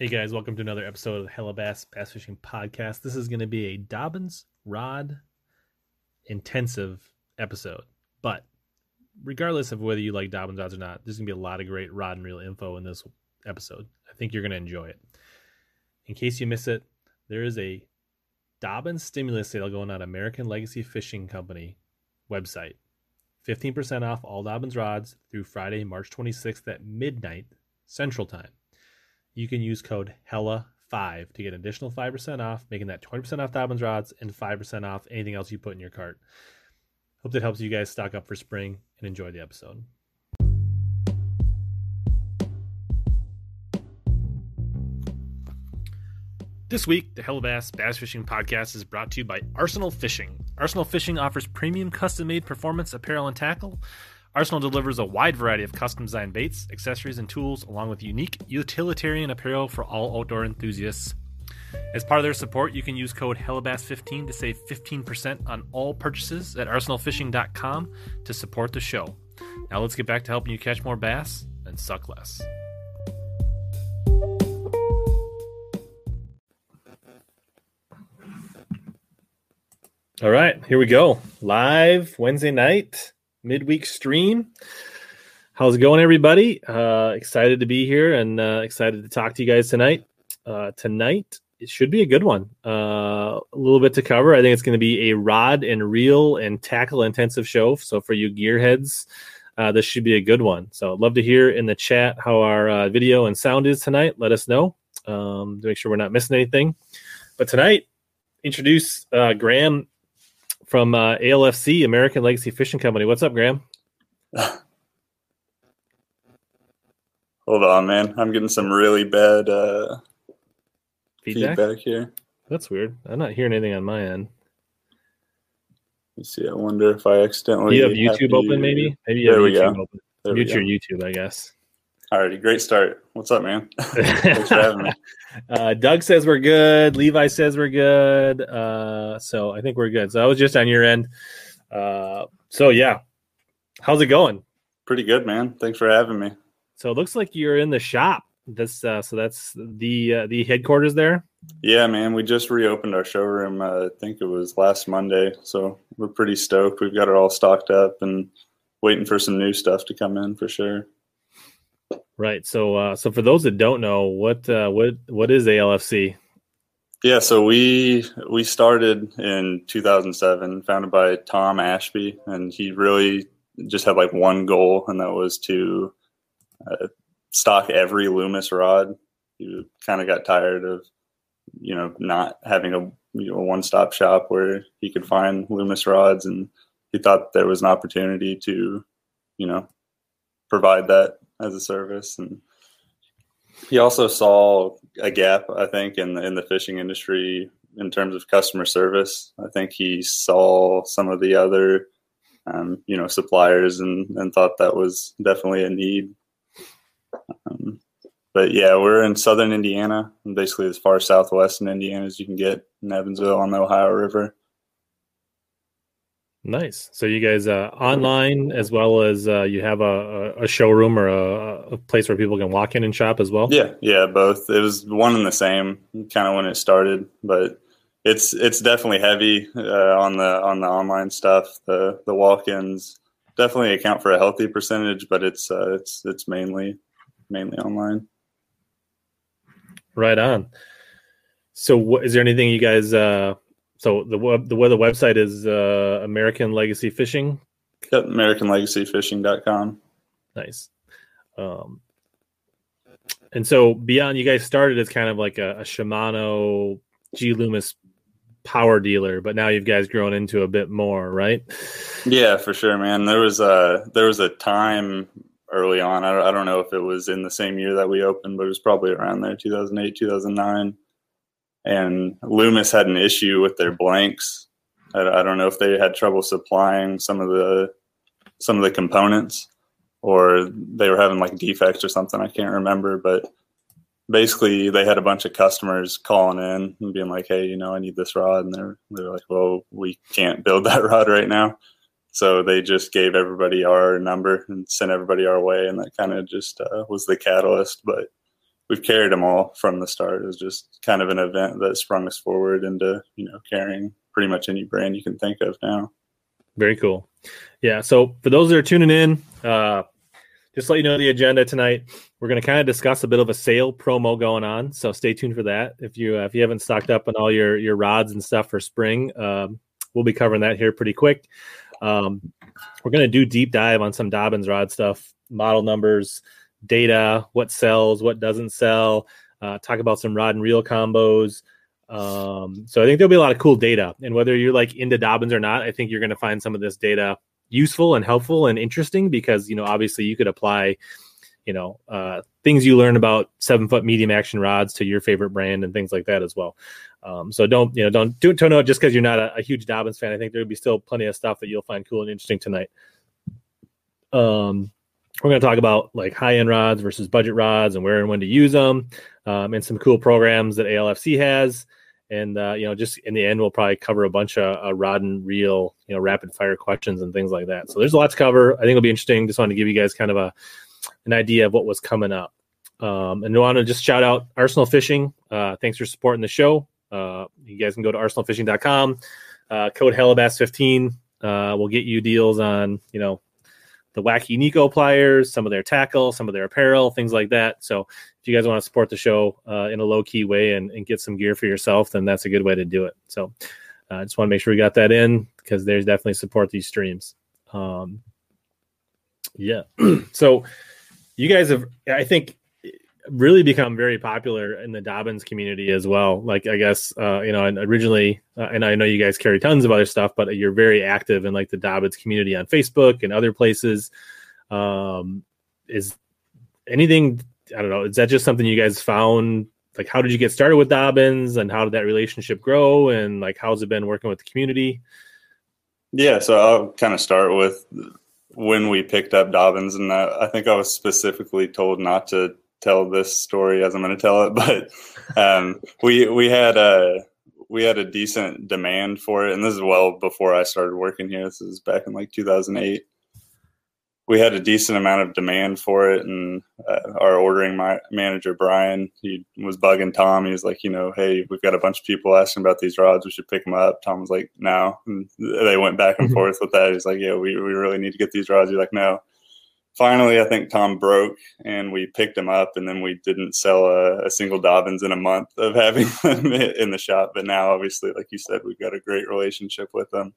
Hey guys, welcome to another episode of the Hella Bass Bass Fishing Podcast. This is going to be a Dobyns rod intensive episode. But regardless of whether you like Dobyns rods or not, there's going to be a lot of great rod and reel info in this episode. I think you're going to enjoy it. In case you miss it, there is a Dobyns stimulus sale going on American Legacy Fishing Company website. 15% off all Dobyns rods through Friday, March 26th at midnight Central Time you can use code HELLA5 to get an additional 5% off, making that 20% off Dobyns rods and 5% off anything else you put in your cart. Hope that helps you guys stock up for spring and enjoy the episode. This week, the Hella Bass Bass Fishing Podcast is brought to you by Arsenal Fishing. Arsenal Fishing offers premium custom made performance apparel and tackle Arsenal delivers a wide variety of custom designed baits, accessories, and tools, along with unique utilitarian apparel for all outdoor enthusiasts. As part of their support, you can use code HELLABASS15 to save 15% on all purchases at arsenalfishing.com to support the show. Now let's get back to helping you catch more bass and suck less. All right, here we go. Live Wednesday night midweek stream. How's it going, everybody? Uh, excited to be here and uh, excited to talk to you guys tonight. Uh, tonight, it should be a good one. Uh, a little bit to cover. I think it's going to be a rod and reel and tackle intensive show. So, for you gearheads, uh, this should be a good one. So, I'd love to hear in the chat how our uh, video and sound is tonight. Let us know um, to make sure we're not missing anything. But tonight, introduce uh, Graham from uh, ALFC, American Legacy Fishing Company. What's up, Graham? Hold on, man. I'm getting some really bad uh, feedback? feedback here. That's weird. I'm not hearing anything on my end. You see, I wonder if I accidentally. You have YouTube open, maybe? Maybe you there have we YouTube go. open. There Mute your. YouTube, I guess. Alrighty, great start. What's up, man? Thanks for having me. Uh, Doug says we're good. Levi says we're good. Uh, so I think we're good. So I was just on your end. Uh, so yeah, how's it going? Pretty good, man. Thanks for having me. So it looks like you're in the shop. This uh, so that's the uh, the headquarters there. Yeah, man. We just reopened our showroom. Uh, I think it was last Monday, so we're pretty stoked. We've got it all stocked up and waiting for some new stuff to come in for sure. Right. So uh, so for those that don't know, what uh, what what is ALFC? Yeah, so we we started in 2007, founded by Tom Ashby, and he really just had like one goal, and that was to uh, stock every Loomis rod. He kind of got tired of, you know, not having a you know, one stop shop where he could find Loomis rods, and he thought there was an opportunity to, you know, provide that as a service. And he also saw a gap i think in the, in the fishing industry in terms of customer service. I think he saw some of the other um, you know suppliers and, and thought that was definitely a need. Um, but yeah we're in southern indiana basically as far southwest in indiana as you can get in evansville on the ohio river Nice. So you guys uh, online as well as uh, you have a, a showroom or a, a place where people can walk in and shop as well. Yeah, yeah, both. It was one and the same kind of when it started, but it's it's definitely heavy uh, on the on the online stuff. The the walk-ins definitely account for a healthy percentage, but it's uh, it's it's mainly mainly online. Right on. So, what, is there anything you guys? Uh, so the web the the website is uh, American Legacy Fishing. Yep, AmericanLegacyFishing.com. Nice. Um, and so beyond, you guys started as kind of like a, a Shimano G Loomis power dealer, but now you've guys grown into a bit more, right? Yeah, for sure, man. There was a there was a time early on. I don't, I don't know if it was in the same year that we opened, but it was probably around there, 2008, 2009. And Loomis had an issue with their blanks. I, I don't know if they had trouble supplying some of the some of the components, or they were having like defects or something. I can't remember, but basically they had a bunch of customers calling in and being like, "Hey, you know, I need this rod," and they're they're like, "Well, we can't build that rod right now." So they just gave everybody our number and sent everybody our way, and that kind of just uh, was the catalyst. But we've carried them all from the start. It was just kind of an event that sprung us forward into you know carrying pretty much any brand you can think of now. Very cool. Yeah. So for those that are tuning in, uh, just let you know the agenda tonight. We're going to kind of discuss a bit of a sale promo going on, so stay tuned for that. If you uh, if you haven't stocked up on all your your rods and stuff for spring, um, we'll be covering that here pretty quick. Um, we're going to do deep dive on some Dobyns rod stuff, model numbers, data, what sells, what doesn't sell. Uh, talk about some rod and reel combos. Um, so I think there'll be a lot of cool data, and whether you're like into Dobyns or not, I think you're going to find some of this data useful and helpful and interesting because you know obviously you could apply you know uh, things you learn about seven foot medium action rods to your favorite brand and things like that as well. Um, so don't you know don't do don't know just because you're not a, a, huge Dobyns fan. I think there'll be still plenty of stuff that you'll find cool and interesting tonight. Um, we're going to talk about like high end rods versus budget rods and where and when to use them, um, and some cool programs that ALFC has. And uh, you know, just in the end, we'll probably cover a bunch of uh, rod and reel, you know, rapid fire questions and things like that. So there's a lot to cover. I think it'll be interesting. Just wanted to give you guys kind of a an idea of what was coming up. Um, and I want to just shout out Arsenal Fishing. Uh, thanks for supporting the show. Uh, you guys can go to arsenalfishing.com. Uh, code Hellabass15 uh, will get you deals on, you know, the wacky Neko pliers, some of their tackle, some of their apparel, things like that. So if you guys want to support the show uh, in a low key way and, and, get some gear for yourself, then that's a good way to do it. So uh, I just want to make sure we got that in because there's definitely support these streams. Um, yeah. so you guys have, I think, really become very popular in the Dobyns community as well. Like, I guess, uh, you know, and originally, uh, and I know you guys carry tons of other stuff, but you're very active in like the Dobyns community on Facebook and other places. Um, is anything, I don't know, is that just something you guys found? Like, how did you get started with Dobyns and how did that relationship grow? And like, how's it been working with the community? Yeah, so I'll kind of start with when we picked up Dobyns, and I think I was specifically told not to tell this story as I'm going to tell it, but um, we we had a we had a decent demand for it, and this is well before I started working here. This is back in like 2008. We had a decent amount of demand for it, and uh, our ordering my manager Brian he was bugging Tom. He was like, you know, hey, we've got a bunch of people asking about these rods. We should pick them up. Tom was like, no. And they went back and mm-hmm. forth with that. He's like, yeah, we, we really need to get these rods. He's like, no finally, I think Tom broke and we picked him up, and then we didn't sell a, a, single Dobyns in a month of having them in the shop. But now, obviously, like you said, we've got a great relationship with them.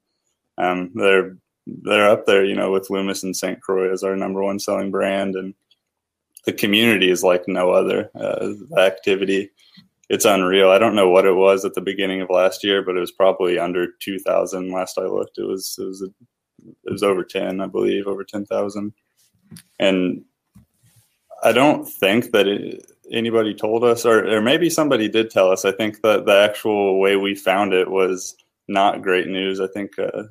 Um, they're they're up there, you know, with Loomis and St. Croix as our number one selling brand, and the community is like no other. Uh, activity, it's unreal. I don't know what it was at the beginning of last year, but it was probably under two thousand. Last I looked, it was it was a, it was over ten, I believe, over ten thousand and I don't think that it, anybody told us, or, or maybe somebody did tell us. I think that the actual way we found it was not great news. I think uh,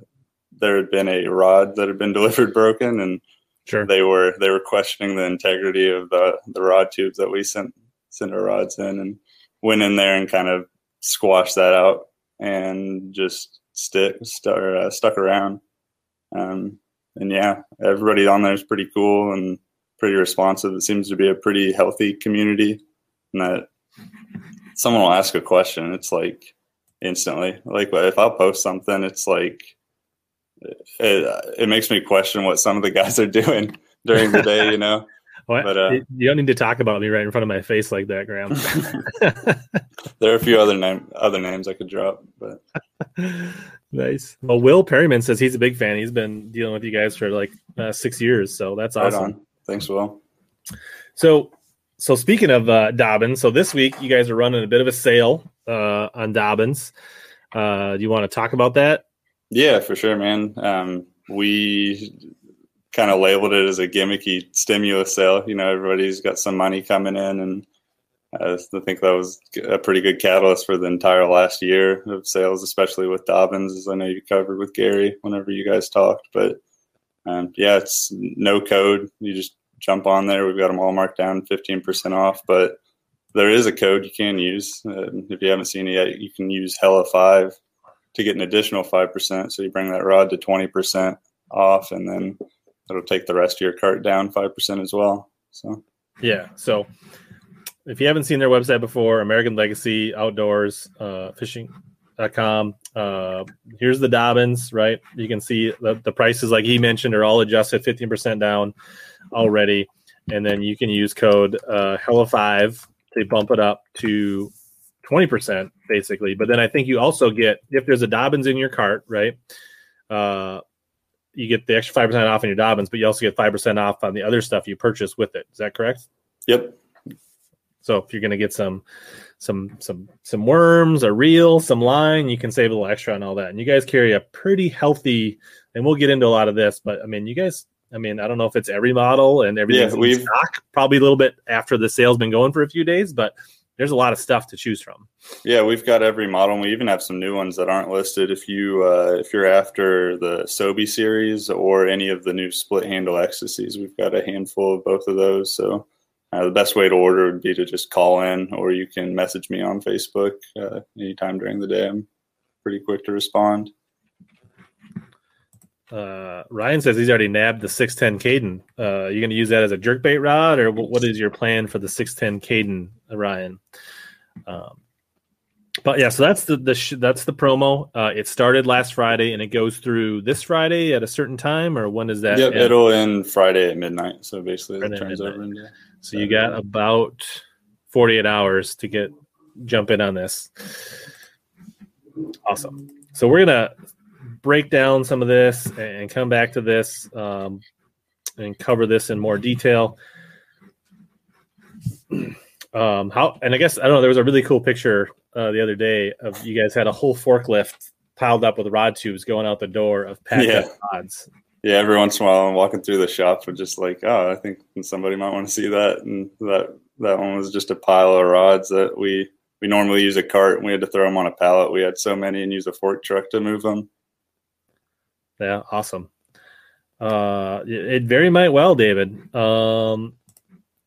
there had been a rod that had been delivered broken, and sure. they were they were questioning the integrity of the the rod tubes that we sent sent our rods in, and went in there and kind of squashed that out and just stick st- uh, stuck around. Um, and yeah, everybody on there is pretty cool and pretty responsive. It seems to be a pretty healthy community, and that someone will ask a question, it's like instantly. Like if I'll post something, it's like it, it makes me question what some of the guys are doing during the day. You know. Well, but, uh, you don't need to talk about me right in front of my face like that, Graham. there are a few other name other names I could drop, but Nice. Well, Will Perryman says he's a big fan. He's been dealing with you guys for like uh, six years, so that's right awesome. On. Thanks, Will. So, so speaking of uh, Dobyns, so this week you guys are running a bit of a sale uh, on Dobyns. Uh, do you want to talk about that? Yeah, for sure, man. Um, we kind of labeled it as a gimmicky stimulus sale. You know, everybody's got some money coming in, and I think that was a pretty good catalyst for the entire last year of sales, especially with Dobyns, as I know you covered with Gary whenever you guys talked. But um, yeah, it's no code. You just jump on there. We've got them all marked down 15% off. But there is a code you can use. Uh, if you haven't seen it yet, you can use Hella5 to get an additional 5%. So you bring that rod to 20% off, and then it'll take the rest of your cart down 5% as well. So, yeah. So, if you haven't seen their website before, American Legacy Outdoors uh, Fishing.com. Uh, here's the Dobyns, right? You can see the, the prices, like he mentioned, are all adjusted 15% down already. And then you can use code uh, Hella5 to bump it up to 20% basically. But then I think you also get, if there's a Dobyns in your cart, right? Uh, you get the extra 5% off on your Dobyns, but you also get 5% off on the other stuff you purchase with it. Is that correct? Yep. So if you're going to get some, some, some, some worms, a reel, some line, you can save a little extra on all that. And you guys carry a pretty healthy, and we'll get into a lot of this, but I mean, you guys, I mean, I don't know if it's every model and everything's Yeah, we've- in stock, probably a little bit after the sale's been going for a few days, but there's a lot of stuff to choose from. Yeah, we've got every model. And we even have some new ones that aren't listed. If you uh, if you're after the Sobe series or any of the new split handle Xtasies, we've got a handful of both of those. So uh, the best way to order would be to just call in, or you can message me on Facebook uh, anytime during the day. I'm pretty quick to respond. Uh, Ryan says he's already nabbed the 610 Kaden. Uh, you going to use that as a jerkbait rod, or what is your plan for the 610 Kaden, Ryan? Um, but yeah, so that's the, the sh- that's the promo. Uh, it started last Friday and it goes through this Friday at a certain time, or when is that? Yep, end? it'll end Friday at midnight. So basically, Friday it turns over into So you got about 48 hours to get jump in on this. Awesome. So we're gonna break down some of this and come back to this um, and cover this in more detail. Um, how and I guess I don't know. There was a really cool picture uh, the other day of you guys had a whole forklift piled up with rod tubes going out the door of packed Yeah. rods. Yeah, every once in a while I'm walking through the shop and just like, oh, I think somebody might want to see that. And that that one was just a pile of rods that we we normally use a cart and we had to throw them on a pallet. We had so many and use a fork truck to move them. Yeah, awesome. Uh, it very might well, David. Um,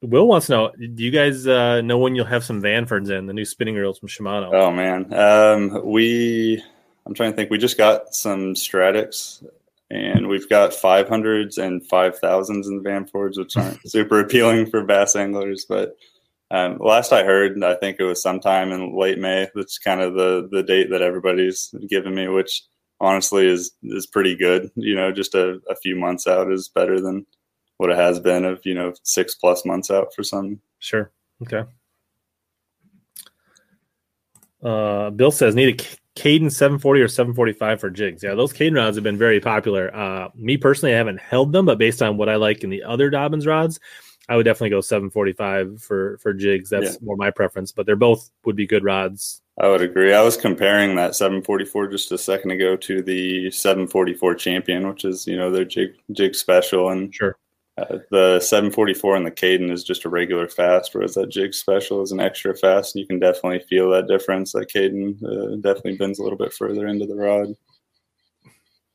Will wants to know: Do you guys uh, know when you'll have some Vanfords in the new spinning reels from Shimano? Oh man, um, we I'm trying to think. We just got some Stradics and we've got 500s and 5000s in the Vanfords, which aren't super appealing for bass anglers, but. Um, last I heard, I think it was sometime in late May. That's kind of the the date that everybody's given me, which honestly is is pretty good. You know, just a, a few months out is better than what it has been of you know six plus months out for some. Sure. Okay. Uh, Bill says need a Kaden 740 or 745 for jigs. Yeah, those Kaden rods have been very popular. Uh, me personally, I haven't held them, but based on what I like in the other Dobyns rods, I would definitely go 745 for for jigs. That's Yeah. more my preference. But they're both would be good rods. I would agree. I was comparing that 744 just a second ago to the 744 Champion, which is you know their jig jig special, and Sure. Uh, the 744 and the Kaden is just a regular fast, whereas that jig special is an extra fast, and you can definitely feel that difference. That Kaden uh, definitely bends a little bit further into the rod.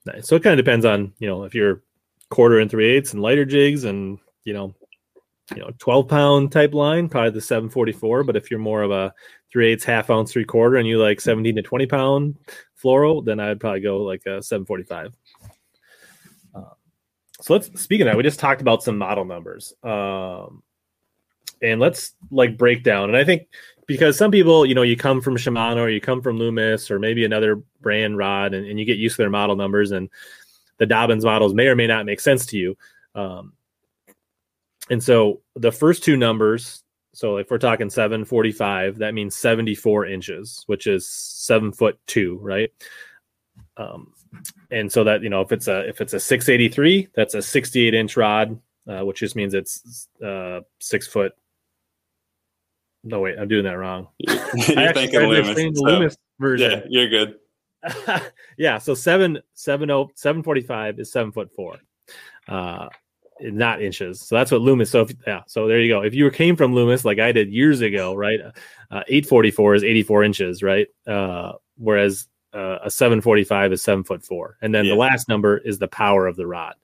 Nice. So it kind of depends on you know if you're quarter and three eighths and lighter jigs and you know you know 12 pound type line probably the 744 but if you're more of a three eighths half ounce three quarter and you like 17 to 20 pound fluoro then i'd probably go like a 745 uh, so let's speaking of that we just talked about some model numbers um and let's like break down and i think because some people you know you come from shimano or you come from loomis or maybe another brand rod and, and you get used to their model numbers and the Dobyns models may or may not make sense to you um, and so the first two numbers, so if we're talking 745, that means 74 inches, which is seven foot two, right? Um, and so that you know, if it's a if it's a 683, that's a 68 inch rod, uh, which just means it's uh, six foot. No wait, I'm doing that wrong. I You're thinking Loomis. so- Loomis version. yeah, you're good. yeah, so seven seven oh seven forty five is seven foot four, uh, not inches. So that's what Loomis. So if, yeah, so there you go. If you came from Loomis like I did years ago, right? Uh, eight forty four is eighty four inches, right? Uh, whereas uh, a seven forty five is seven foot four, and then Yeah. the last number is the power of the rod.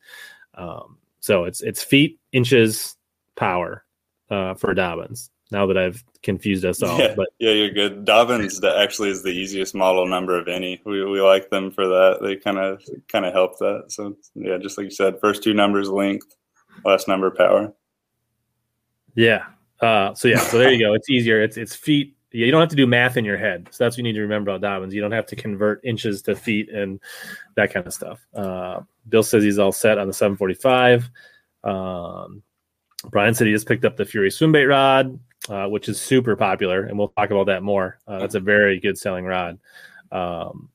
Um, so it's it's feet inches power uh, for Dobyns. Now that I've confused us all, yeah, but yeah, you're good. Dobyns actually is the easiest model number of any. We, we like them for that. They kind of kind of help that. So yeah, just like you said, first two numbers length, last number power. Yeah. Uh, so yeah, so there you go. It's easier. It's it's feet. You don't have to do math in your head. So that's what you need to remember about Dobyns. You don't have to convert inches to feet and that kind of stuff. Uh, Bill says he's all set on the 745. Um, Brian said he just picked up the Fury swimbait rod, uh, which is super popular, and we'll talk about that more. Uh, that's a very good selling rod. Um,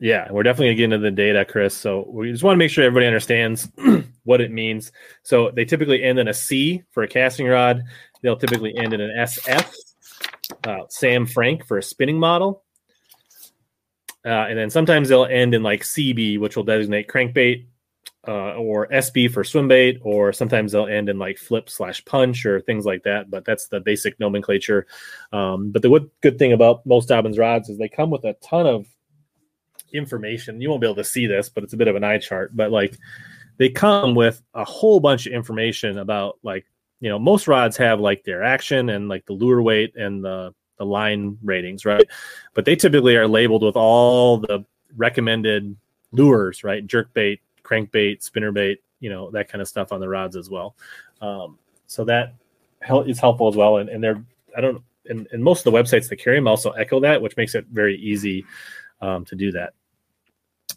yeah, we're definitely gonna get into the data, Chris. So we just want to make sure everybody understands what it means. So they typically end in a C for a casting rod. They'll typically end in an SF. Uh, Sam Frank for a spinning model. Uh, and then sometimes they'll end in like CB, which will designate crankbait, uh, or SB for swimbait, or sometimes they'll end in like flip slash punch or things like that. But that's the basic nomenclature. Um, but the good thing about most Dobyns rods is they come with a ton of information. You won't be able to see this, but it's a bit of an eye chart. But like they come with a whole bunch of information about like you know most rods have like their action and like the lure weight and the the line ratings, right? But they typically are labeled with all the recommended lures, right? Jerk bait, crankbait, spinner bait, you know that kind of stuff on the rods as well. Um, so that is helpful as well. And, and they're I don't and, and most of the websites that carry them also echo that, which makes it very easy um, to do that.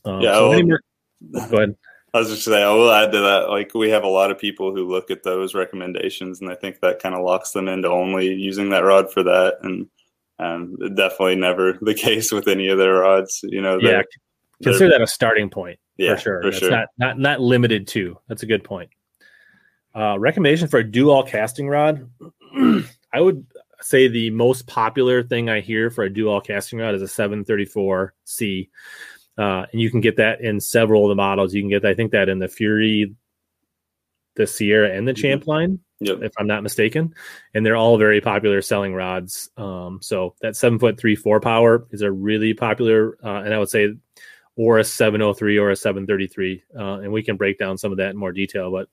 Um, yeah. So well, more, go ahead. I was just saying, I will add to that. Like, we have a lot of people who look at those recommendations, and I think that kind of locks them into only using that rod for that. And um, definitely never the case with any of their rods. You know, yeah. Consider that a starting point yeah, for sure. For That's sure. not not not limited to. That's a good point. Uh, recommendation for a do-all casting rod. I would say the most popular thing I hear for a do-all casting rod is a 734C. Uh, and you can get that in several of the models. You can get, I think, that in the Fury, the Sierra, and the mm-hmm. Champ line, yep. if I'm not mistaken. And they're all very popular selling rods. Um, so that seven foot three four power is a really popular, uh, and I would say, or a 703 or a 733. Uh, and we can break down some of that in more detail, but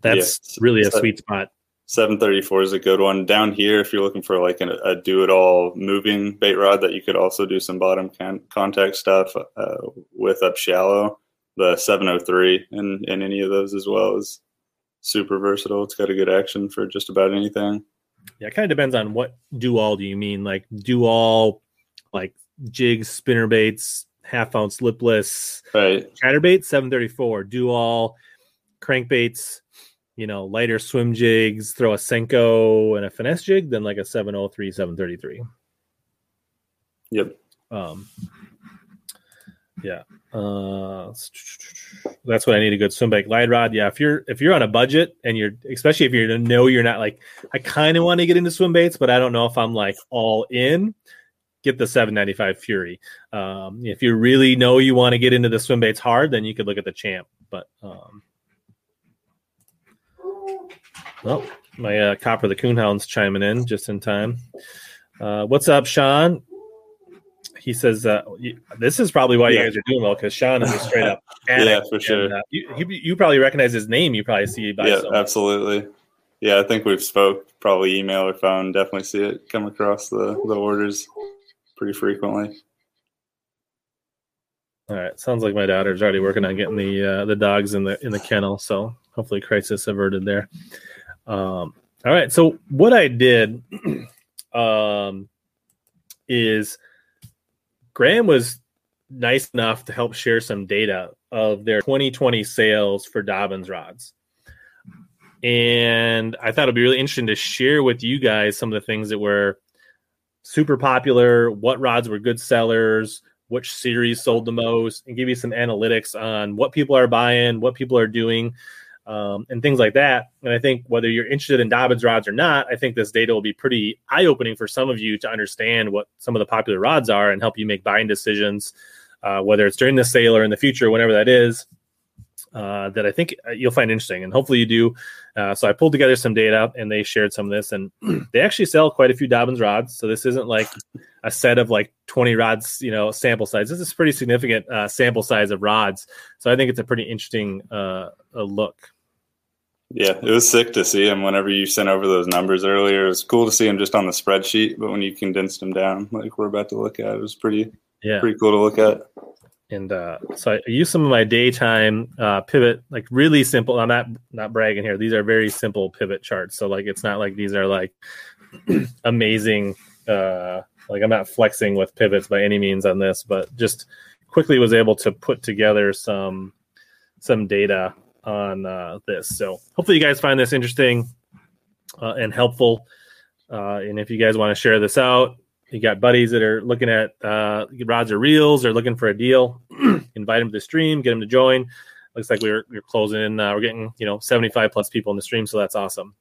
that's yes. really a sweet spot 734 is a good one. Down here, if you're looking for like a, a do it all moving bait rod that you could also do some bottom can- contact stuff uh, with up shallow, the 703 and, and any of those as well is super versatile. It's got a good action for just about anything. Yeah, it kind of depends on what do all do you mean? Like do all like jigs, spinner baits, half ounce lipless, right? Chatterbait 734, do all crankbaits you know, lighter swim jigs, throw a Senko and a finesse jig than like a 703, 733. Yep. Um, yeah. Uh, that's what I need a good swim bait glide rod. Yeah. If you're, if you're on a budget and you're, especially if you know you're not like, I kind of want to get into swim baits, but I don't know if I'm like all in, get the 795 Fury. Um, if you really know you want to get into the swim baits hard, then you could look at the champ, but, um, well, my uh, copper the coonhound's chiming in just in time. Uh, what's up, Sean? He says uh, this is probably why yeah. you guys are doing well because Sean is a straight up yeah for sure. And, uh, you, you, probably recognize his name. You probably see by yeah absolutely. Yeah, I think we've spoke probably email or phone. Definitely see it come across the the orders pretty frequently. All right, sounds like my daughter's already working on getting the uh, the dogs in the in the kennel. So hopefully, crisis averted there. Um, all right. So what I did um, is Graham was nice enough to help share some data of their 2020 sales for Dobyns rods. And I thought it'd be really interesting to share with you guys some of the things that were super popular, what rods were good sellers, which series sold the most, and give you some analytics on what people are buying, what people are doing um, and things like that. And I think whether you're interested in Dobyns rods or not, I think this data will be pretty eye opening for some of you to understand what some of the popular rods are and help you make buying decisions, uh, whether it's during the sale or in the future, whenever that is. Uh, that I think uh, you'll find interesting, and hopefully you do. Uh, so I pulled together some data, and they shared some of this, and they actually sell quite a few Dobyns rods. So this isn't like a set of like 20 rods, you know, sample size. This is pretty significant uh, sample size of rods. So I think it's a pretty interesting uh, look. Yeah, it was sick to see him whenever you sent over those numbers earlier. It was cool to see him just on the spreadsheet, but when you condensed them down, like we're about to look at, it was pretty, yeah, pretty cool to look at. and uh, so I use some of my daytime uh, pivot, like really simple. I'm not not bragging here. These are very simple pivot charts. So like it's not like these are like amazing. Uh, like I'm not flexing with pivots by any means on this, but just quickly was able to put together some some data on uh, this. So hopefully you guys find this interesting uh, and helpful. Uh, and if you guys want to share this out, you got buddies that are looking at uh, rods or reels or looking for a deal, invite them to the stream, get them to join. Looks like we're, we're closing. Uh, we're getting you know 75 plus people in the stream, so that's awesome.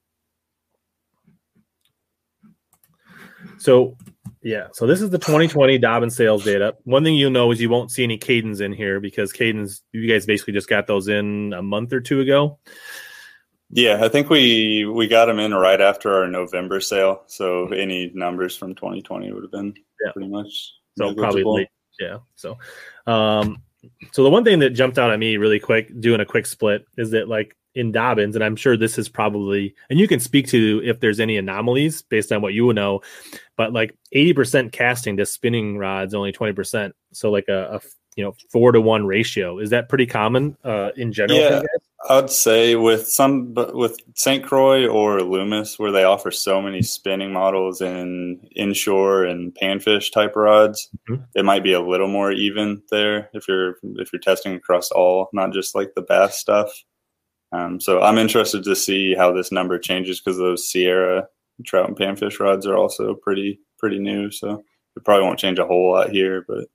So yeah, so this is the 2020 Dobyns sales data. One thing you'll know is you won't see any Kadens in here because Kadens, you guys basically just got those in a month or two ago. Yeah, I think we we got them in right after our November sale. So any numbers from 2020 would have been yeah. pretty much so probably late. Yeah. So, um, so the one thing that jumped out at me really quick, doing a quick split, is that like in Dobyns, and I'm sure this is probably, and you can speak to if there's any anomalies based on what you know, but like 80% casting to spinning rods, only 20%. So like a, a you know four to one ratio. Is that pretty common uh, in general? Yeah, I'd say with some, but with St. Croix or Loomis, where they offer so many spinning models and inshore and panfish type rods, mm-hmm. it might be a little more even there if you're if you're testing across all, not just like the bass stuff. Um, so I'm interested to see how this number changes because those Sierra trout and panfish rods are also pretty pretty new. So it probably won't change a whole lot here, but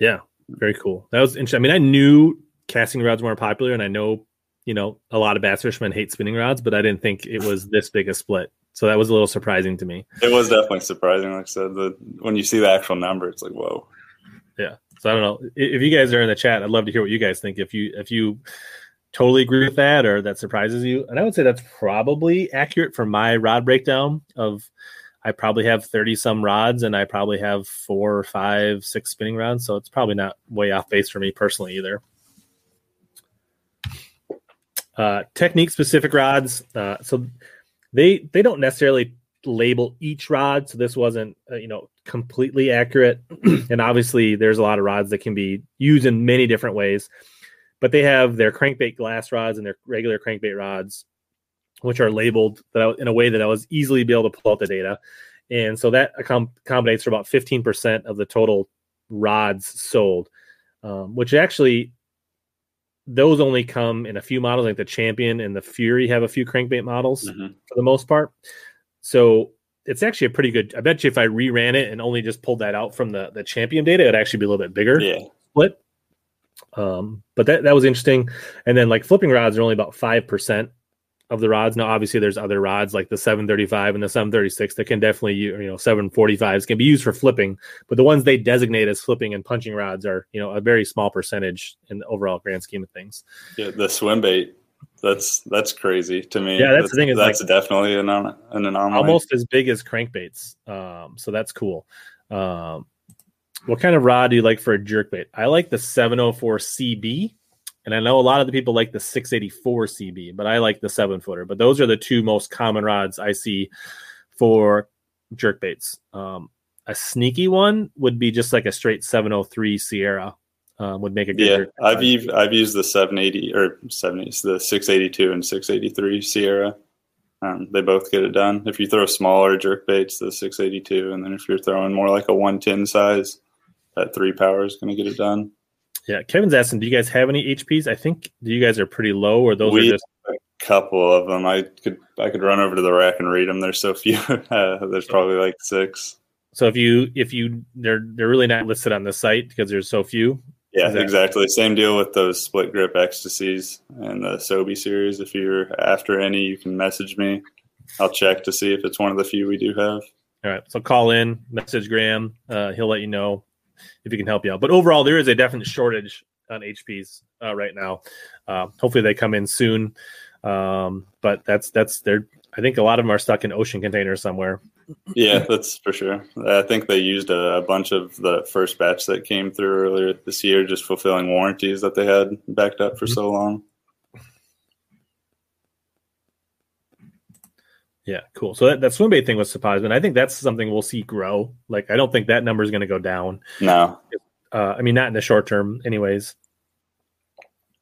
yeah, very cool. That was interesting. I mean, I knew casting rods were more popular, and I know you know a lot of bass fishermen hate spinning rods, but I didn't think it was this big a split. So that was a little surprising to me. It was definitely surprising. Like I said, the, when you see the actual number, it's like whoa. Yeah. So I don't know if you guys are in the chat. I'd love to hear what you guys think. If you if you totally agree with that or that surprises you, and I would say that's probably accurate for my rod breakdown of I probably have 30 some rods and I probably have four, five, six spinning rods. So it's probably not way off base for me personally either. Uh, technique specific rods. Uh, so they they don't necessarily label each rod. So this wasn't uh, you know completely accurate. and obviously there's a lot of rods that can be used in many different ways. But they have their crankbait glass rods and their regular crankbait rods which are labeled that I, in a way that I was easily be able to pull out the data. And so that accommodates for about 15% of the total rods sold, um, which actually those only come in a few models, like the Champion and the Fury have a few crankbait models mm-hmm. for the most part. So it's actually a pretty good. I bet you if I reran it and only just pulled that out from the the Champion data, it'd actually be a little bit bigger. Yeah. Split. Um, but that that was interesting. And then like flipping rods are only about five percent of the rods. Now, obviously, there's other rods like the 735 and the 736 that can definitely, you know, 745s can be used for flipping, but the ones they designate as flipping and punching rods are, you know, a very small percentage in the overall grand scheme of things. Yeah, the swim bait. That's that's crazy to me. Yeah, that's, that's the thing. Is that's like definitely an, an anomaly. Almost as big as crankbaits. Um, so that's cool. Um, what kind of rod do you like for a jerkbait? I like the 704 CB and I know a lot of the people like the 684 CB, but I like the seven footer. But those are the two most common rods I see for jerk baits. Um, a sneaky one would be just like a straight 703 Sierra. Um, would make a good. Yeah, I've used, I've used the 780 or 70, the 682 and 683 Sierra. Um, they both get it done. If you throw smaller jerk baits, the 682, and then if you're throwing more like a 110 size, that three power is going to get it done. Yeah, Kevin's asking, do you guys have any HPs? I think you guys are pretty low, or those we are just a couple of them. I could I could run over to the rack and read them. There's so few. uh, there's probably like six. So if you if you they're they're really not listed on the site because there's so few. Yeah, that- exactly. Same deal with those split grip Xtasies and the Sobe series. If you're after any, you can message me. I'll check to see if it's one of the few we do have. All right. So call in, message Graham. Uh, he'll let you know if he can help you out. But overall, there is a definite shortage on HPs uh, right now. Uh, hopefully, they come in soon. Um, but that's that's they're. I think a lot of them are stuck in ocean containers somewhere. Yeah, that's for sure. I think they used a, a, bunch of the first batch that came through earlier this year, just fulfilling warranties that they had backed up for mm-hmm. so long. Yeah, cool. So that, that swim bait thing was surprising. I think that's something we'll see grow. Like, I don't think that number is going to go down. No. Uh, I mean, not in the short term, anyways.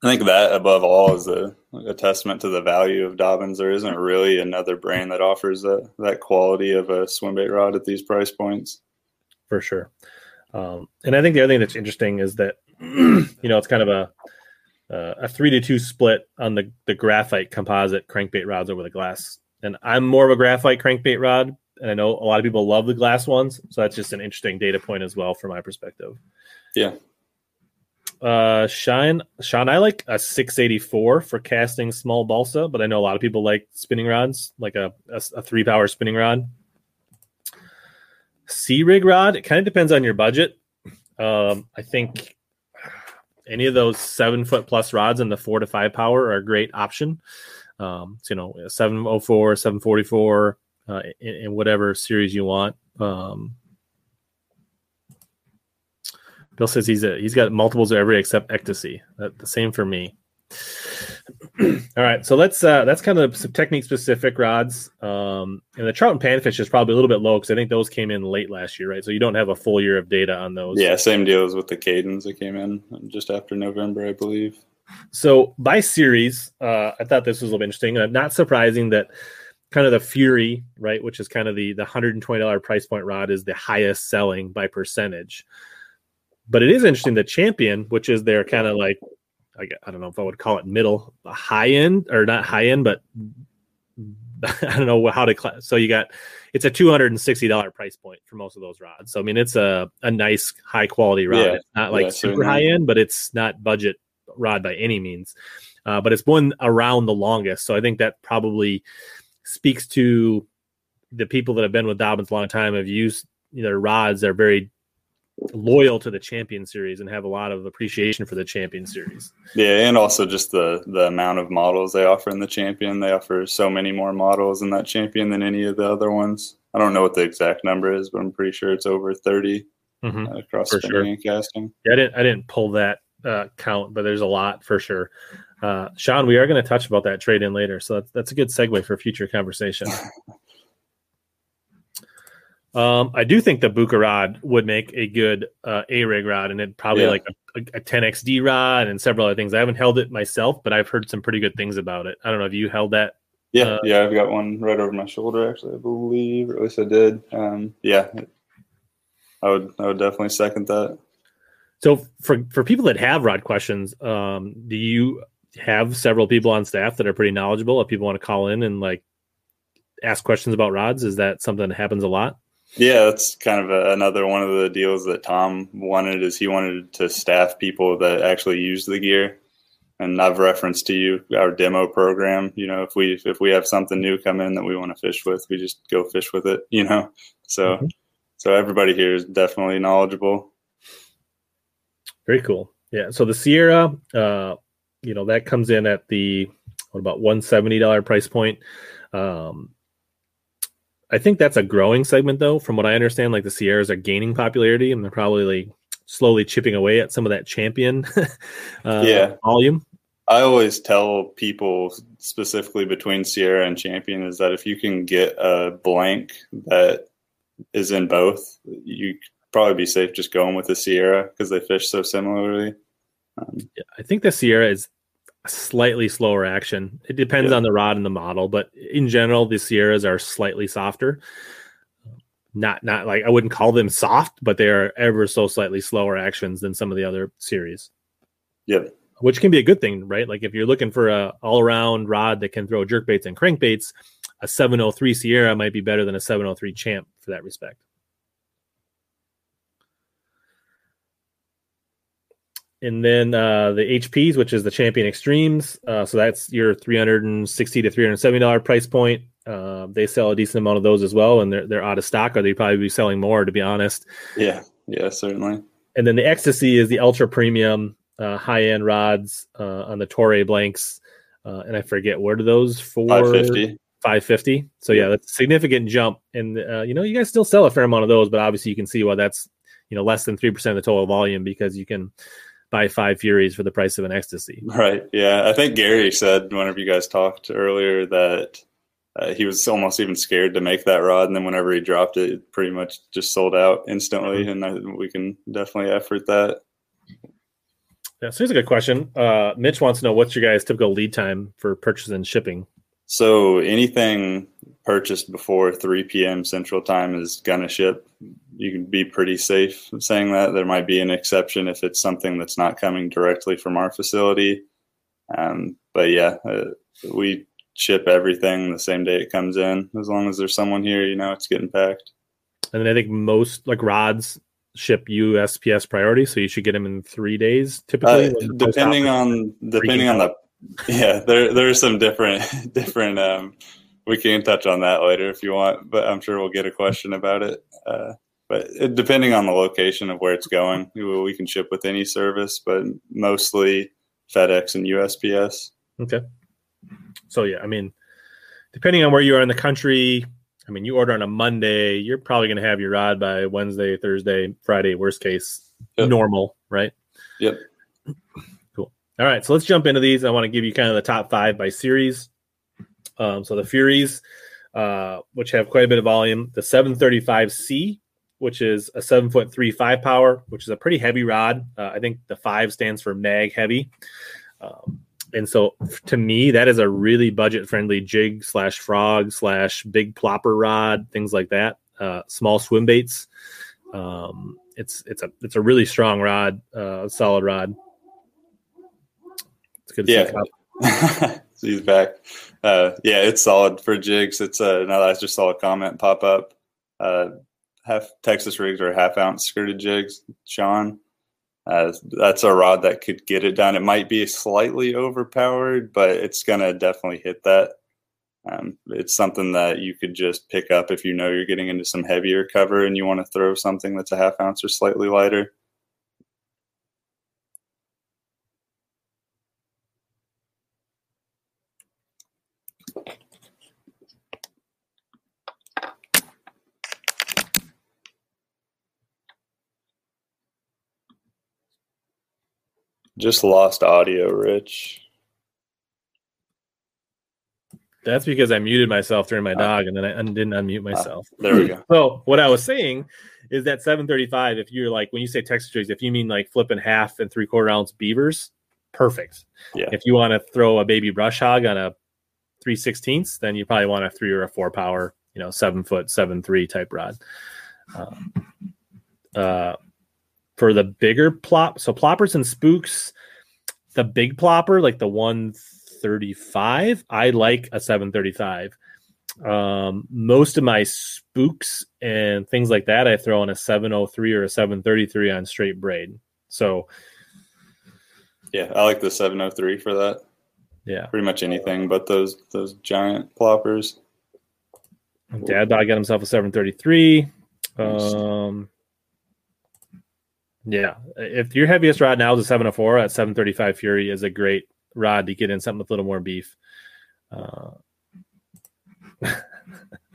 I think that above all is a, a, testament to the value of Dobyns. There isn't really another brand that offers that that quality of a swim bait rod at these price points. For sure. Um, and I think the other thing that's interesting is that you know it's kind of a uh, a three to two split on the the graphite composite crankbait rods over the glass. And I'm more of a graphite crankbait rod, and I know a lot of people love the glass ones, so that's just an interesting data point as well from my perspective. Yeah. Uh, Shine, Sean, I like a 684 for casting small balsa, but I know a lot of people like spinning rods, like a, a, a three power spinning rod. Sea rig rod, it kind of depends on your budget. Um, I think any of those seven foot plus rods in the four to five power are a great option. Um, so, you know, 704, 744, uh, in, in, whatever series you want. Um, Bill says he's a, he's got multiples of every except Xtasy. That, the same for me. All right, so let's uh, that's kind of some technique specific rods. Um, and the trout and panfish is probably a little bit low because I think those came in late last year, right? So you don't have a full year of data on those. Yeah, same deal as with the Kadens that came in just after November, I believe. So by series, uh, I thought this was a little interesting. Uh, not surprising that kind of the Fury, right, which is kind of the the hundred and twenty dollar price point rod, is the highest selling by percentage. But it is interesting the Champion, which is their kind of like I, I don't know if I would call it middle high end or not high end, but I don't know how to class. So you got it's a two hundred and sixty dollar price point for most of those rods. So I mean it's a, a nice high quality rod. Yeah, it's not like yeah, super high end, but it's not budget rod by any means. Uh, but it's been around the longest. So I think that probably speaks to the people that have been with Dobyns a long time have used their rods. They're very loyal to the champion series and have a lot of appreciation for the champion series. Yeah, and also just the the amount of models they offer in the champion. They offer so many more models in that champion than any of the other ones. I don't know what the exact number is, but I'm pretty sure it's over 30 mm-hmm. uh, across for spinning sure. and casting. Yeah, I didn't I didn't pull that uh, count, but there's a lot for sure. Uh, Sean, we are going to touch about that trade in later, so that's, that's a good segue for future conversation. Um, I do think the Buka rod would make a good uh, A rig rod, and it probably yeah. like a, a, 10XD rod and several other things. I haven't held it myself, but I've heard some pretty good things about it. I don't know if you held that. Yeah, uh, yeah, I've got one right over my shoulder. Actually, I believe, or at least I did. Um, yeah, I would, I would definitely second that. So for for people that have rod questions, um, do you have several people on staff that are pretty knowledgeable? If people want to call in and like ask questions about rods, is that something that happens a lot? Yeah, that's kind of a, another one of the deals that Tom wanted is he wanted to staff people that actually use the gear. And I've referenced to you our demo program. You know, if we if we have something new come in that we want to fish with, we just go fish with it. You know, so mm-hmm. so everybody here is definitely knowledgeable. Very cool. Yeah. So the Sierra, uh, you know, that comes in at the what about one seventy dollar price point. Um, I think that's a growing segment, though. From what I understand, like the Sierras are gaining popularity, and they're probably like slowly chipping away at some of that champion uh, yeah. volume. I always tell people, specifically between Sierra and Champion, is that if you can get a blank that is in both, you probably be safe just going with the Sierra because they fish so similarly. Um, yeah, I think the Sierra is slightly slower action. It depends yeah. on the rod and the model, but in general, the Sierras are slightly softer. Not not like I wouldn't call them soft, but they are ever so slightly slower actions than some of the other series. Yeah. Which can be a good thing, right? Like if you're looking for a all-around rod that can throw jerkbaits and crankbaits, a 703 Sierra might be better than a 703 Champ for that respect. And then uh, the HPs, which is the Champion Extremes. Uh, so that's your 360 to 370 dollar price point. Uh, they sell a decent amount of those as well, and they're they're out of stock, or they probably be selling more, to be honest. Yeah, yeah, certainly. And then the Xtasy is the ultra premium uh, high end rods uh, on the Toray blanks, uh, and I forget what are those for? 550. 550. So yeah, that's a significant jump, and you know you guys still sell a fair amount of those, but obviously you can see why that's you know less than three percent of the total volume because you can buy five Furies for the price of an Xtasy. Right. Yeah. I think Gary said whenever you guys talked earlier that uh, he was almost even scared to make that rod. And then whenever he dropped it, it pretty much just sold out instantly. And I, we can definitely effort that. Yeah, so here's a good question. Uh, Mitch wants to know what's your guys' typical lead time for purchase and shipping? So anything purchased before 3 p.m. Central Time is gonna ship. You can be pretty safe saying that. There might be an exception if it's something that's not coming directly from our facility. Um, but yeah, uh, we ship everything the same day it comes in. As long as there's someone here, you know, it's getting packed. And then I think most like rods ship USPS priority, so you should get them in three days typically. Uh, depending on depending on the yeah, there there are some different different. Um, we can touch on that later if you want, but I'm sure we'll get a question about it. Uh, but it, depending on the location of where it's going, we, we can ship with any service, but mostly FedEx and USPS. Okay. So yeah, I mean, depending on where you are in the country, I mean, you order on a Monday, you're probably going to have your rod by Wednesday, Thursday, Friday, worst case, yep. normal, right? Yep. Cool. All right, so let's jump into these. I want to give you kind of the top five by series. Um, so the Furies, uh, which have quite a bit of volume, the 735C, which is a seven foot three five power, which is a pretty heavy rod. Uh, I think the five stands for mag heavy. Um, and so to me, that is a really budget friendly jig slash frog slash big plopper rod, things like that. Uh, small swim baits. Um, it's it's a it's a really strong rod, uh, solid rod. It's good. To Yeah, he's back. Uh, yeah, it's solid for jigs. It's uh, now I just saw a comment pop up. Half Texas rigs or half ounce skirted jigs, Sean. Uh, that's a rod that could get it done. It might be slightly overpowered, but it's going to definitely hit that. Um, it's something that you could just pick up if you know you're getting into some heavier cover and you want to throw something that's a half ounce or slightly lighter. Just lost audio, Rich. That's because I muted myself during my oh. dog, and then I un- didn't unmute ah, myself. there we go. so what I was saying is that 735. If you're like when you say Texas jigs, if you mean like flipping half and three quarter ounce beavers, perfect. Yeah. If you want to throw a baby brush hog on a three sixteenths, then you probably want a three or a four power, you know, seven foot seven three type rod. Um, uh, for the bigger plop. So ploppers and spooks, the big plopper, like the 135, I like a 735. Um, most of my spooks and things like that, I throw on a 703 or a 733 on straight braid. So, yeah, I like the 703 for that. Yeah, pretty much anything but those those giant ploppers. Dad got himself a 733. Um, yeah, if your heaviest rod now is a 704 at 735 Fury is a great rod to get in something with a little more beef. Uh,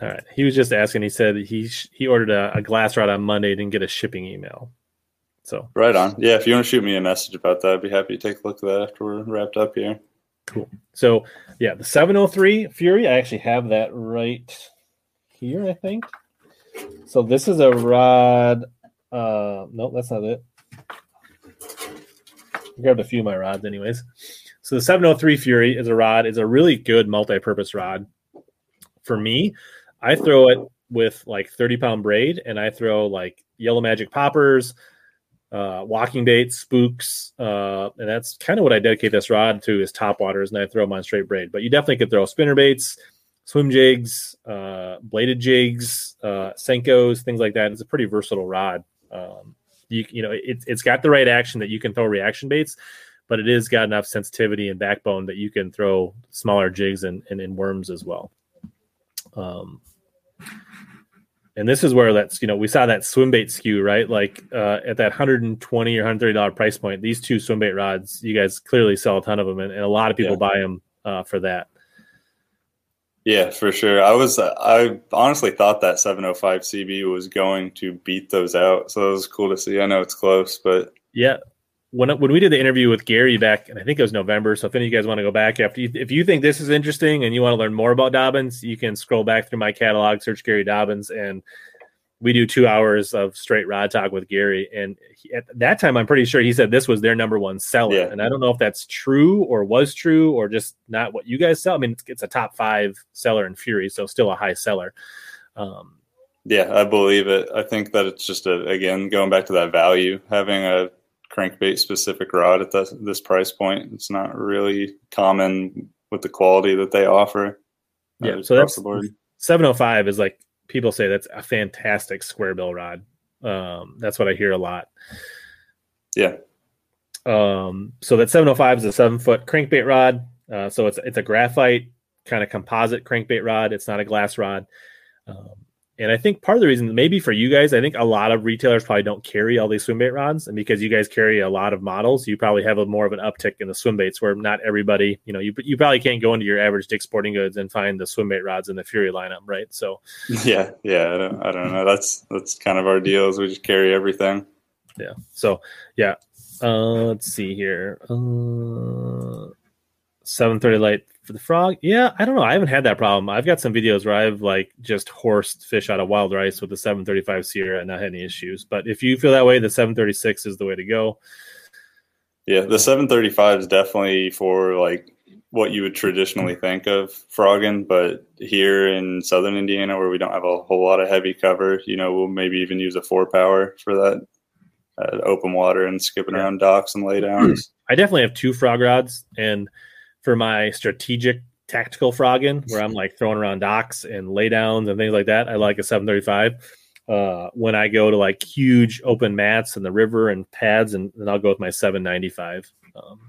all right. He was just asking. He said he he ordered a, a, glass rod on Monday, didn't get a shipping email. So right on. Yeah, if you want to shoot me a message about that, I'd be happy to take a look at that after we're wrapped up here. Cool. So yeah, the 703 Fury. I actually have that right here. I think. So this is a rod. Uh, no, that's not it. I grabbed a few of my rods, anyways. So the 703 Fury is a rod. is a really good multi-purpose rod. For me, I throw it with like 30 pound braid, and I throw like yellow magic poppers, uh, walking baits, spooks, uh, and that's kind of what I dedicate this rod to is top waters, and I throw them on straight braid. But you definitely could throw spinner baits, swim jigs, uh, bladed jigs, uh, Senkos, things like that. It's a pretty versatile rod. Um, you you know it, it's got the right action that you can throw reaction baits, but it is got enough sensitivity and backbone that you can throw smaller jigs and, and, and worms as well. Um, and this is where that's you know we saw that swim bait skew right like uh, at that 120 or 130 dollar price point these two swim bait rods you guys clearly sell a ton of them and, and a lot of people yeah. buy them uh, for that yeah, for sure. I was I honestly thought that 705 CB was going to beat those out, so it was cool to see. I know it's close, but yeah, when when we did the interview with Gary back, and I think it was November. So if any of you guys want to go back after, you, if you think this is interesting and you want to learn more about Dobyns, you can scroll back through my catalog, search Gary Dobyns, and we do two hours of straight rod talk with Gary. And he, at that time, I'm pretty sure he said this was their number one seller. Yeah. And I don't know if that's true or was true or just not what you guys sell. I mean, it's, it's a top five seller in Fury, so still a high seller. Um, Yeah, I believe it. I think that it's just a again going back to that value having a crankbait specific rod at this this price point. It's not really common with the quality that they offer. Yeah, so that's- the board. 705 is like people say that's a fantastic square bill rod. Um, that's what I hear a lot. Yeah, Um, so that 705 is a seven foot crankbait rod. Uh, so it's it's a graphite kind of composite crankbait rod. It's not a glass rod. Um, and I think part of the reason, maybe for you guys, I think a lot of retailers probably don't carry all these swim bait rods, and because you guys carry a lot of models, you probably have a more of an uptick in the swim baits. Where not everybody, you know, you you probably can't go into your average Dick Sporting Goods and find the swim bait rods in the Fury lineup, right? So yeah, yeah. I don't, I don't know. That's that's kind of our deal. Is we just carry everything. yeah so yeah uh let's see here uh 730 light for the frog? Yeah i don't know. I haven't had that problem. I've got some videos where i've like just horsed fish out of wild rice with the 735 sierra and not had any issues. But if you feel that way the 736 is the way to go. Yeah, the 735 is definitely for like what you would traditionally think of frogging, but here in southern Indiana, where we don't have a whole lot of heavy cover, you know, we'll maybe even use a four power for that uh, open water and skipping around docks and laydowns. i definitely have two frog rods and for my strategic tactical frogging where i'm like throwing around docks and laydowns and things like that i like a 735 uh, when I go to like huge open mats and the river and pads, and then I'll go with my 795. Um,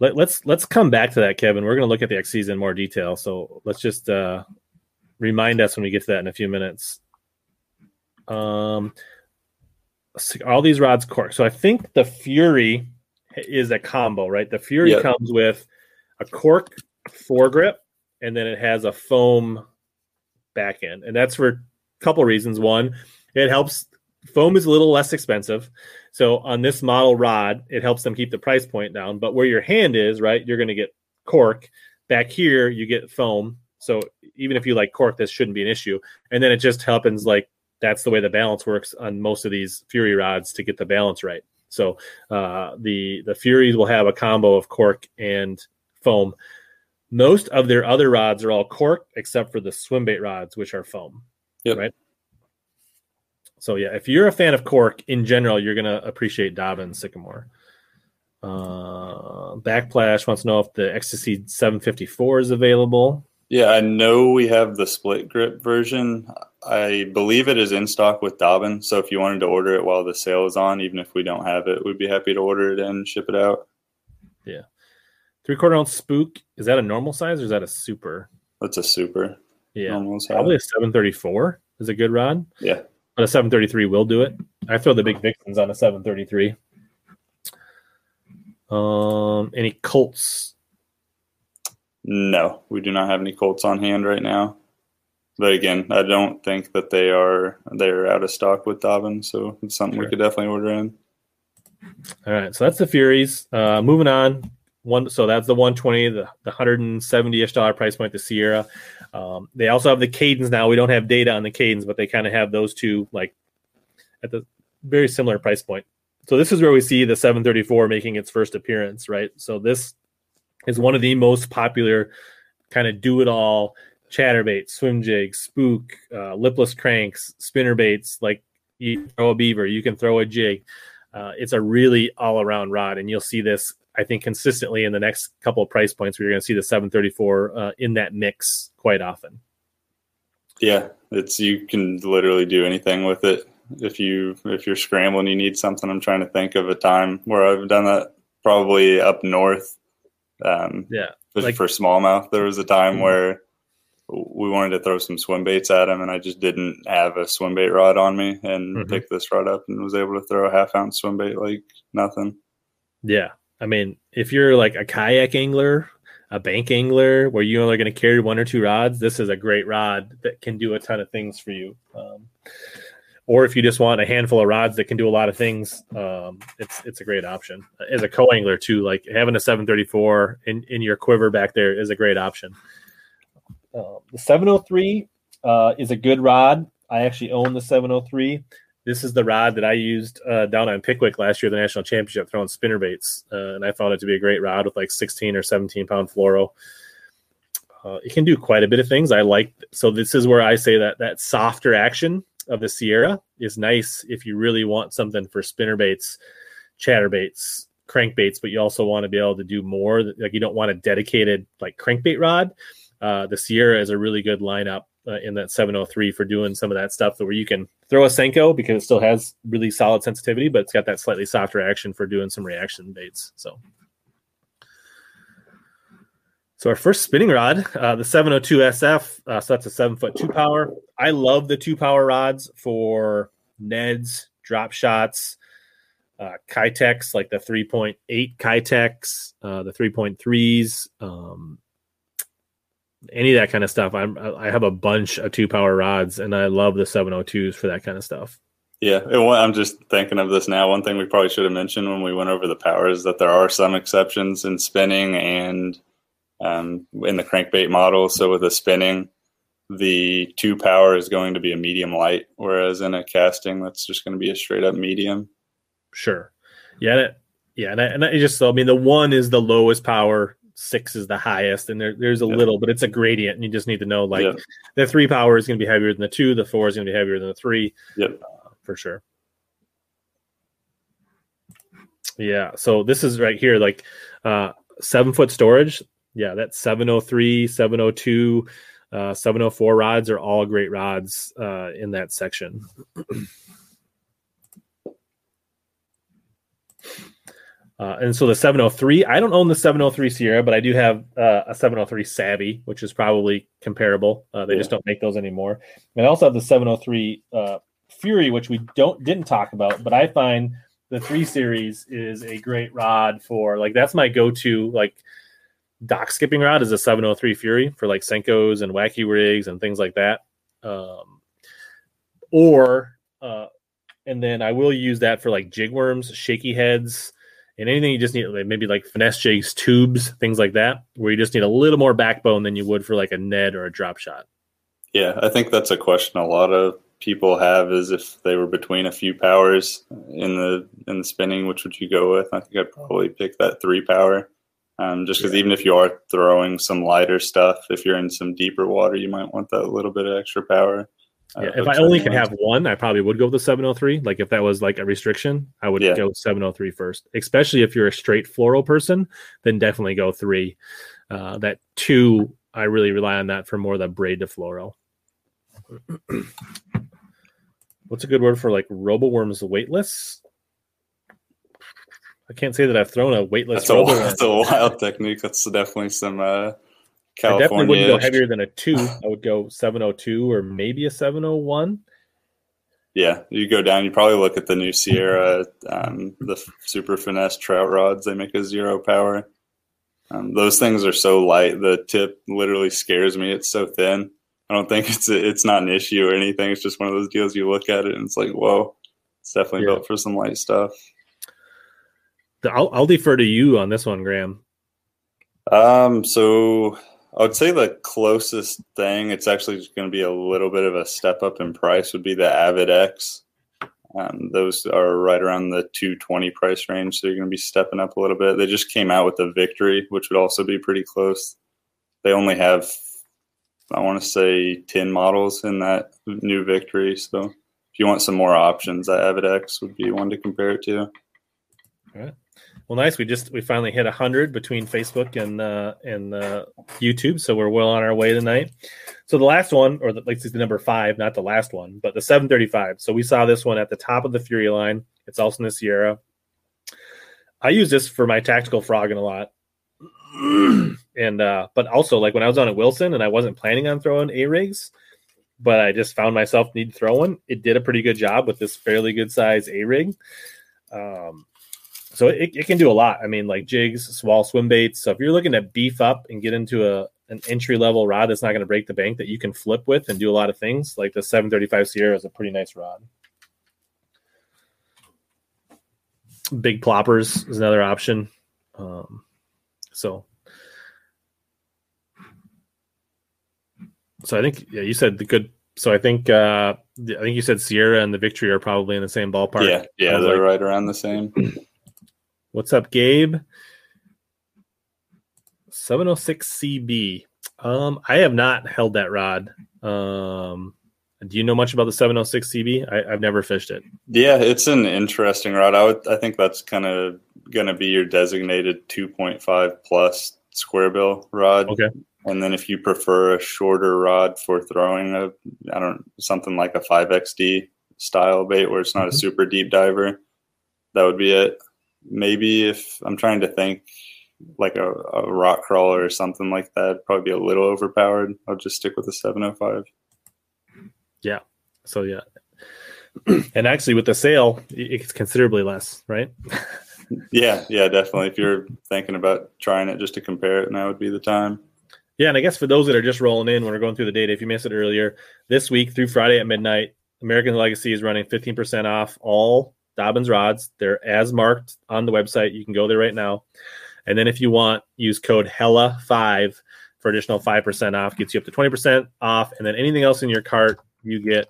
let, let's let's come back to that, Kevin. We're going to look at the XCs in more detail. So let's just uh, remind us when we get to that in a few minutes. Um, all these rods cork. So I think the Fury is a combo, right? The Fury Yep. comes with a cork foregrip, and then it has a foam back end, and that's for a couple reasons. One, it helps. Foam is a little less expensive, so on this model rod, it helps them keep the price point down. But where your hand is, right, you're going to get cork. Back here, you get foam. So even if you like cork, this shouldn't be an issue. And then it just happens like that's the way the balance works on most of these Fury rods to get the balance right. So uh, the the Furies will have a combo of cork and foam. Most of their other rods are all cork except for the swim bait rods, which are foam. Yep. Right. So yeah, if you're a fan of cork in general, you're gonna appreciate Dobyns Sycamore. Uh, Backplash wants to know if the Xtasy 754 is available. Yeah, I know we have the split grip version. I believe it is in stock with Dobyns. So if you wanted to order it while the sale is on, even if we don't have it, we'd be happy to order it and ship it out. Yeah. Three quarter ounce spook. Is that a normal size or is that a super? That's a super. Yeah, normal size. probably a 734 is a good rod. Yeah. But a 733 will do it. I throw the big vixens on a 733. Um, any Colts? No, we do not have any Colts on hand right now. But again, I don't think that they are they're out of stock with Dobyns, so it's something Sure. we could definitely order in. All right, so that's the Furies. Uh, moving on. One, so that's the 120, the, the 170 ish dollar price point, the Sierra. Um, they also have the Kaden now. We don't have data on the Kaden, but they kind of have those two like at the very similar price point. So this is where we see the 734 making its first appearance, right? So this is one of the most popular kind of do it all chatterbait, swim jig, spook, uh, lipless cranks, spinner baits. Like you throw a beaver, you can throw a jig. Uh, it's a really all around rod, and you'll see this, I think, consistently in the next couple of price points where you're going to see the 734 uh, in that mix quite often. Yeah, it's you can literally do anything with it. If you if you're scrambling, you need something. I'm trying to think of a time where I've done that. Probably up north. Um, Yeah, Like- for smallmouth, there was a time Mhm. where we wanted to throw some swim baits at him, and I just didn't have a swim bait rod on me, and Mhm. picked this rod up and was able to throw a half ounce swim bait like nothing. Yeah. I mean, if you're like a kayak angler, a bank angler, where you're only going to carry one or two rods, this is a great rod that can do a ton of things for you. Um, or if you just want a handful of rods that can do a lot of things, um, it's it's a great option as a co-angler too. Like having a 734 in, in your quiver back there is a great option. Uh, the 703 uh, is a good rod. I actually own the 703. This is the rod that I used uh, down on Pickwick last year, the national championship, throwing spinner baits, uh, and I found it to be a great rod with like 16 or 17 pound fluoro. Uh, it can do quite a bit of things. I like so this is where I say that that softer action of the Sierra is nice if you really want something for spinner baits, chatter baits, crankbaits, but you also want to be able to do more. Like you don't want a dedicated like crankbait rod. Uh, the Sierra is a really good lineup uh, in that 703 for doing some of that stuff where you can throw a Senko because it still has really solid sensitivity, but it's got that slightly softer action for doing some reaction baits. So. So our first spinning rod, uh, the 702 SF, uh, so that's a seven foot two power. I love the two power rods for Neds, drop shots, uh, Keitechs like the 3.8 Keitechs, uh, the 3.3s, um, any of that kind of stuff. I'm I have a bunch of two power rods, and I love the 702s for that kind of stuff. Yeah, I'm just thinking of this now. One thing we probably should have mentioned when we went over the powers is that there are some exceptions in spinning and um, in the crankbait model. So with a spinning, the two power is going to be a medium light, whereas in a casting, that's just going to be a straight up medium. Sure. Yeah. That, yeah. And I, and I just, so I mean, the one is the lowest power, six is the highest, and there, there's a yeah. little, but it's a gradient. And you just need to know like yeah. the three power is going to be heavier than the two, the four is going to be heavier than the three. Yep. Uh, for sure. Yeah. So this is right here, like uh, seven foot storage yeah, that 703, 702, uh, 704 rods are all great rods uh, in that section. Uh, and so the 703, I don't own the 703 Sierra, but I do have uh, a 703 Savvy, which is probably comparable. Uh, they yeah. just don't make those anymore. And I also have the 703 uh, Fury, which we don't didn't talk about, but I find the three series is a great rod for like that's my go-to like dock skipping rod is a 703 Fury for like Senkos and wacky rigs and things like that. Um, or, uh, and then I will use that for like jig worms, shaky heads, and anything you just need, maybe like finesse jigs, tubes, things like that, where you just need a little more backbone than you would for like a Ned or a drop shot. Yeah, I think that's a question a lot of people have is if they were between a few powers in the in the spinning, which would you go with? I think I'd probably pick that three power. Um, just because yeah. even if you are throwing some lighter stuff, if you're in some deeper water, you might want that little bit of extra power. Uh, yeah, if I only could have one, I probably would go with the 703. Like if that was like a restriction, I would yeah. go 703 first. Especially if you're a straight fluoro person, then definitely go three. Uh, that two, I really rely on that for more the braid to fluoro. What's a good word for like RoboWorms weightless? I can't say that I've thrown a weightless. That's a, that's a wild technique. That's definitely some uh, California. I definitely wouldn't go heavier than a two. I would go 702 or maybe a 701. Yeah, you go down. You probably look at the new Sierra, um, the super finesse trout rods. They make a zero power. Um, those things are so light. The tip literally scares me. It's so thin. I don't think it's a, it's not an issue or anything. It's just one of those deals. You look at it and it's like, whoa, it's definitely yeah. built for some light stuff. I'll, I'll defer to you on this one, Graham. Um, so I would say the closest thing, it's actually going to be a little bit of a step up in price, would be the Avid X. Um, those are right around the 220 price range, so you're going to be stepping up a little bit. They just came out with the Victory, which would also be pretty close. They only have, I want to say, 10 models in that new Victory. So if you want some more options, that Avid X would be one to compare it to. All right. Well, nice. We just we finally hit hundred between Facebook and uh, and uh, YouTube, so we're well on our way tonight. So the last one, or the, like the number five, not the last one, but the 735. So we saw this one at the top of the Fury line. It's also in the Sierra. I use this for my tactical frogging a lot, and uh, but also like when I was on at Wilson and I wasn't planning on throwing a rigs, but I just found myself need to throw one. It did a pretty good job with this fairly good size a rig. Um, so it, it can do a lot. I mean, like jigs, small swim baits. So if you're looking to beef up and get into a an entry level rod that's not going to break the bank that you can flip with and do a lot of things, like the 735 Sierra is a pretty nice rod. Big ploppers is another option. Um, so, so I think yeah, you said the good. So I think uh, I think you said Sierra and the Victory are probably in the same ballpark. Yeah, yeah, they're like, right around the same. What's up, Gabe? 706 CB. Um, I have not held that rod. Um, do you know much about the 706 CB? I, have never fished it. Yeah, it's an interesting rod. I would, I think that's kind of going to be your designated 2.5 plus square bill rod. Okay. And then if you prefer a shorter rod for throwing a, I don't something like a 5XD style bait where it's not mm-hmm. a super deep diver, that would be it. Maybe if I'm trying to think like a, a rock crawler or something like that, probably be a little overpowered. I'll just stick with the 705. Yeah. So yeah. and actually with the sale, it's considerably less, right? yeah, yeah, definitely. If you're thinking about trying it just to compare it, now would be the time. Yeah, and I guess for those that are just rolling in when we're going through the data, if you missed it earlier, this week through Friday at midnight, American Legacy is running 15% off all Dobyns rods. They're as marked on the website. You can go there right now. And then if you want, use code HELLA5 for additional 5% off, gets you up to 20% off. And then anything else in your cart, you get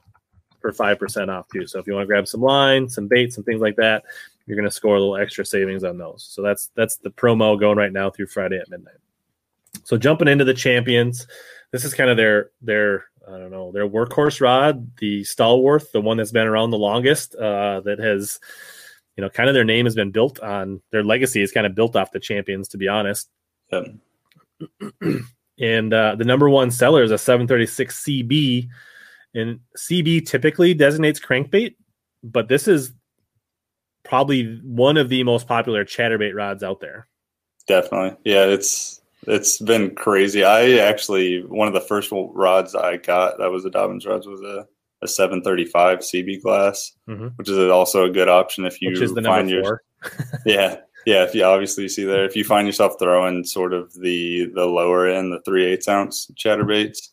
for 5% off too. So if you want to grab some line, some bait, some things like that, you're going to score a little extra savings on those. So that's that's the promo going right now through Friday at midnight. So jumping into the champions, this is kind of their their I don't know their workhorse rod, the stalwart, the one that's been around the longest, uh, that has you know, kind of their name has been built on their legacy is kind of built off the champions, to be honest. Yep. and uh, the number one seller is a 736 CB, and CB typically designates crankbait, but this is probably one of the most popular chatterbait rods out there. Definitely, yeah. It's it's been crazy. I actually one of the first rods I got that was a Dobyns rods was a a 735 CB glass, mm-hmm. which is also a good option if you which is the find your yeah yeah if you obviously see there if you find yourself throwing sort of the the lower end the three eighths ounce chatterbaits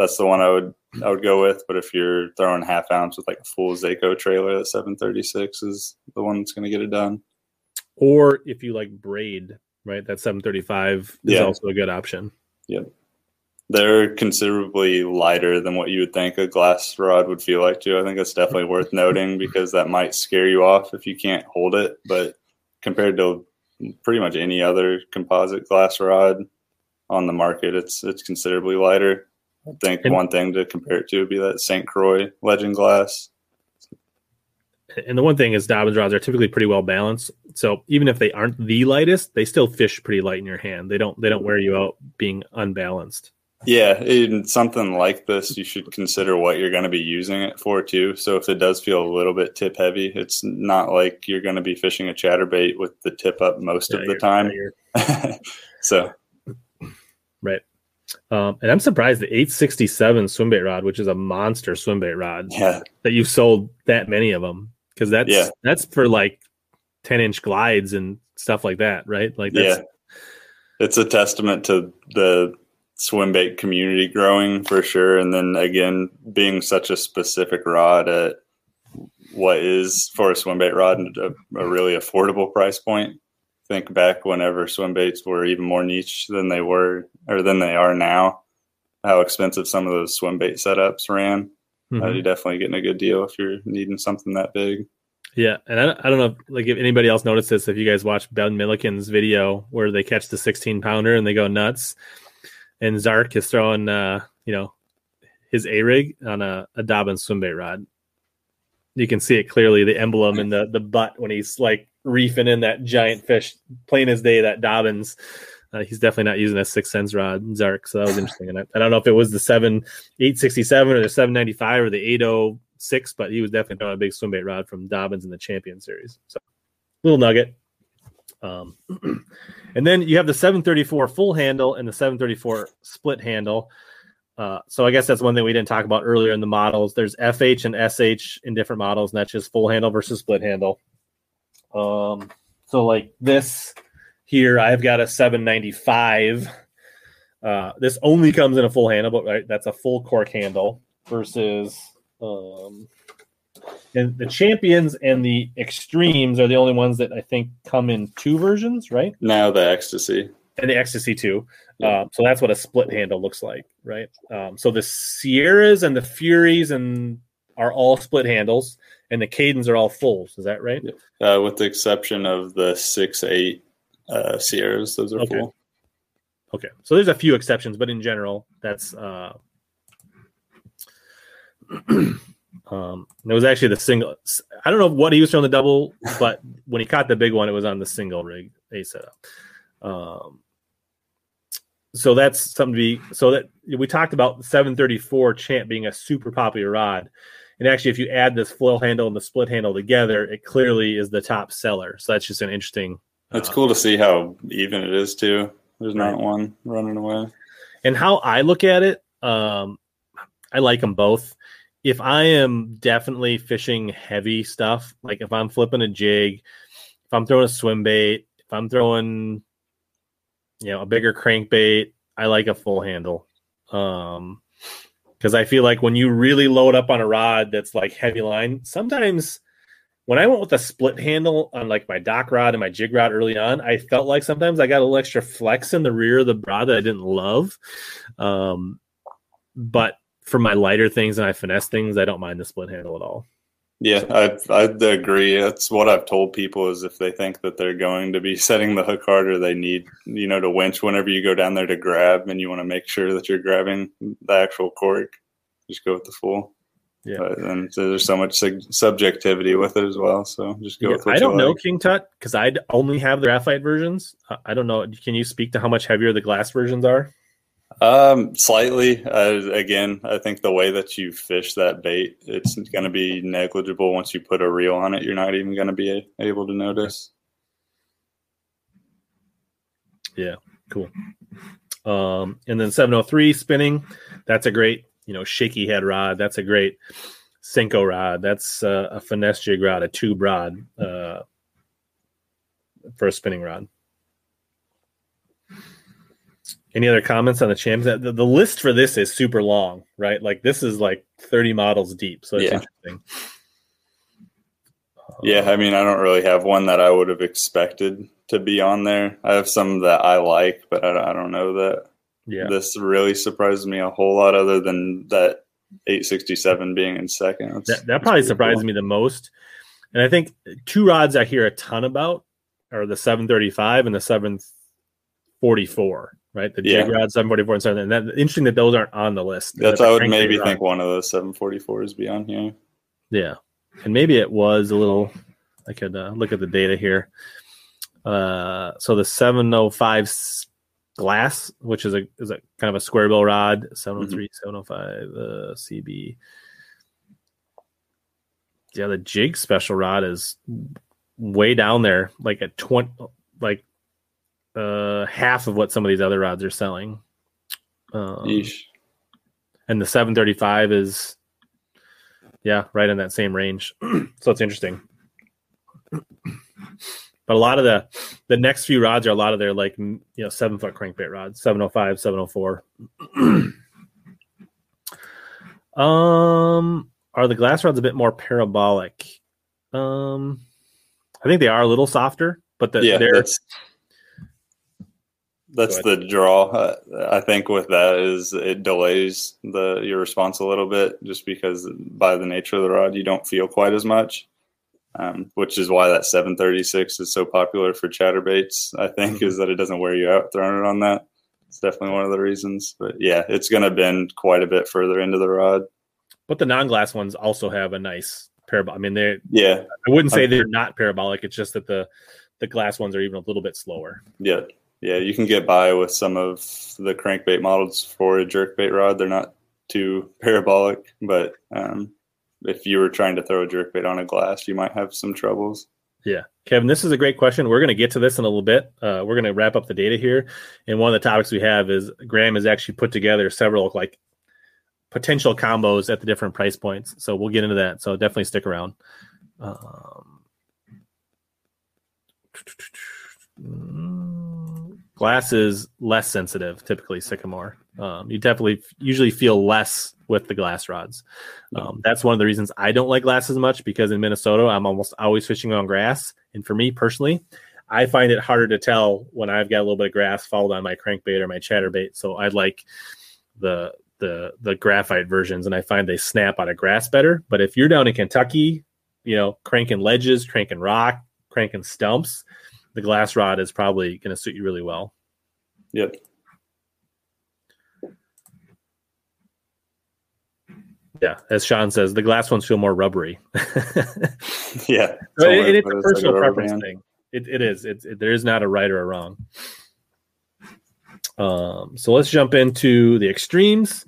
that's the one I would I would go with. But if you're throwing half ounce with like a full Zako trailer, that 736 is the one that's going to get it done. Or if you like braid, right? That 735 is also a good option. Yep. They're considerably lighter than what you would think a glass rod would feel like too. I think that's definitely worth noting because that might scare you off if you can't hold it. But compared to pretty much any other composite glass rod on the market, it's it's considerably lighter. I think and, one thing to compare it to would be that St. Croix Legend glass. And the one thing is Dobyns rods are typically pretty well balanced. So even if they aren't the lightest, they still fish pretty light in your hand. They don't they don't wear you out being unbalanced. Yeah, in something like this, you should consider what you're going to be using it for too. So if it does feel a little bit tip heavy, it's not like you're going to be fishing a chatterbait with the tip up most yeah, of the time. Yeah, so, right. Um, and I'm surprised the 867 swimbait rod, which is a monster swimbait rod, yeah. that you've sold that many of them because that's yeah. that's for like 10 inch glides and stuff like that, right? Like that's, yeah, it's a testament to the swim bait community growing for sure. And then again, being such a specific rod at what is for a swim bait rod a, a really affordable price point. Think back whenever swim baits were even more niche than they were or than they are now, how expensive some of those swim bait setups ran. Mm-hmm. Uh, you're definitely getting a good deal if you're needing something that big. Yeah, and I, I don't know, if, like if anybody else noticed this, if you guys watch Ben Milliken's video where they catch the 16 pounder and they go nuts, and Zark is throwing, uh, you know, his A rig on a, a Dobyns swimbait rod. You can see it clearly, the emblem in the the butt when he's like reefing in that giant fish, plain as day. That Dobyns, uh, he's definitely not using a six cents rod Zark. So that was interesting. And I, I, don't know if it was the seven eight sixty seven or the seven ninety five or the eight oh six, but he was definitely throwing a big swimbait rod from Dobyns in the Champion Series. So little nugget. Um, and then you have the 734 full handle and the 734 split handle. Uh, so I guess that's one thing we didn't talk about earlier in the models. There's FH and SH in different models, and that's just full handle versus split handle. Um, so like this here, I've got a 795. Uh, this only comes in a full handle, but right, that's a full cork handle versus um, and the champions and the extremes are the only ones that I think come in two versions, right? Now the Xtasy. And the Xtasy too. Uh, so that's what a split handle looks like, right? Um, so the Sierras and the Furies and are all split handles, and the Kadens are all fulls. Is that right? Uh, with the exception of the six eight uh, Sierras, those are Okay. full. Okay, so there's a few exceptions, but in general, that's uh, um, it was actually the single. I don't know what he was throwing the double, but when he caught the big one, it was on the single rig A setup. Um, so that's something to be. So that we talked about the 734 champ being a super popular rod, and actually, if you add this flail handle and the split handle together, it clearly is the top seller. So that's just an interesting. It's uh, cool to see how even it is too. There's not Right. one running away. and how I look at it, um, I like them both. If I am definitely fishing heavy stuff, like if I'm flipping a jig, if I'm throwing a swim bait, if I'm throwing, you know, a bigger crankbait, I like a full handle. Um, because I feel like when you really load up on a rod that's like heavy line, sometimes when I went with a split handle on like my dock rod and my jig rod early on, I felt like sometimes I got a little extra flex in the rear of the rod that I didn't love. Um, but for my lighter things and I finesse things, I don't mind the split handle at all. Yeah, I I agree. That's what I've told people is if they think that they're going to be setting the hook harder, they need you know to winch whenever you go down there to grab, and you want to make sure that you're grabbing the actual cork. Just go with the full. Yeah. But, and so there's so much subjectivity with it as well. So just go Yeah, with what I don't know like. King Tut because I only have the graphite versions. I- I don't know. Can you speak to how much heavier the glass versions are? Um, slightly. Uh, again, I think the way that you fish that bait, it's going to be negligible. Once you put a reel on it, you're not even going to be able to notice. Yeah, cool. Um, and then 703 spinning. That's a great, you know, shaky head rod. That's a great Senko rod. That's uh, a finesse jig rod, a tube rod uh, for a spinning rod. Any other comments on the champs? The, the list for this is super long, right? Like this is like 30 models deep. So it's Yeah. interesting. Yeah, I mean, I don't really have one that I would have expected to be on there. I have some that I like, but I don't, I don't know that Yeah. this really surprised me a whole lot, other than that 867 being in second. That's- That, that probably surprised cool. me the most. And I think two rods I hear a ton about are the 735 and the 744, right? The jig Yeah. rod 744 and 7. And that interesting that those aren't on the list. That's I would maybe rod- think one of those 744s be on here. Yeah. And maybe it was a little, I could uh, look at the data here. Uh, so the 705 s- glass, which is a is a kind of a square bill rod, 703, 705 uh, CB. Yeah, the jig special rod is way down there, like at 20, like uh, half of what some of these other rods are selling. Um, Yeesh. and the 735 is yeah right in that same range so it's interesting but a lot of the the next few rods are a lot of their like you know seven foot crankbait rods 705 704 um are the glass rods a bit more parabolic um i think they are a little softer but the, yeah, they're that's that's the draw. Uh, I think with that is it delays the your response a little bit, just because by the nature of the rod, you don't feel quite as much. Um, which is why that 736 is so popular for chatterbaits. I think is that it doesn't wear you out throwing it on that. It's definitely one of the reasons. But yeah, it's going to bend quite a bit further into the rod. but the non-glass ones also have a nice parabolic i mean they Yeah, I wouldn't say they're not parabolic. It's just that the the glass ones are even a little bit slower. yeah, yeah. You can get by with some of the crankbait models for a jerkbait rod. They're not too parabolic, but um, if you were trying to throw a jerkbait on a glass, you might have some troubles. Yeah, Kevin, this is a great question. We're going to get to this in a little bit. Uh, we're going to wrap up the data here, and one of the topics we have is Graham has actually put together several like potential combos at the different price points. So we'll get into that. So definitely stick around. Um, Glass is less sensitive, typically sycamore. Um, you definitely usually feel less with the glass rods. Um, that's one of the reasons I don't like glass as much because in Minnesota, I'm almost always fishing on grass. And for me personally, I find it harder to tell when I've got a little bit of grass followed on my crankbait or my chatterbait. So I like the the the graphite versions, and I find they snap out of grass better. But if you're down in Kentucky, you know, cranking ledges, cranking rock, cranking stumps, the glass rod is probably going to suit you really well. Yep. Yeah, as Sean says, the glass ones feel more rubbery. yeah, but it, it's a personal like a preference band. thing. It, it is. It's it, there is not a right or a wrong. Um, so let's jump into the extremes.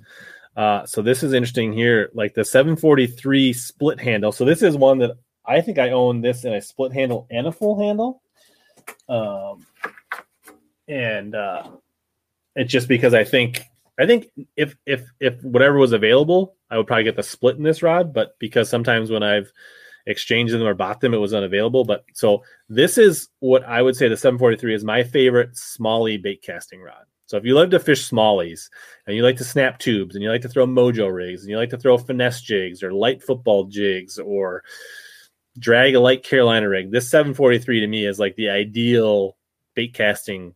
Uh, so this is interesting here, like the 743 split handle. So this is one that I think I own this in a split handle and a full handle. Um, and uh, it's just because I think I think if if if whatever was available, I would probably get the split in this rod. But because sometimes when I've exchanged them or bought them, it was unavailable. But so this is what I would say the 743 is my favorite smallie bait casting rod. So if you love to fish smallies and you like to snap tubes and you like to throw mojo rigs and you like to throw finesse jigs or light football jigs or drag a light Carolina rig, this 743 to me is like the ideal bait casting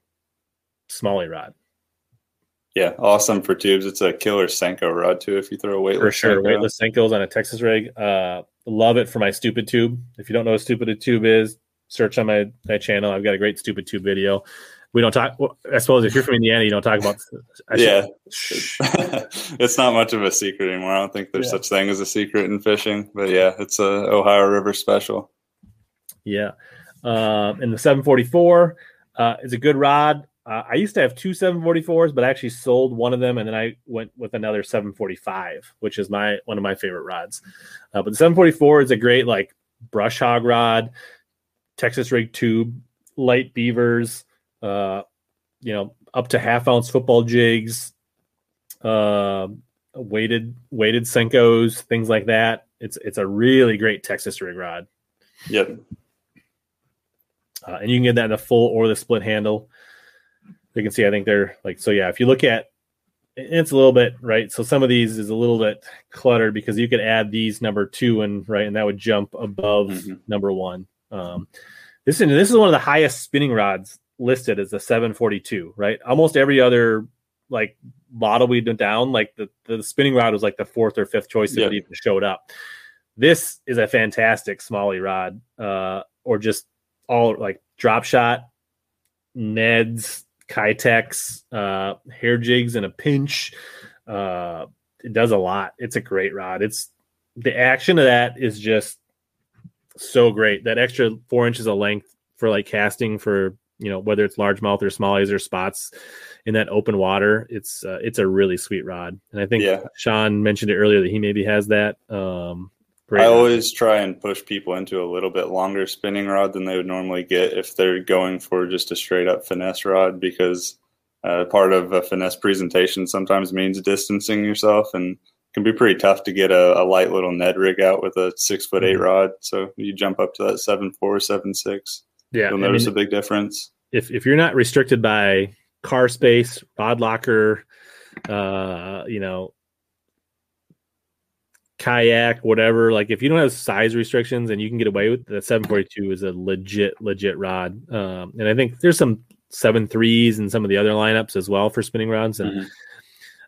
smallie rod. Yeah, awesome for tubes. It's a killer Senko rod too. If you throw a weightless, for sure, Senko. weightless Senkos on a Texas rig. Uh, love it for my stupid tube. If you don't know what stupid a tube is, search on my my channel. I've got a great stupid tube video. We don't talk. Well, I suppose if you're from Indiana, you don't talk about. yeah, it's not much of a secret anymore. I don't think there's yeah. such thing as a secret in fishing. But yeah, it's a Ohio River special. Yeah, uh, and the 744 uh, is a good rod. Uh, I used to have two 744s, but I actually sold one of them, and then I went with another 745, which is my one of my favorite rods. Uh, but the 744 is a great like brush hog rod, Texas rig tube, light beavers, uh, you know, up to half ounce football jigs, uh, weighted weighted Senkos, things like that. It's it's a really great Texas rig rod. Yep. Uh, and you can get that in the full or the split handle you can see I think they're like so yeah if you look at it's a little bit right so some of these is a little bit cluttered because you could add these number two and right and that would jump above mm-hmm. number one um, this is this is one of the highest spinning rods listed as a 742 right almost every other like model we went down like the, the spinning rod was like the fourth or fifth choice that even showed up this is a fantastic smallie rod uh or just all like drop shot neds Keitechs, uh, hair jigs in a pinch. Uh, it does a lot. It's a great rod. It's the action of that is just so great. That extra four inches of length for like casting for you know whether it's largemouth or smallies or spots in that open water. It's uh, it's a really sweet rod, and I think yeah. Sean mentioned it earlier that he maybe has that. Um. I always try and push people into a little bit longer spinning rod than they would normally get if they're going for just a straight up finesse rod because uh, part of a finesse presentation sometimes means distancing yourself and can be pretty tough to get a, a light little Ned rig out with a six foot 8 mm-hmm. rod. So you jump up to that seven four, seven six. Yeah, you'll notice I mean, a big difference. If if you're not restricted by car space, rod locker, uh, you know, kayak, whatever. Like if you don't have size restrictions and you can get away with the 742 is a legit, legit rod. Um, and I think there's some seven threes and some of the other lineups as well for spinning rods. And mm-hmm.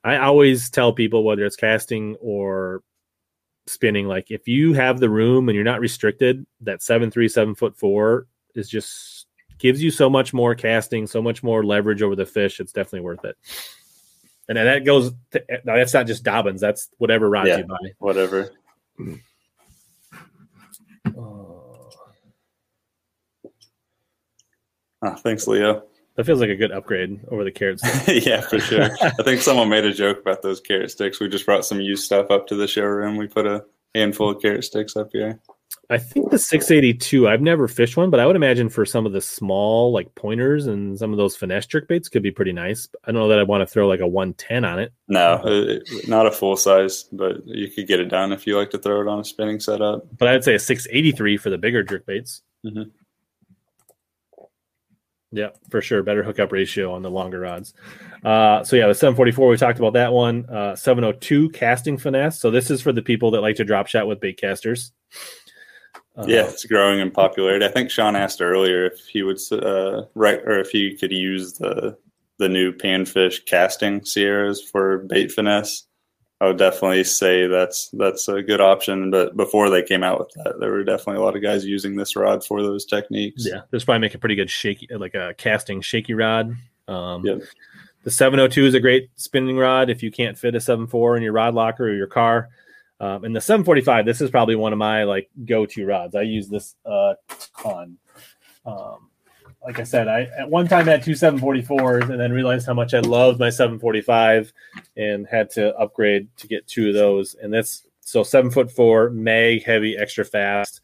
I always tell people whether it's casting or spinning, like if you have the room and you're not restricted, that seven three, seven foot four is just gives you so much more casting, so much more leverage over the fish. It's definitely worth it and then that goes. To, that's not just Dobyns. That's whatever rods yeah, you buy. Whatever. Oh, thanks, Leo. That feels like a good upgrade over the carrots. yeah, for sure. I think someone made a joke about those carrot sticks. We just brought some used stuff up to the showroom. We put a handful of carrot sticks up here. I think the 682, I've never fished one, but I would imagine for some of the small like pointers and some of those finesse jerk baits could be pretty nice. I don't know that I want to throw like a 110 on it. No, uh, not a full size, but you could get it done if you like to throw it on a spinning setup. But I'd say a 683 for the bigger jerk baits. Mm-hmm. Yeah, for sure. Better hookup ratio on the longer rods. Uh, so yeah, the 744, we talked about that one. Uh, 702 casting finesse. So this is for the people that like to drop shot with bait casters. Uh, yeah, it's growing in popularity. I think Sean asked earlier if he would uh, right or if he could use the the new panfish casting Sierras for bait finesse. I would definitely say that's that's a good option. But before they came out with that, there were definitely a lot of guys using this rod for those techniques. Yeah, this probably make a pretty good shaky, like a casting shaky rod. Um, yep. The 702 is a great spinning rod if you can't fit a 74 in your rod locker or your car. Um, and the 745, this is probably one of my like go-to rods. I use this a ton. Um, like I said, I at one time had two 744s and then realized how much I loved my 745 and had to upgrade to get two of those. And that's so seven foot four, mag, heavy, extra fast.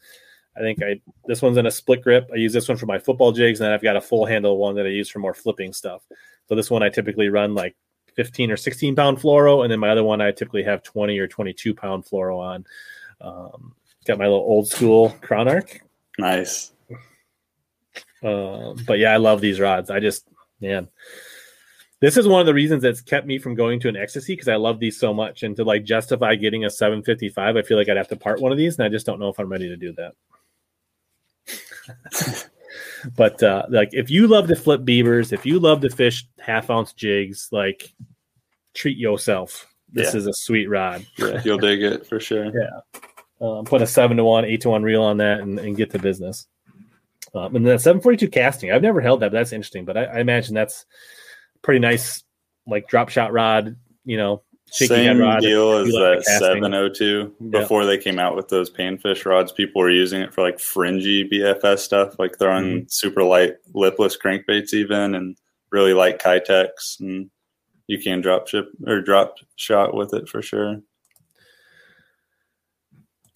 I think I this one's in a split grip. I use this one for my football jigs, and then I've got a full handle one that I use for more flipping stuff. So this one I typically run like 15 or 16 pound fluoro, and then my other one I typically have 20 or 22 pound fluoro on. Um, got my little old school Chronarch. Nice. Uh, but yeah, I love these rods. I just, man, this is one of the reasons that's kept me from going to an Xtasy because I love these so much. And to like justify getting a 755, I feel like I'd have to part one of these, and I just don't know if I'm ready to do that. but uh, like, if you love to flip beavers, if you love to fish half ounce jigs, like, treat yourself. This yeah. is a sweet rod. Yeah, you'll dig it for sure. Yeah. Um, put a seven to one, eight to one reel on that, and, and get to business. Um, and then 742 casting, I've never held that, but that's interesting. But I, I, imagine that's pretty nice, like drop shot rod, you know, same deal as that 702. Before yeah. they came out with those panfish rods, people were using it for like fringy BFS stuff, like throwing mm-hmm. super light lipless crankbaits, even and really light Keitechs. And you can drop ship or drop shot with it for sure.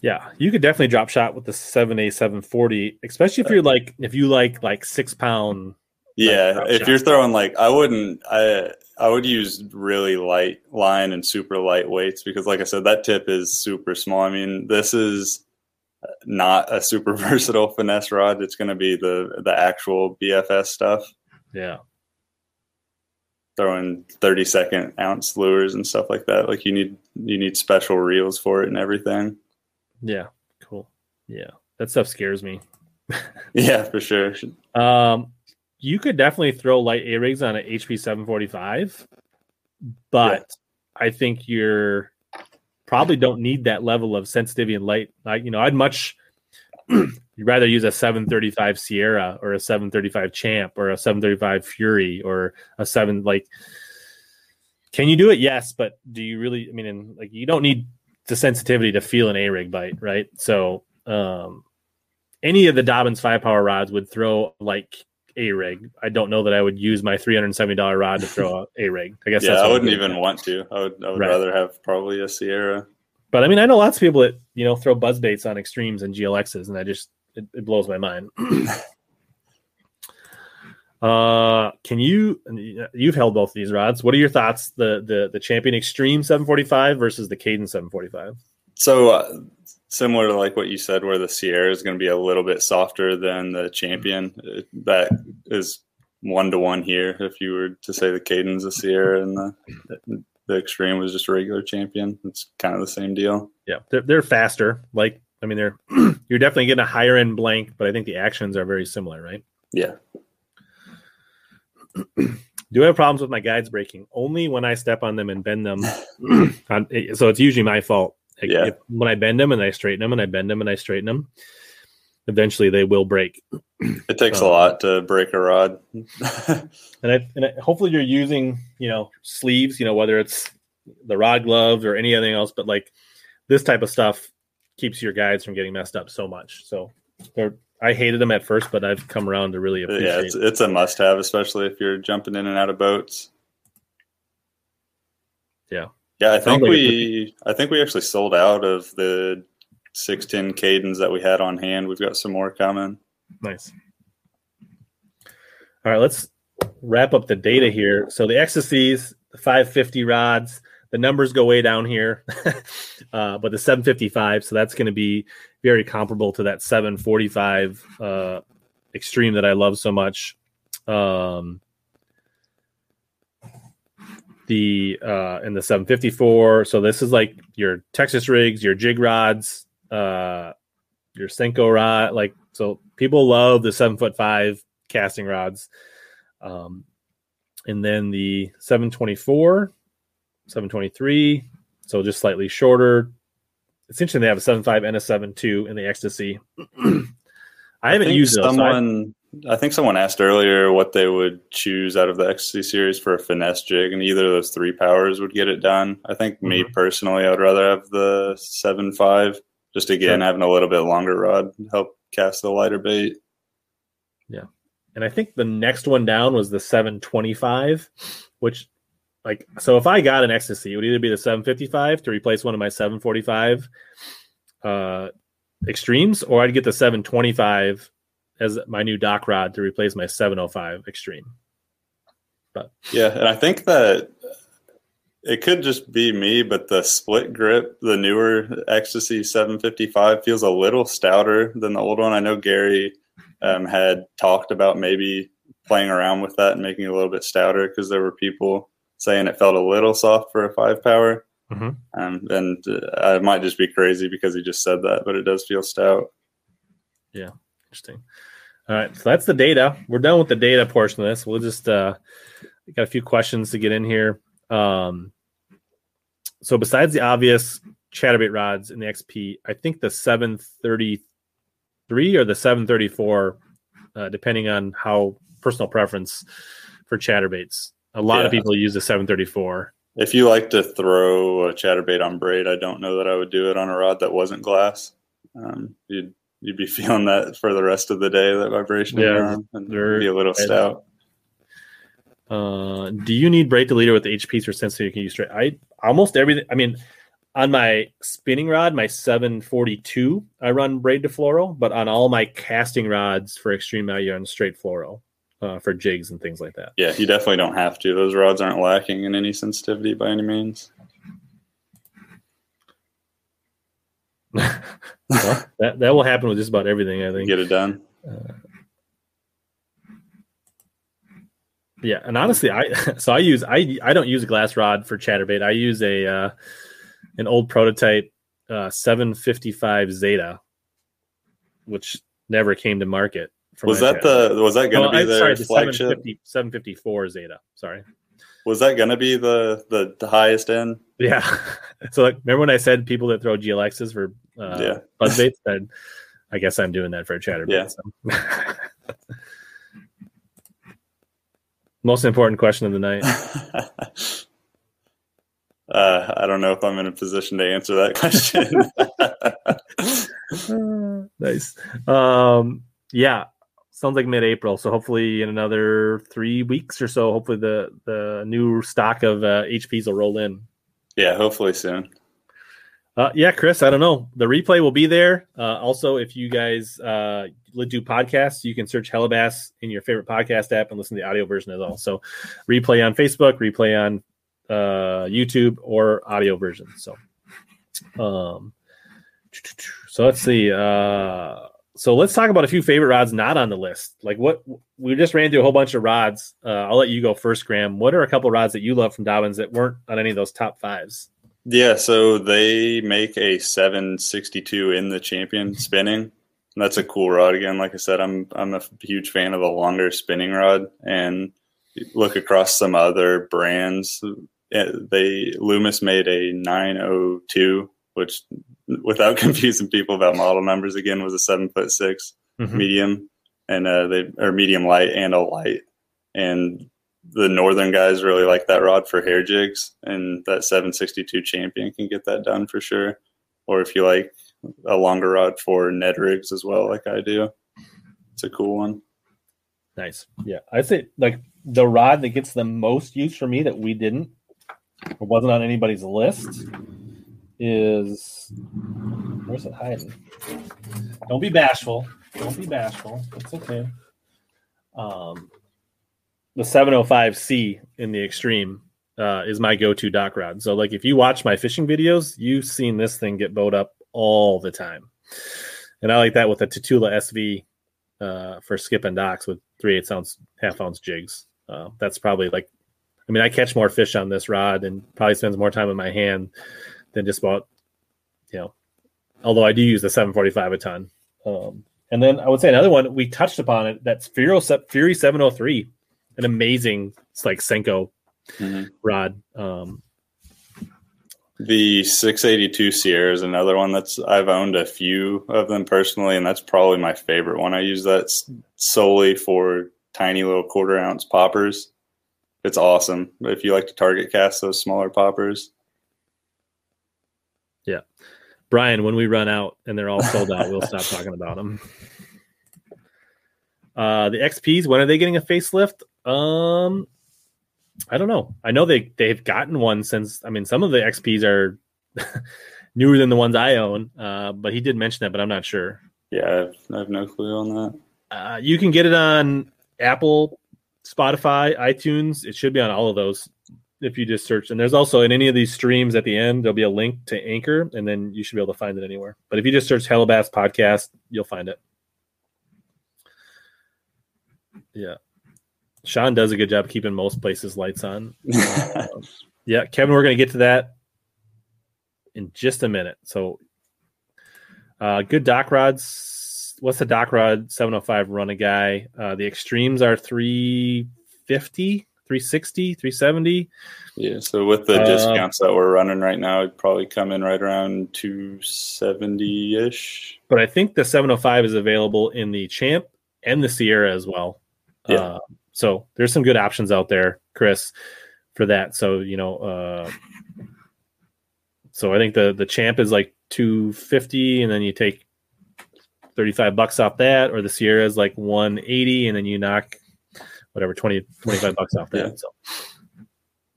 Yeah, you could definitely drop shot with the seven A seven forty, especially if you're like if you like like six pound. Yeah, like, if you're throwing like I wouldn't I I would use really light line and super light weights because like I said that tip is super small. I mean this is not a super versatile finesse rod. It's going to be the the actual BFS stuff. Yeah. Throwing 30 second ounce lures and stuff like that. Like you need you need special reels for it and everything. Yeah, cool. Yeah, that stuff scares me. yeah, for sure. Um, you could definitely throw light A rigs on an HP 745, but yeah. I think you're probably don't need that level of sensitivity and light. Like, you know, I'd much you'd rather use a 735 Sierra or a 735 Champ or a 735 Fury or a seven like. Can you do it? Yes, but do you really? I mean, like you don't need the sensitivity to feel an A rig bite, right? So um, any of the Dobyns five power rods would throw like a rig. I don't know that I would use my three hundred seventy dollar rod to throw a rig. I guess yeah, I wouldn't even want to. I would I would right. rather have probably a Sierra. But I mean, I know lots of people that you know throw buzz baits on extremes and GLXs, and I just it, it blows my mind. Uh, can you? You've held both these rods. What are your thoughts? The the the Champion Extreme 745 versus the Kaden 745. So uh, similar to like what you said, where the Sierra is going to be a little bit softer than the mm-hmm. Champion. Uh, that is one to one here. If you were to say the Kaden's, a Sierra and the the Extreme was just a regular Champion, it's kind of the same deal. Yeah, they're, they're faster. Like I mean, they're you're definitely getting a higher end blank, but I think the actions are very similar, right? Yeah. do I have problems with my guides breaking? Only when I step on them and bend them. so it's usually my fault. Like yeah. If, when I bend them and I straighten them and I bend them and I straighten them, eventually they will break. It takes um, a lot to break a rod. and I, and I, hopefully you're using, you know, sleeves, you know, whether it's the rod gloves or anything else, but like this type of stuff keeps your guides from getting messed up so much. So they're I hated them at first, but I've come around to really appreciate. Yeah, it's, it's a must-have, especially if you're jumping in and out of boats. Yeah, yeah. I think we, I think we actually sold out of the six ten Kadens that we had on hand. We've got some more coming. Nice. All right, let's wrap up the data here. So the Xtasies, the 550 rods, the numbers go way down here, uh, but the 755. So that's going to be very comparable to that 745 uh, extreme that I love so much. Um, the uh, and the 754. So this is like your Texas rigs, your jig rods, uh, your Senko rod. Like so, people love the seven foot five casting rods. Um, and then the 724, 723. So just slightly shorter. It's interesting they have a 7.5 and a 7.2 in the Xtasy. I haven't used those. someone. I think someone asked earlier what they would choose out of the Xtasy series for a finesse jig, and either of those three powers would get it done. I think me Mhm. personally, I would rather have the seven five. Just again, Sure. having a little bit longer rod help cast the lighter bait. Yeah, and I think the next one down was the 725, which like so if I got an Xtasy, it would either be the 755 to replace one of my 745 uh extremes, or I'd get the 725 as my new dock rod to replace my 705 extreme. But Yeah, and I think that it could just be me, but the split grip, the newer Xtasy 755, feels a little stouter than the old one. I know Gary um, had talked about maybe playing around with that and making it a little bit stouter because there were people saying it felt a little soft for a five power. Mhm. Um, and uh, I might just be crazy because he just said that, but it does feel stout. Yeah, interesting. All right, so that's the data. We're done with the data portion of this. We'll just uh got a few questions to get in here. Um so besides the obvious chatterbait rods in the XP, I think the 733 or the 734, uh, depending on how personal preference for chatterbaits. A lot of people use the 734. If you like to throw a chatterbait on braid, I don't know that I would do it on a rod that wasn't glass. Um, you'd you'd be feeling that for the rest of the day, that vibration Yeah, arm, and be a little stout. Uh, do you need braid to leader with HPs or sensitive you can use straight? I almost everything. I mean, on my spinning rod, my 742, I run braid to fluoro, but on all my casting rods for extreme, I run straight fluoro uh, for jigs and things like that. Yeah, you definitely don't have to. Those rods aren't lacking in any sensitivity by any means. Well, that that will happen with just about everything. I think. Get it done. Yeah, and honestly, I so I use I I don't use a glass rod for chatterbait. I use a uh, an old prototype uh, 755 Zeta, which never came to market. Was that chatterbait. the was that going to be their sorry, the flagship? 750, 754 Zeta. Sorry. Was that going to be the, the the highest end? Yeah. so like, remember when I said people that throw GLXs for uh, Yeah. buzz baits? Then I guess I'm doing that for a chatterbait. Yeah. so. Most important question of the night. uh, I don't know if I'm in a position to answer that question. Uh, nice. Um, yeah, sounds like mid-April. So hopefully in another three weeks or so, hopefully the the new stock of uh, HPs will roll in. yeah, hopefully soon. Uh, yeah, Chris, I don't know. The replay will be there. Uh, also, if you guys uh, do podcasts, you can search Hellabass in your favorite podcast app and listen to the audio version as well. So, replay on Facebook, replay on uh, YouTube, or audio version. So, um, so let's see. Uh, so let's talk about a few favorite rods not on the list. Like what we just ran through a whole bunch of rods. Uh, I'll let you go first, Graham. What are a couple rods that you love from Dobyns that weren't on any of those top fives? Yeah, so they make a 762 in the champion spinning. And that's a cool rod again. Like I said, I'm I'm a huge fan of a longer spinning rod and look across some other brands. eh, They Loomis made a 902, which without confusing people about model numbers again was a seven foot 6 Mhm. medium and uh, they or medium light and a light and the northern guys really like that rod for hair jigs and that 762 champion can get that done for sure or if you like a longer rod for ned rigs as well like i do it's a cool one Nice. Yeah. I'd say like the rod that gets the most use for me that we didn't or wasn't on anybody's list is where's it hiding? Don't be bashful. Don't be bashful. It's okay. Um the 705C in the extreme uh, is my go-to dock rod. So like if you watch my fishing videos, you've seen this thing get bowed up all the time. And I like that with a Tatula SV uh, for skipping docks with three eighths ounce, half ounce jigs. Uh, that's probably like, I mean, I catch more fish on this rod and probably spends more time in my hand than just about, you know, although I do use the 745 a ton. Um, and then I would say another one we touched upon it. That's Fury Fury 703, an amazing it's like Senko Mhm. rod. Um, The 682 Sierra is another one that's I've owned a few of them personally, and that's probably my favorite one. I use that solely for tiny little quarter ounce poppers. It's awesome if you like to target cast those smaller poppers. Brian, when we run out and they're all sold out, we'll stop talking about them. Uh, the XPs, when are they getting a facelift? Um, I don't know. I know they they've gotten one since. I mean, some of the XPs are newer than the ones I own. Uh, but he did mention that, but I'm not sure. Yeah, I have, I have no clue on that. Uh, you can get it on Apple, Spotify, iTunes. It should be on all of those if you just search. And there's also in any of these streams at the end, there'll be a link to Anchor, and then you should be able to find it anywhere. But if you just search Hellabass Podcast, you'll find it. Yeah. Sean does a good job keeping most places lights on. Yeah, Kevin, we're going to get to that in just a minute. So, uh, good dock rods. What's the dock rod 705 run a guy? Uh, the extremes are 350, 360, 370. Yeah, so with the Uh, discounts that we're running right now, it'd probably come in right around 270 ish. But I think the 705 is available in the Champ and the Sierra as well. Yeah. Uh, so there's some good options out there, Chris, for that. So you know, uh, so I think the the Champ is like 250, and then you take 35 bucks off that, or the Sierra is like 180, and then you knock whatever 20 25 bucks off that. Yeah. So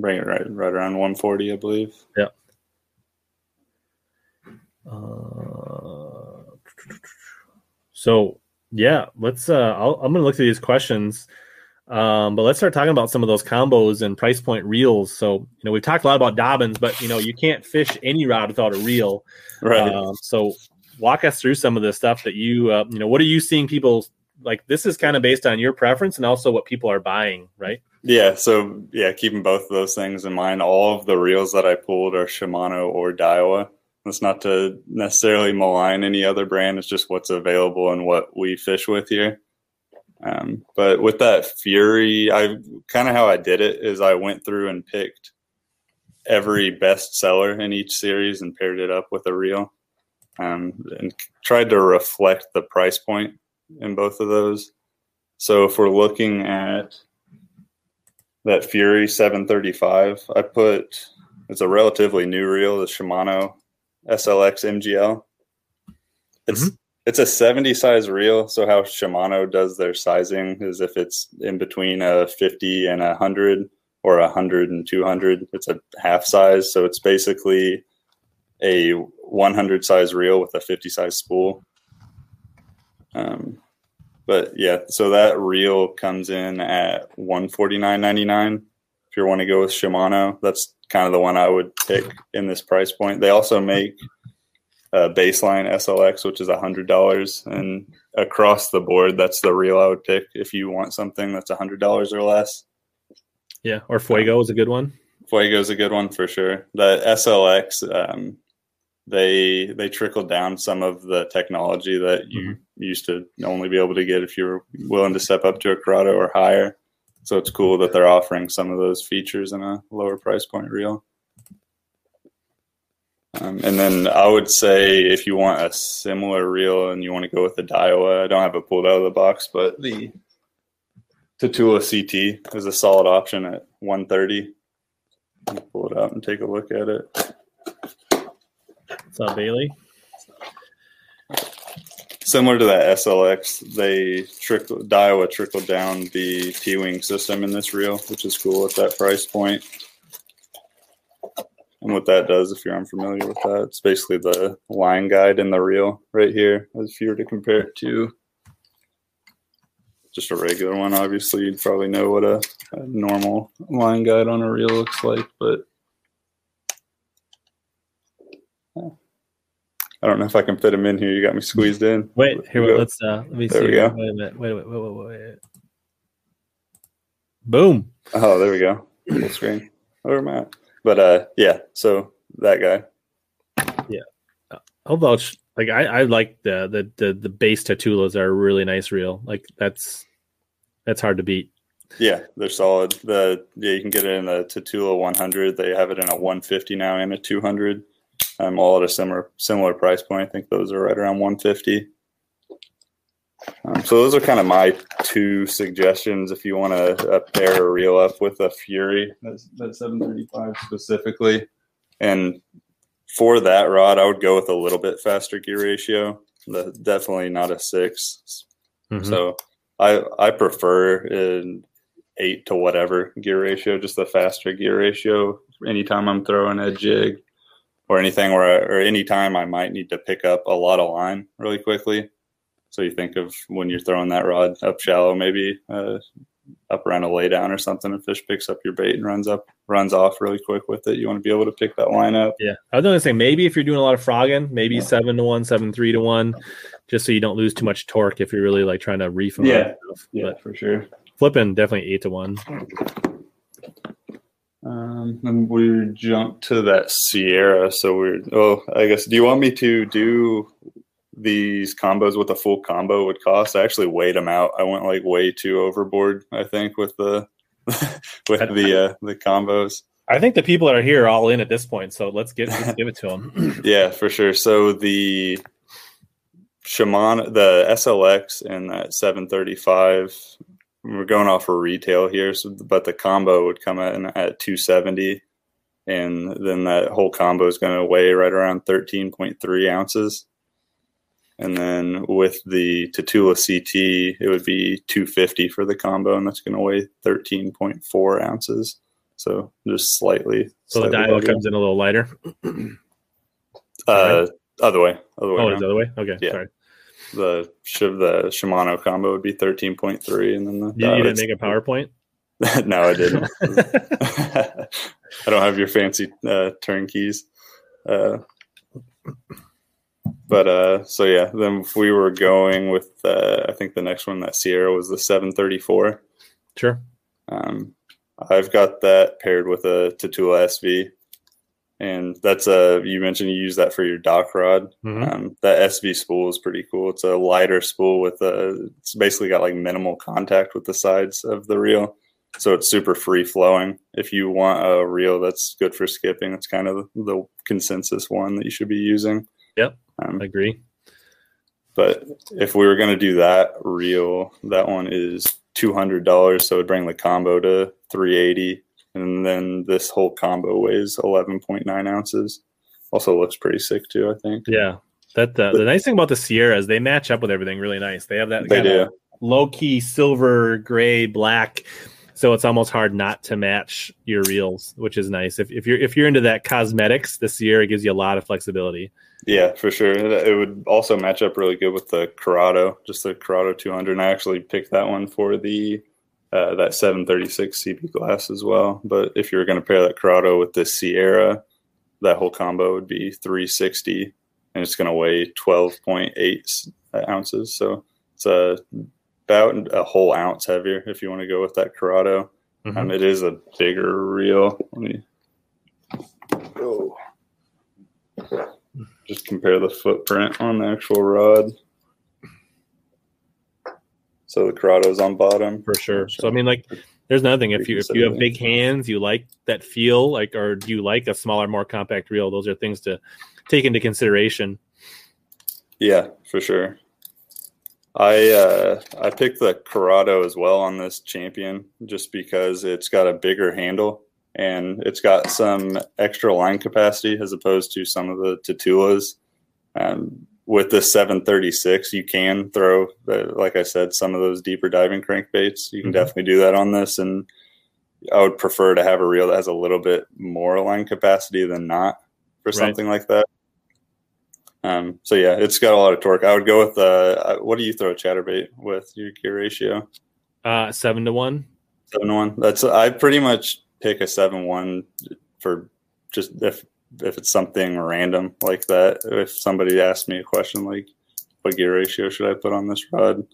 Bring it right right around 140, I believe. Yeah. Uh, so yeah, let's. Uh, I'll, I'm going to look through these questions, um, but let's start talking about some of those combos and price point reels. So you know we've talked a lot about Dobyns, but you know you can't fish any rod without a reel. Right. Um, so walk us through some of the stuff that you uh, you know what are you seeing people like? This is kind of based on your preference and also what people are buying, right? Yeah, so yeah, keeping both of those things in mind. All of the reels that I pulled are Shimano or Daiwa. That's not to necessarily malign any other brand. It's just what's available and what we fish with here. Um, but with that Fury, I kind of how I did it is I went through and picked every best seller in each series and paired it up with a reel, um, and tried to reflect the price point in both of those. So if we're looking at that Fury 735. I put it's a relatively new reel, the Shimano SLX MGL. It's mm-hmm. it's a 70 size reel, so how Shimano does their sizing is if it's in between a 50 and a 100 or a 100 and 200, it's a half size, so it's basically a 100 size reel with a 50 size spool. Um, but yeah, so that reel comes in at one forty nine ninety nine. If you want to go with Shimano, that's kind of the one I would pick in this price point. They also make a baseline SLX, which is a hundred dollars, and across the board, that's the reel I would pick if you want something that's a hundred dollars or less. Yeah, or Fuego is a good one. Fuego is a good one for sure. The SLX, um, they they trickled down some of the technology that you used to only be able to get if you were willing to step up to a Curado or higher. So it's cool that they're offering some of those features in a lower price point reel. Um, and then I would say if you want a similar reel and you want to go with the Daiwa, I don't have it pulled out of the box, but the Tatula CT is a solid option at 130. Pull it out and take a look at it. What's up, Bailey? Similar to that SLX, they trickle Daiwa trickled down the T wing system in this reel, which is cool at that price point. And what that does, if you're unfamiliar with that, it's basically the line guide in the reel right here. If you were to compare it to just a regular one, obviously you'd probably know what a, a normal line guide on a reel looks like, but I don't know if I can fit him in here. You got me squeezed in. Wait, here. Go. Let's uh, let me see. There see. we go. Wait a minute. Wait, wait, wait, wait, wait. Boom. Oh, there we go. Full screen. I? at? But uh, yeah. So that guy. I'll vouch. Like I, I like the the the the base Tatulas are a really nice reel. Like that's that's hard to beat. Yeah, they're solid. The yeah, you can get it in a Tatula 100. They have it in a 150 now and a 200. Um, all at a similar similar price point. I think those are right around 150. Um, so those are kind of my two suggestions if you want to uh, pair a reel up with a Fury. That's that 735 specifically, and for that rod, I would go with a little bit faster gear ratio. The, definitely not a 6 Mhm. so I I prefer an eight to whatever gear ratio, just the faster gear ratio. Anytime I'm throwing a jig or anything where I, or anytime I might need to pick up a lot of line really quickly. So you think of when you're throwing that rod up shallow, maybe uh, up around a laydown or something, a fish picks up your bait and runs up, runs off really quick with it. You want to be able to pick that line up. Yeah, I was gonna say maybe if you're doing a lot of frogging, maybe Yeah. seven to one, seven three to one, just so you don't lose too much torque if you're really like trying to reef. Yeah. out. But for sure. flipping definitely eight to one. Um, and we jumped to that Sierra. So we're, oh, I guess, do you want me to do these combos what the full combo would cost? I actually weighed them out. I went like way too overboard, I think, with the, with the, uh, the combos. I think the people that are here are all in at this point, so let's get let's give it to them. Yeah, for sure. So the Shimano, the SLX and that 735, we're going off for retail here, so, but the combo would come in at 270. And then that whole combo is going to weigh right around 13.3 ounces. And then with the Tatula CT, it would be 250 for the combo, and that's going to weigh 13.4 ounces. So just slightly. So the Daiwa comes in a little lighter. Uh, other way. Other way. Oh, around. it's other way. Okay, Yeah. sorry. The Sh- the Shimano combo would be thirteen point three, and then the You, you didn't make a PowerPoint. no, I didn't. I don't have your fancy uh, turnkeys. Uh, but uh, so yeah, then if we were going with, uh, I think the next one that Sierra was the seven thirty four. sure. Um, I've got that paired with a Tatula SV, and that's a you mentioned you use that for your dock rod. Mhm. Um, that SV spool is pretty cool. It's a lighter spool with a. It's basically got like minimal contact with the sides of the reel, so it's super free flowing. If you want a reel that's good for skipping, it's kind of the consensus one that you should be using. Yep. Um, I agree. but if we were going to do that reel, that one is two hundred dollars, so it'd bring the combo to three eighty, and then this whole combo weighs eleven point nine ounces. Also looks pretty sick too. I think Yeah. That uh, the nice thing about the Sierra is they match up with everything really nice. They have that they do. low key silver, gray, black. So it's almost hard not to match your reels, which is nice. If, if you're if you're into that cosmetics, the Sierra gives you a lot of flexibility. Yeah, for sure. It, it would also match up really good with the Curado, just the Curado 200. And I actually picked that one for the uh, that 736 CP glass as well. But if you were going to pair that Curado with the Sierra, that whole combo would be 360, and it's going to weigh 12.8 ounces. So it's a about a whole ounce heavier if you want to go with that Curado. Mhm. Um, it is a bigger reel. Let me go. Just compare the footprint on the actual rod. So the Curado's on bottom. for sure. So I mean, like, there's nothing. If you if you have big hands, you like that feel, like, or do you like a smaller, more compact reel? Those are things to take into consideration. Yeah, for sure. I uh, I picked the Curado as well on this champion just because it's got a bigger handle and it's got some extra line capacity as opposed to some of the Tatulas. Um, with this 736, you can throw, uh, like I said, some of those deeper diving crankbaits. You can Mhm. definitely do that on this, and I would prefer to have a reel that has a little bit more line capacity than not for Right. something like that. Um, so yeah, it's got a lot of torque. I would go with uh, what do you throw a chatterbait with your gear ratio? Uh, seven to one. Seven to one. That's I pretty much pick a seven one for just if if it's something random like that. If somebody asked me a question like, "What gear ratio should I put on this rod?"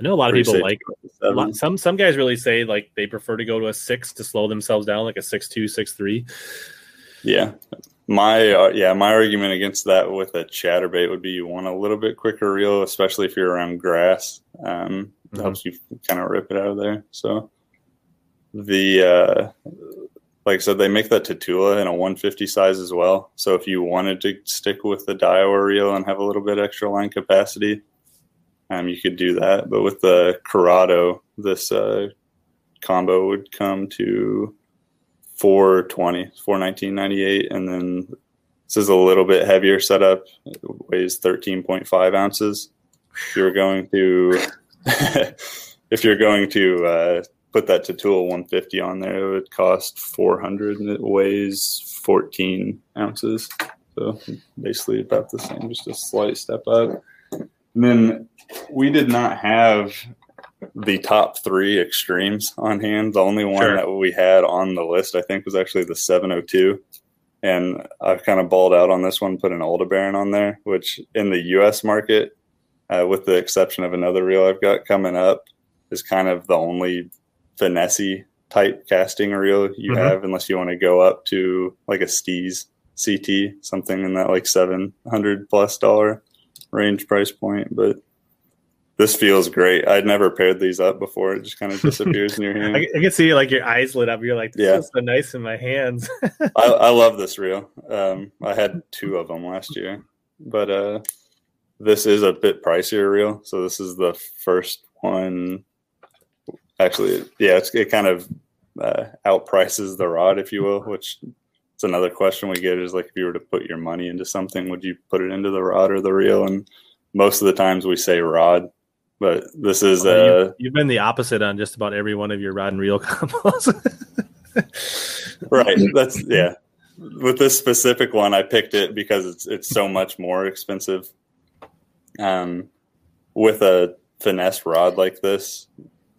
I know a lot of people like to go with a seven. lot, some some guys really say like they prefer to go to a six to slow themselves down, like a six two, six three. Yeah. My uh, yeah, my argument against that with a chatterbait would be you want a little bit quicker reel, especially if you're around grass. Um, it Mhm. helps you kind of rip it out of there. So the uh, like I said, they make that Tatula in a 150 size as well. So if you wanted to stick with the Daiwa reel and have a little bit extra line capacity, um, you could do that. But with the Curado, this uh, combo would come to 420, 419.98, and then this is a little bit heavier setup. It weighs 13.5 ounces. If you're going to, if you're going to uh, put that Tatula 150 on there, it would cost 400, and it weighs 14 ounces. So basically about the same, just a slight step up. And then we did not have the top three extremes on hand. The only one Sure. that we had on the list, I think, was actually the 702. And I've kind of balled out on this one, put an Aldebaran on there, which in the US market, uh, with the exception of another reel I've got coming up, is kind of the only finesse type casting reel you Mhm. have, unless you want to go up to like a Steez CT, something in that like 700 plus dollar range price point. But this feels great. I'd never paired these up before. It just kind of disappears in your hand. I, I can see like your eyes lit up. You're like, this Yeah. is so nice in my hands. I, I love this reel. Um, I had two of them last year, but uh, this is a bit pricier reel. So this is the first one. Actually, yeah, it's, it kind of uh, outprices the rod, if you will. Which it's another question we get is like, if you were to put your money into something, would you put it into the rod or the reel? And most of the times we say rod, but this is uh, you, you've been the opposite on just about every one of your rod and reel combos. right that's yeah with this specific one i picked it because it's it's so much more expensive um with a finesse rod like this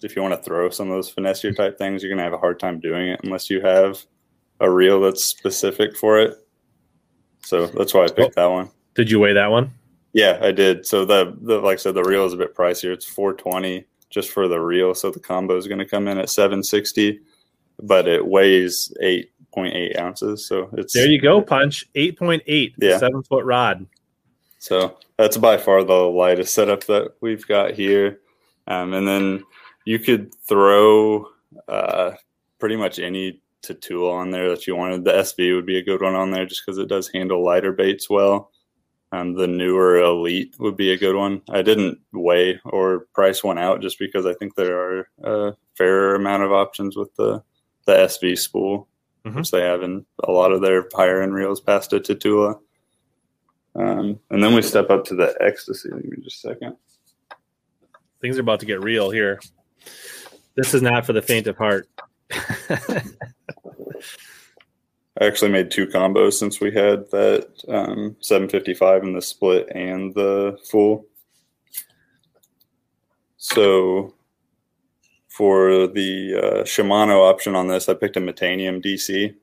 if you want to throw some of those finesse type things you're going to have a hard time doing it unless you have a reel that's specific for it so that's why i picked that one Did you weigh that one? yeah i did so the, the like i said the reel is a bit pricier it's 420 just for the reel so the combo is going to come in at 760 but it weighs 8.8 ounces so it's There you go, punch. 8.8, Yeah. seven foot rod. So that's by far the lightest setup that we've got here. Um, and then you could throw uh, pretty much any Tatula on there that you wanted. The SV would be a good one on there just because it does handle lighter baits well. Um, the newer Elite would be a good one. I didn't weigh or price one out just because I think there are a fair amount of options with the the SV spool, Mhm. which they have in a lot of their higher end reels past a Tatula. Um, and then we step up to the Xtasy. Give me just a second. Things are about to get real here. This is not for the faint of heart. I actually made two combos since we had that um, 755 in the split and the full. So for the uh, Shimano option on this, I picked a Metanium DC,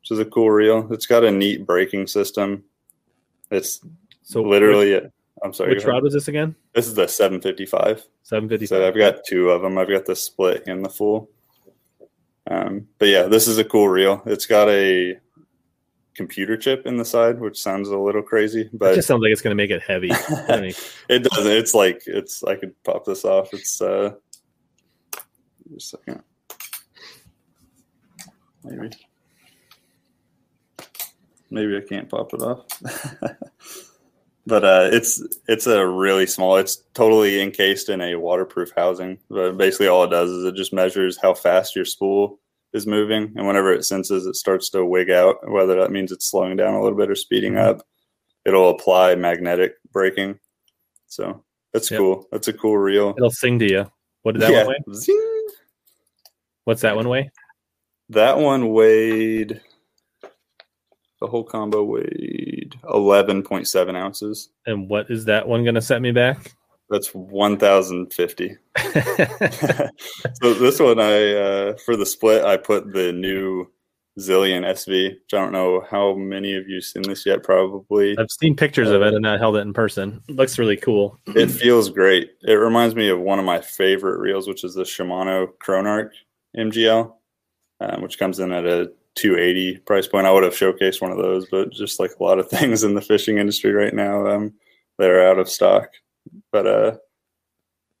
which is a cool reel. It's got a neat braking system. It's so literally, I'm sorry, Which, which go ahead. rod was this again? this is the 755. 750. So I've got two of them. I've got the split and the full. Um, but yeah, this is a cool reel. It's got a computer chip in the side, which sounds a little crazy, but It just sounds like it's going to make it heavy. It doesn't. It's like it's. I could pop this off. It's uh, just a second, maybe. Maybe I can't pop it off. but uh, it's it's a really small. It's totally encased in a waterproof housing. But basically, all it does is it just measures how fast your spool is moving, and whenever it senses it starts to wig out, whether that means it's slowing down a little bit or speeding Mhm. up, it'll apply magnetic braking. So that's Yep. cool. That's a cool reel. it'll sing to you. What did that Yeah. one weigh? Zing. What's that one weigh? That one weighed. The whole combo weighed eleven point seven ounces. And what is that one going to set me back? That's one thousand fifty. so this one, I uh, for the split, I put the new Zillion SV. Which I don't know how many of you seen this yet. Probably. I've seen pictures of it and not held it in person. It looks really cool. It feels great. It reminds me of one of my favorite reels, which is the Shimano Chronarch MGL, um, which comes in at a 280 price point. I would have showcased one of those, but just like a lot of things in the fishing industry right now, um, they're out of stock. But uh,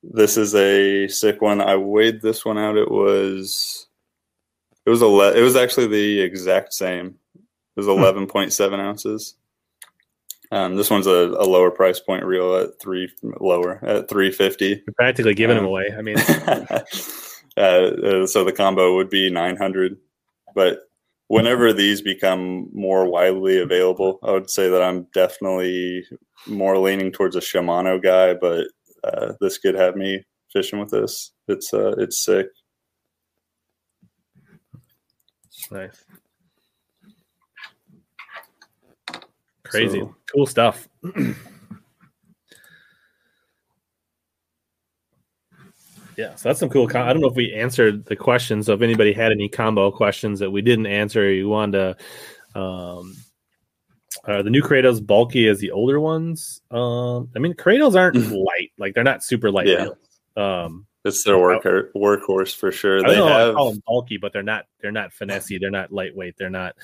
this is a sick one. I weighed this one out. It was it was a le- it was actually the exact same. It was Hmm. eleven point seven ounces. Um, this one's a, a lower price point reel at three lower at three fifty. You're practically giving them Um, away. I mean, uh, uh, so the combo would be 900 but whenever these become more widely available i would say that i'm definitely more leaning towards a shimano guy but uh, this could have me fishing with this it's uh it's sick nice. Crazy. So- cool stuff. yeah, so that's some cool. Com- I don't know if we answered the questions. So if anybody had any combo questions that we didn't answer, you wanted to, um, are the new Curados bulky as the older ones? Um, I mean, Curados aren't light; like they're not super light. Yeah. Um, it's their work workhorse for sure I they know. I call them bulky, but they're not. They're not finessey. They're not lightweight. They're not.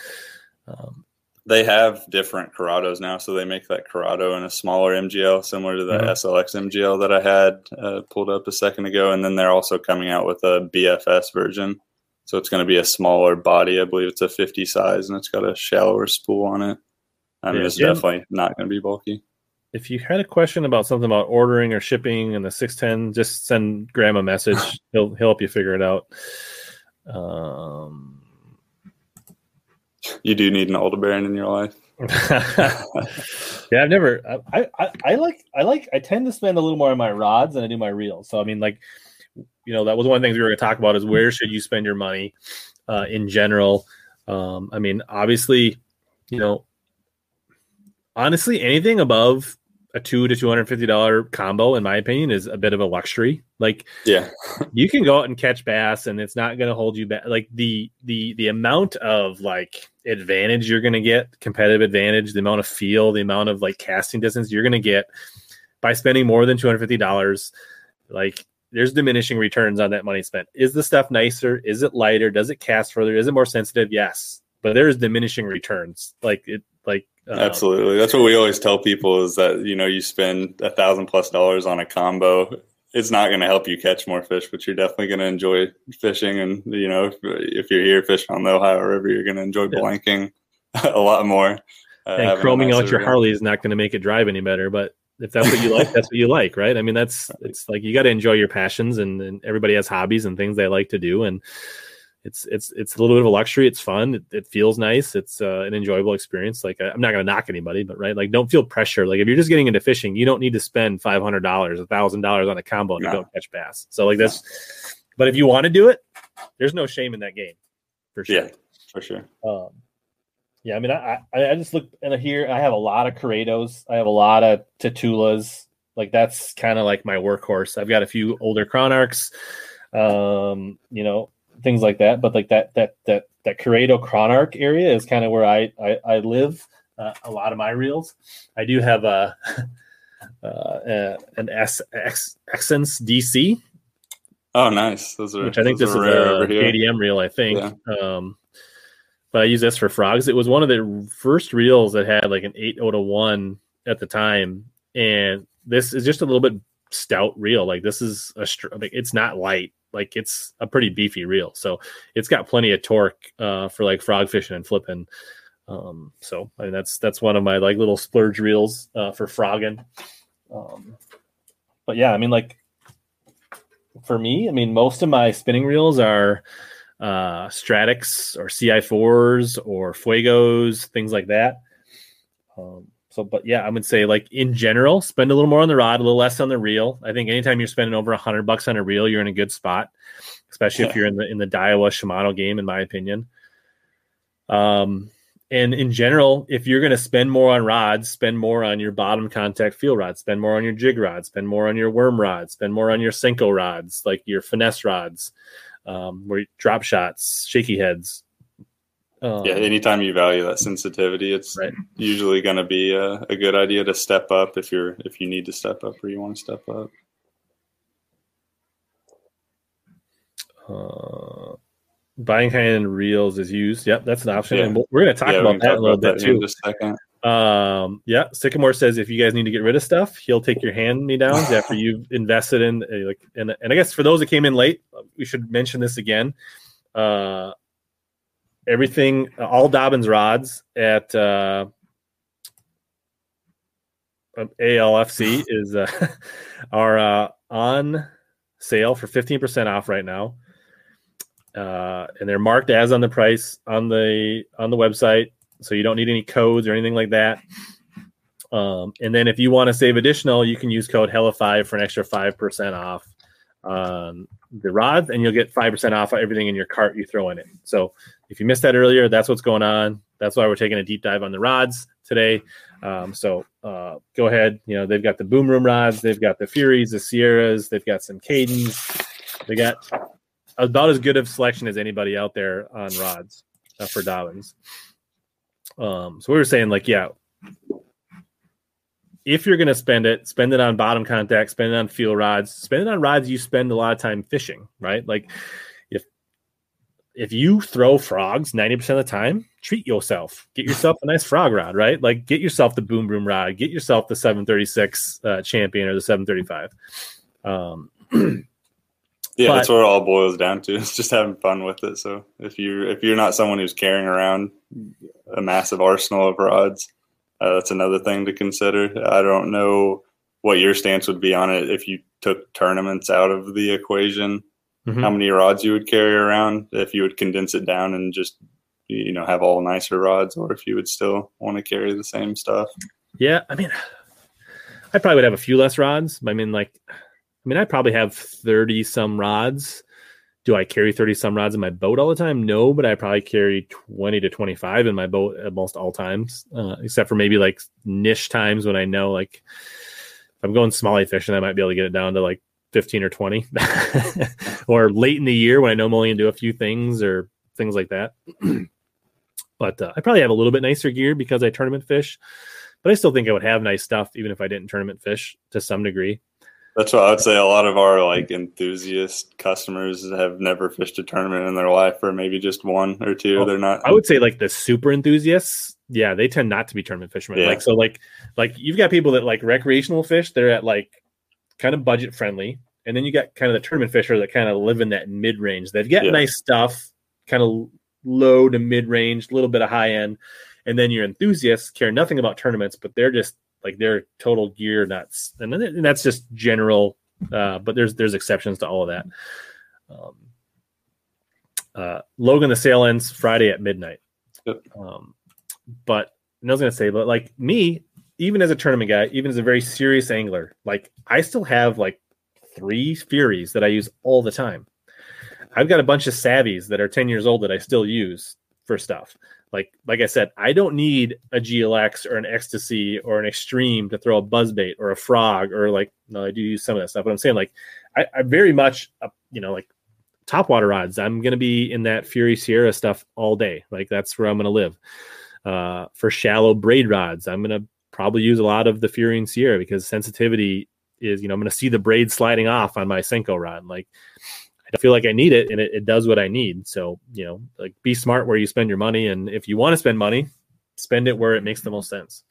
Um, they have different Curados now, so they make that Curado in a smaller MGL, similar to the Mhm. SLX MGL that I had uh, pulled up a second ago. And then they're also coming out with a BFS version, so it's going to be a smaller body. I believe it's a 50 size, and it's got a shallower spool on it. I mean, Yeah, it's Jim- definitely not going to be bulky. if you had a question about something about ordering or shipping and the 610 just send graham a message he'll, he'll help you figure it out um, You do need an Aldebaran in your life. yeah i've never I, I i like i like i tend to spend a little more on my rods than i do my reels so i mean like you know that was one of the things we were going to talk about is where should you spend your money uh, in general um, i mean obviously you know honestly anything above a two to two hundred fifty dollar combo, in my opinion, is a bit of a luxury. Like Yeah, you can go out and catch bass, and it's not going to hold you back. Like the the the amount of like advantage you're going to get, competitive advantage, the amount of feel, the amount of like casting distance you're going to get by spending more than two hundred fifty dollars. Like there's diminishing returns on that money spent. Is the stuff nicer? Is it lighter? Does it cast further? Is it more sensitive? Yes, but there's diminishing returns. Like it, like um, absolutely. That's what we always tell people is that you know you spend a thousand plus dollars on a combo. It's not going to help you catch more fish, but you're definitely going to enjoy fishing. And you know, if, if you're here fishing on the Ohio River, you're going to enjoy Yeah. blanking a lot more. Uh, and chroming out your. Harley is not going to make it drive any better. But if that's what you like, that's what you like, right? I mean, that's it's like you got to enjoy your passions, and, and everybody has hobbies and things they like to do, and it's it's it's a little bit of a luxury. It's fun. It, it feels nice. It's uh, an enjoyable experience. Like I- I'm not going to knock anybody, but right, like don't feel pressure. Like if you're just getting into fishing, you don't need to spend five hundred dollars, a thousand dollars on a combo to No. go catch bass. So like that's, but if you want to do it, there's no shame in that game, for sure. Yeah, for sure. Um, yeah, I mean, I, I I just look and here I have a lot of Curados. I have a lot of Tatulas. Like that's kind of like my workhorse. I've got a few older Chronarchs, um, you know, things like that. But like that that that that Curado Chronarch area is kind of where I I, I live. Uh, a lot of my reels. I do have a uh, uh, an S X Essence DC, Oh, nice. Those are which I think this is a. JDM reel. I think. Um, but I use this for frogs. It was one of the first reels that had like an eight of one at the time, and this is just a little bit stout reel. Like this is a str- like it's not light. Like it's a pretty beefy reel, so it's got plenty of torque uh, for like frog fishing and flipping. Um, so I mean that's that's one of my like little splurge reels uh, for frogging. Um, but yeah, I mean like for me, I mean most of my spinning reels are uh, Stradics or CI4s or Fuegos, things like that. Um, so, but yeah, I would say like in general, spend a little more on the rod, a little less on the reel. I think anytime you're spending over a hundred bucks on a reel, you're in a good spot, especially if you're in the in the Daiwa Shimano game, in my opinion. Um, and in general, if you're going to spend more on rods, spend more on your bottom contact feel rods, spend more on your jig rods, spend more on your worm rods, spend more on your Senko rods, like your finesse rods, um, where drop shots, shaky heads. Um, yeah, anytime you value that sensitivity, it's Right. usually going to be a, a good idea to step up if you're if you need to step up or you want to step up. uh, buying high end reels is used. Yep, that's an option. Yeah. And we're going to talk yeah, about that talk a little bit too. just a second. Um, yeah, Sycamore says if you guys need to get rid of stuff, he'll take your hand me downs after you've invested in uh, like and and I guess for those that came in late, we should mention this again. Uh, everything, all Dobyns rods at uh, um, ALFC is uh, are uh, on sale for fifteen percent off right now, uh, and they're marked as on the price on the on the website so you don't need any codes or anything like that. Um, and then if you want to save additional, you can use code Hella5 for an extra 5% off on the rods, and you'll get 5% off of everything in your cart you throw in it. So if you missed that earlier, that's what's going on. That's why we're taking a deep dive on the rods today. Um, so uh, go ahead. You know, they've got the boom room rods, they've got the Furies, the Sierras, they've got some Kadens. They got about as good of selection as anybody out there on rods uh, for Dobyns. Um, so we were saying, like, yeah, if you're going to spend it, spend it on bottom contact, spend it on fuel rods, spend it on rods you spend a lot of time fishing, right? Like, if if you throw frogs 90% of the time, treat yourself. Get yourself a nice frog rod, right? Like, get yourself the boom boom rod, get yourself the 736 uh, champion or the 735. Um, Yeah, But- that's what it all boils down to. It's just having fun with it. So if you if you're not someone who's carrying around a massive arsenal of rods, uh, that's another thing to consider. I don't know what your stance would be on it if you took tournaments out of the equation. mhm. How many rods you would carry around? If you would condense it down and just you know have all nicer rods, or if you would still want to carry the same stuff. Yeah, I mean, I probably would have a few less rods. I mean, like, I mean, I probably have thirty some rods. Do I carry thirty some rods in my boat all the time? No, but I probably carry twenty to twenty five in my boat at most all times, uh, except for maybe like niche times when I know like if I'm going smallie fishing, I might be able to get it down to like fifteen or twenty, or late in the year when I know I'm only gonna do a few things or things like that. but uh, I probably have a little bit nicer gear because I tournament fish but I still think I would have nice stuff even if I didn't tournament fish to some degree. That's what I would say. A lot of our like enthusiast customers have never fished a tournament in their life, or maybe just one or two. Oh, They're not. I would say like the super enthusiasts, yeah, they tend not to be tournament fishermen. Yeah. Like so, like like you've got people that like recreational fish. They're at like kind of budget friendly, and then you got kind of the tournament fisher that kind of live in that mid range. They've got Yeah. nice stuff, kind of low to mid range, a little bit of high end, and then your enthusiasts care nothing about tournaments, but they're just like they're total gear nuts, and, and that's just general. Uh, but there's there's exceptions to all of that. Um, uh, Logan, the sale ends Friday at midnight. Yep. Um, but I was gonna say, but like me, even as a tournament guy, even as a very serious angler, like I still have like three Furies that I use all the time. I've got a bunch of Savvies that are 10 years old that I still use for stuff. Like like I said, I don't need a GLX or an Xtasy or an extreme to throw a buzzbait or a frog or like no, I do use some of that stuff. But I'm saying like I, I very much uh, you know like top water rods. I'm gonna be in that Fury Sierra stuff all day. Like that's where I'm gonna live. Uh, for shallow braid rods, I'm gonna probably use a lot of the Fury and Sierra because sensitivity is you know I'm gonna see the braid sliding off on my Senko rod. Like I feel like I need it and it, it does what I need. So, you know, like be smart where you spend your money. And if you want to spend money, spend it where it makes the most sense.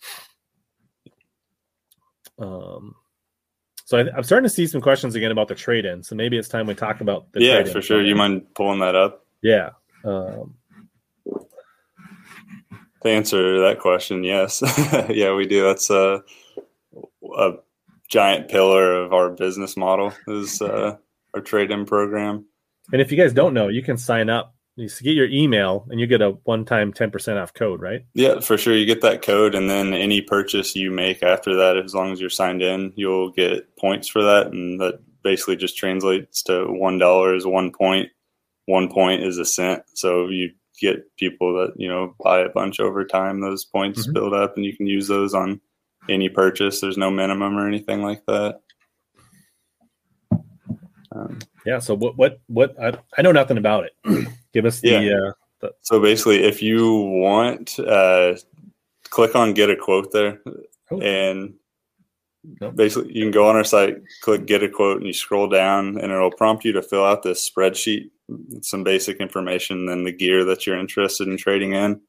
Um, so I, I'm starting to see some questions again about the trade in. So maybe it's time we talk about the yeah, trade-in. for sure. You mind pulling that up? Yeah. Um, To answer that question, yes. yeah, we do. That's a, a giant pillar of our business model is uh, our trade-in program. and if you guys don't know, you can sign up. You get your email and you get a one-time 10% off code, right? Yeah, for sure. You get that code, and then any purchase you make after that, as long as you're signed in, you'll get points for that, and that basically just translates to one dollar is one point. One point is a cent. So you get people that you know buy a bunch over time. Those points Mhm. build up, and you can use those on any purchase. There's no minimum or anything like that. Um, Yeah. So what, what, what, I, I know nothing about it. Give us the, Yeah. uh, So basically, if you want, uh, click on get a quote there, Oh. and Nope. basically you can go on our site, click get a quote, and you scroll down, and it'll prompt you to fill out this spreadsheet, some basic information, then the gear that you're interested in trading in,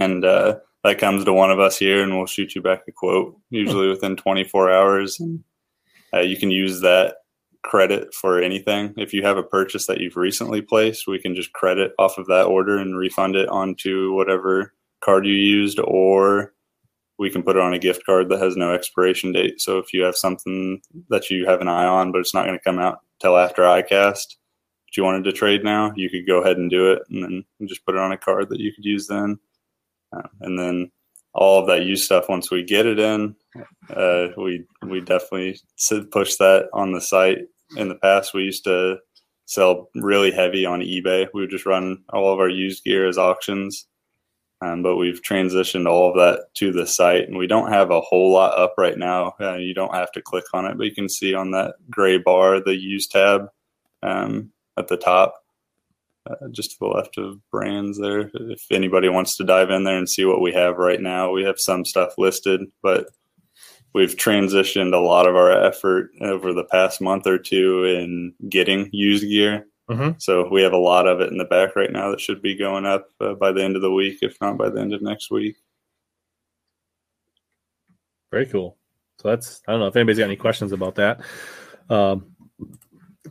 and uh, that comes to one of us here, and we'll shoot you back a quote, usually within 24 hours. And, uh, you can use that credit for anything. If you have a purchase that you've recently placed, we can just credit off of that order and refund it onto whatever card you used, or we can put it on a gift card that has no expiration date. So if you have something that you have an eye on, but it's not going to come out till after iCast, but you wanted to trade now, you could go ahead and do it, and then just put it on a card that you could use then. Uh, and then all of that used stuff once we get it in, uh, we we definitely push that on the site. In the past, we used to sell really heavy on eBay. We would just run all of our used gear as auctions, um, but we've transitioned all of that to the site, and we don't have a whole lot up right now. Uh, you don't have to click on it, but you can see on that gray bar the used tab um, at the top. Uh, just to the left of brands there. If anybody wants to dive in there and see what we have right now, we have some stuff listed, but we've transitioned a lot of our effort over the past month or two in getting used gear. Mhm. So we have a lot of it in the back right now that should be going up uh, by the end of the week, if not by the end of next week. Very cool. So that's I don't know if anybody's got any questions about that. Um,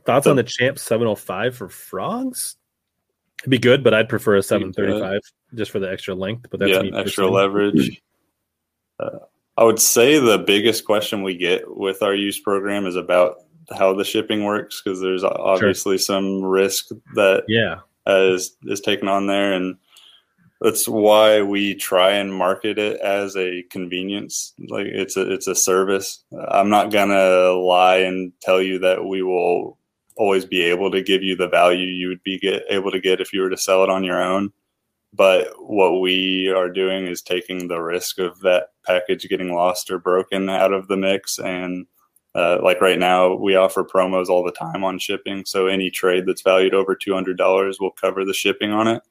thoughts on the Champ 705 for frogs? It'd be good, but I'd prefer a 735 just for the extra length. But that's yeah, me extra leverage. Uh, I would say the biggest question we get with our use program is about how the shipping works because there's obviously some risk that Yeah, uh, is is taken on there, and that's why we try and market it as a convenience. Like it's a it's a service. I'm not gonna lie and tell you that we will always be able to give you the value you would be get, able to get if you were to sell it on your own. But what we are doing is taking the risk of that package getting lost or broken out of the mix. And uh, like right now, we offer promos all the time on shipping. So any trade that's valued over $200 will cover the shipping on it.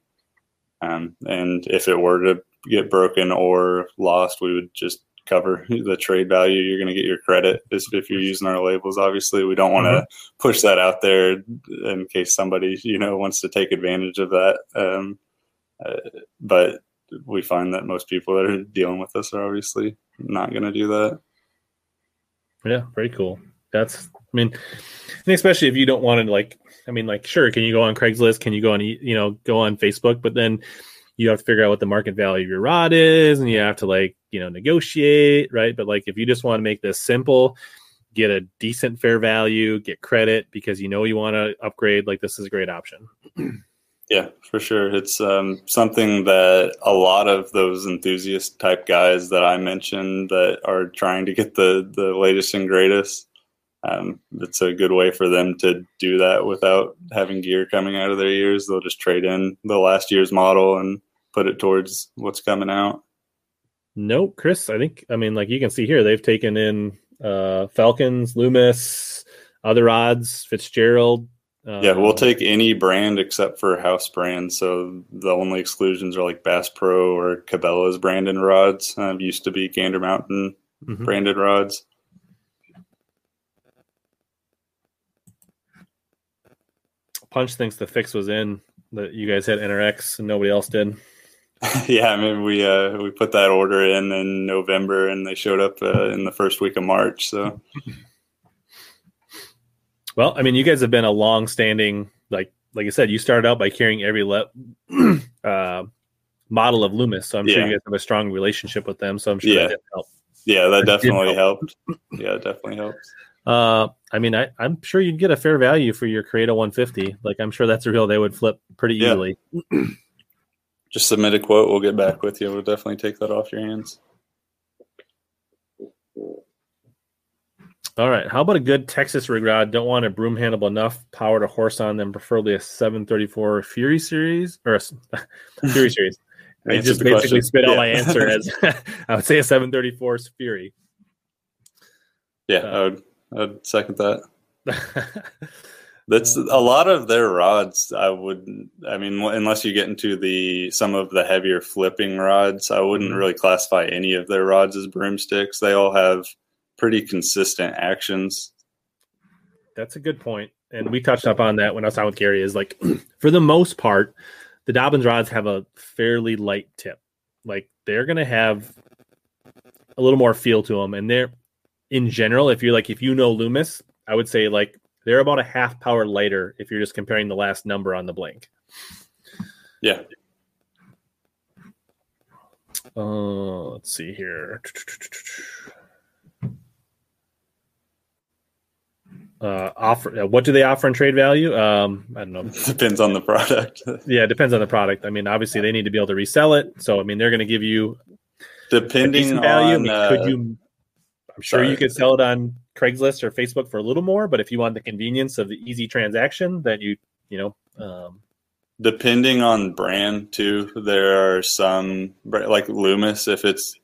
Um, and if it were to get broken or lost, we would just cover the trade value. You're going to get your credit is if you're using our labels. Obviously, we don't want to push that out there in case somebody you know wants to take advantage of that. Um, uh, but we find that most people that are dealing with us are obviously not going to do that. yeah, very cool. That's I mean, and especially if you don't want to like, I mean, like, sure, can you go on Craigslist? Can you go on, you know, go on Facebook? But then you have to figure out what the market value of your rod is, and you have to like, you know, negotiate, right? But like, if you just want to make this simple, get a decent fair value, get credit because you know you want to upgrade, like this is a great option. Yeah, for sure. It's um, something that a lot of those enthusiast type guys that I mentioned that are trying to get the the latest and greatest. Um, it's a good way for them to do that without having gear coming out of their ears. They'll just trade in the last year's model and put it towards what's coming out. No, Chris, I think I mean like you can see here they've taken in uh Falcons, Loomis, other rods, Fitzgerald. Uh, Yeah, we'll take any brand except for house brands. So the only exclusions are like Bass Pro or Cabela's branded rods. Uh, used to be Gander Mountain Mhm. branded rods. Punch thinks the fix was in that you guys had NRX and nobody else did. yeah, I mean we uh, we put that order in in November and they showed up uh, in the first week of March. So Well, I mean, you guys have been a long-standing like like I said, you started out by carrying every le- uh, model of Loomis, so I'm sure you guys have a strong relationship with them. So I'm sure Yeah. that did help. yeah, that That definitely help. helped. Yeah, it definitely helps. Uh, I mean, I, I'm sure you'd get a fair value for your Curado 150. Like, I'm sure that's a real they would flip pretty Yeah. easily. Just submit a quote. We'll get back with you. We'll definitely take that off your hands. All right. How about a good Texas rig rod? Don't want a broom handle enough power to horse on them, preferably a 734 Fury series or a Fury series. I just basically question. spit out Yeah. my answer as I would say a 734 Fury. Yeah, Uh, I would. I'd second that. That's a lot of their rods. I would, I mean, unless you get into the some of the heavier flipping rods, I wouldn't Mhm. really classify any of their rods as broomsticks. They all have pretty consistent actions. That's a good. And we touched up on that when I was talking with Gary. Is like, for the most part, the Dobyns rods have a fairly light tip. Like they're gonna have a little more feel to them, and they're in general. If you're like, if you know Loomis, I would say like they're about a half power lighter if you're just comparing the last number on the blink. Yeah, Uh, let's see here. Uh, offer. uh, What do they offer in trade value? Um, I don't know. depends on the product. Yeah, it depends on the product. I mean, obviously they need to be able to resell it. So I mean, they're going to give you Depending value. I on, mean, uh, could you? I'm sure you could sell it on Craigslist or Facebook for a little more, but if you want the convenience of the easy transaction, then you you know um, depending on brand too there are some like loomis if it's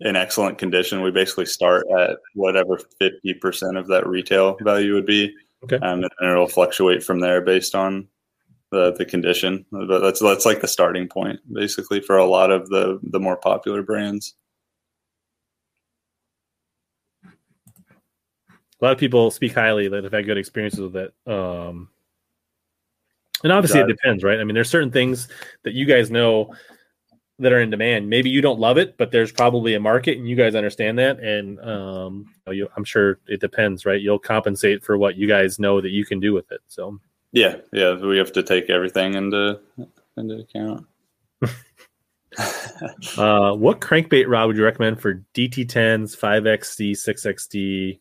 in excellent condition we basically start at whatever 50% of that retail value would be Okay. um, and it'll fluctuate from there based on the, the condition. But that's that's like the starting point basically for a lot of the the more popular brands a lot of people speak highly that have had good experiences with it. Um, and obviously, it depends, right? I mean, there's certain things that you guys know that are in demand. Maybe you don't love it, but there's probably a market, and you guys understand that. And um, you I'm sure it depends, right? You'll compensate for what you guys know that you can do with it. So, yeah yeah we have to take everything into into account uh, what crankbait rod would you recommend for DT10s, 5XD, 6XD?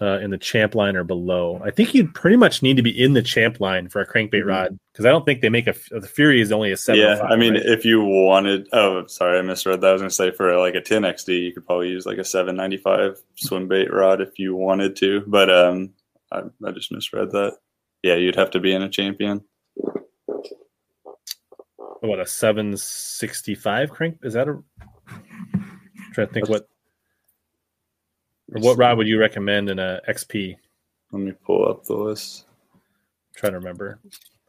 Uh, in the champ line or below, I think you'd pretty much need to be in the champ line for a crankbait Mhm. rod because I don't think they make a. The Fury is only a seven. Yeah, I mean, if you wanted, oh, sorry, I misread that. I was going to say for like a 10XD, you could probably use like a 795 swim bait rod if you wanted to, but um, I, I just misread that. Yeah, you'd have to be in a champion. what a seven sixty five crank is that a? I'm trying to think what or what rod would you recommend in a XP? Let me pull up the list. trying to remember.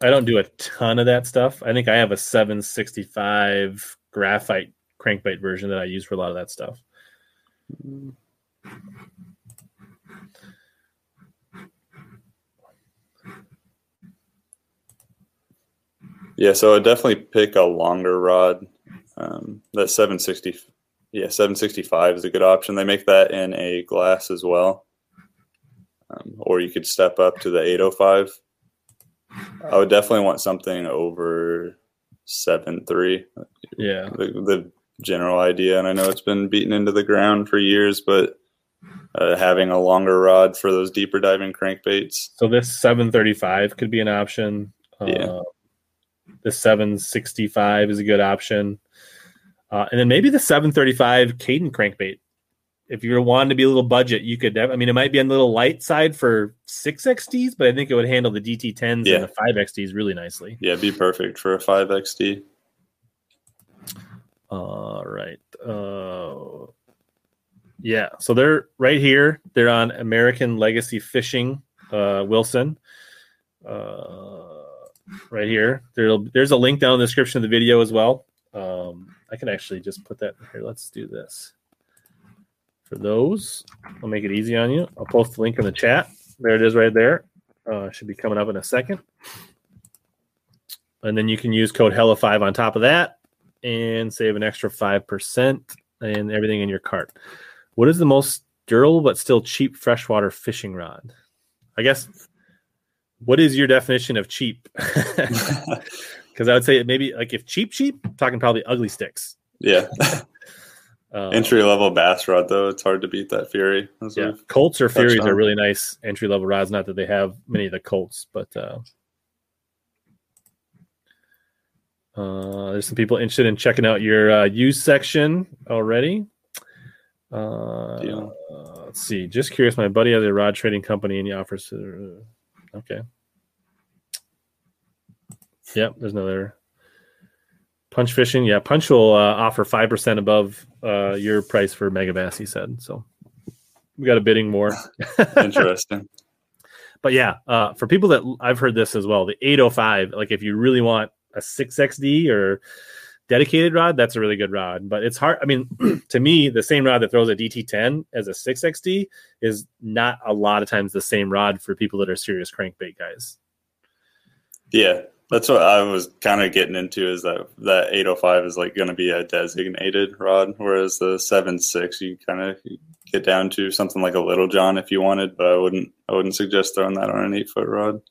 I don't do a ton of that stuff. I think I have a 765 graphite crankbait version that I use for a lot of that stuff. Yeah, so I'd definitely pick a longer rod. Um, that 760, yeah, 765 is a good option. They make that in a glass as well. Um, or you could step up to the 805. I would definitely want something over 7.3, Yeah. the, the general idea. And I know it's been beaten into the ground for years, but uh, having a longer rod for those deeper diving crankbaits. So this 735 could be an option. Yeah. Uh, the 765 is a good option. Uh, and then maybe the 735 Kaden crankbait. If you're wanting to be a little budget, you could. I mean, it might be on the little light side for six XDs, but I think it would handle the DT10s Yeah. and the five XDs really nicely. Yeah, be perfect for a 5XD. All right. Uh, yeah. So they're right here. They're on American Legacy Fishing, uh, Wilson. Uh, right here. There'll, there's a link down in the description of the video as well. Um, I can actually just put that here. Let's do this. For those, I'll make it easy on you. I'll post the link in the chat. There it is right there. Uh, should be coming up in a second. And then you can use code HELLA5 on top of that and save an extra 5% and everything in your cart. What is the most durable but still cheap freshwater fishing rod? I guess what is your definition of cheap? Because I would say maybe like if cheap, cheap, I'm talking probably ugly sticks. yeah. Um, Entry level bass rod, though, it's hard to beat that Fury. as yeah, Colts or Furies are really nice entry level rods. Not that they have many of the Colts, but uh, uh, there's some people interested in checking out your uh, used section already. Uh, Deal. let's see. Just curious. My buddy has a rod trading company and he offers. Uh, okay. Yep. There's another punch fishing. Yeah, punch will uh, offer five percent above uh, your price for Megabass. He said so. We got a bidding more. Interesting. but yeah, uh, for people that I've heard this as well, the 805, like if you really want a 6XD or dedicated rod, that's a really good rod. But it's hard. I mean, to me, the same rod that throws a DT10 as a 6XD is not a lot of times the same rod for people that are serious crankbait guys. Yeah, that's what I was kind of getting into is that that 805 is like going to be a designated rod, whereas the 7.6 you kind of get down to something like a little John if you wanted, but I wouldn't I wouldn't suggest throwing that on an eight foot rod.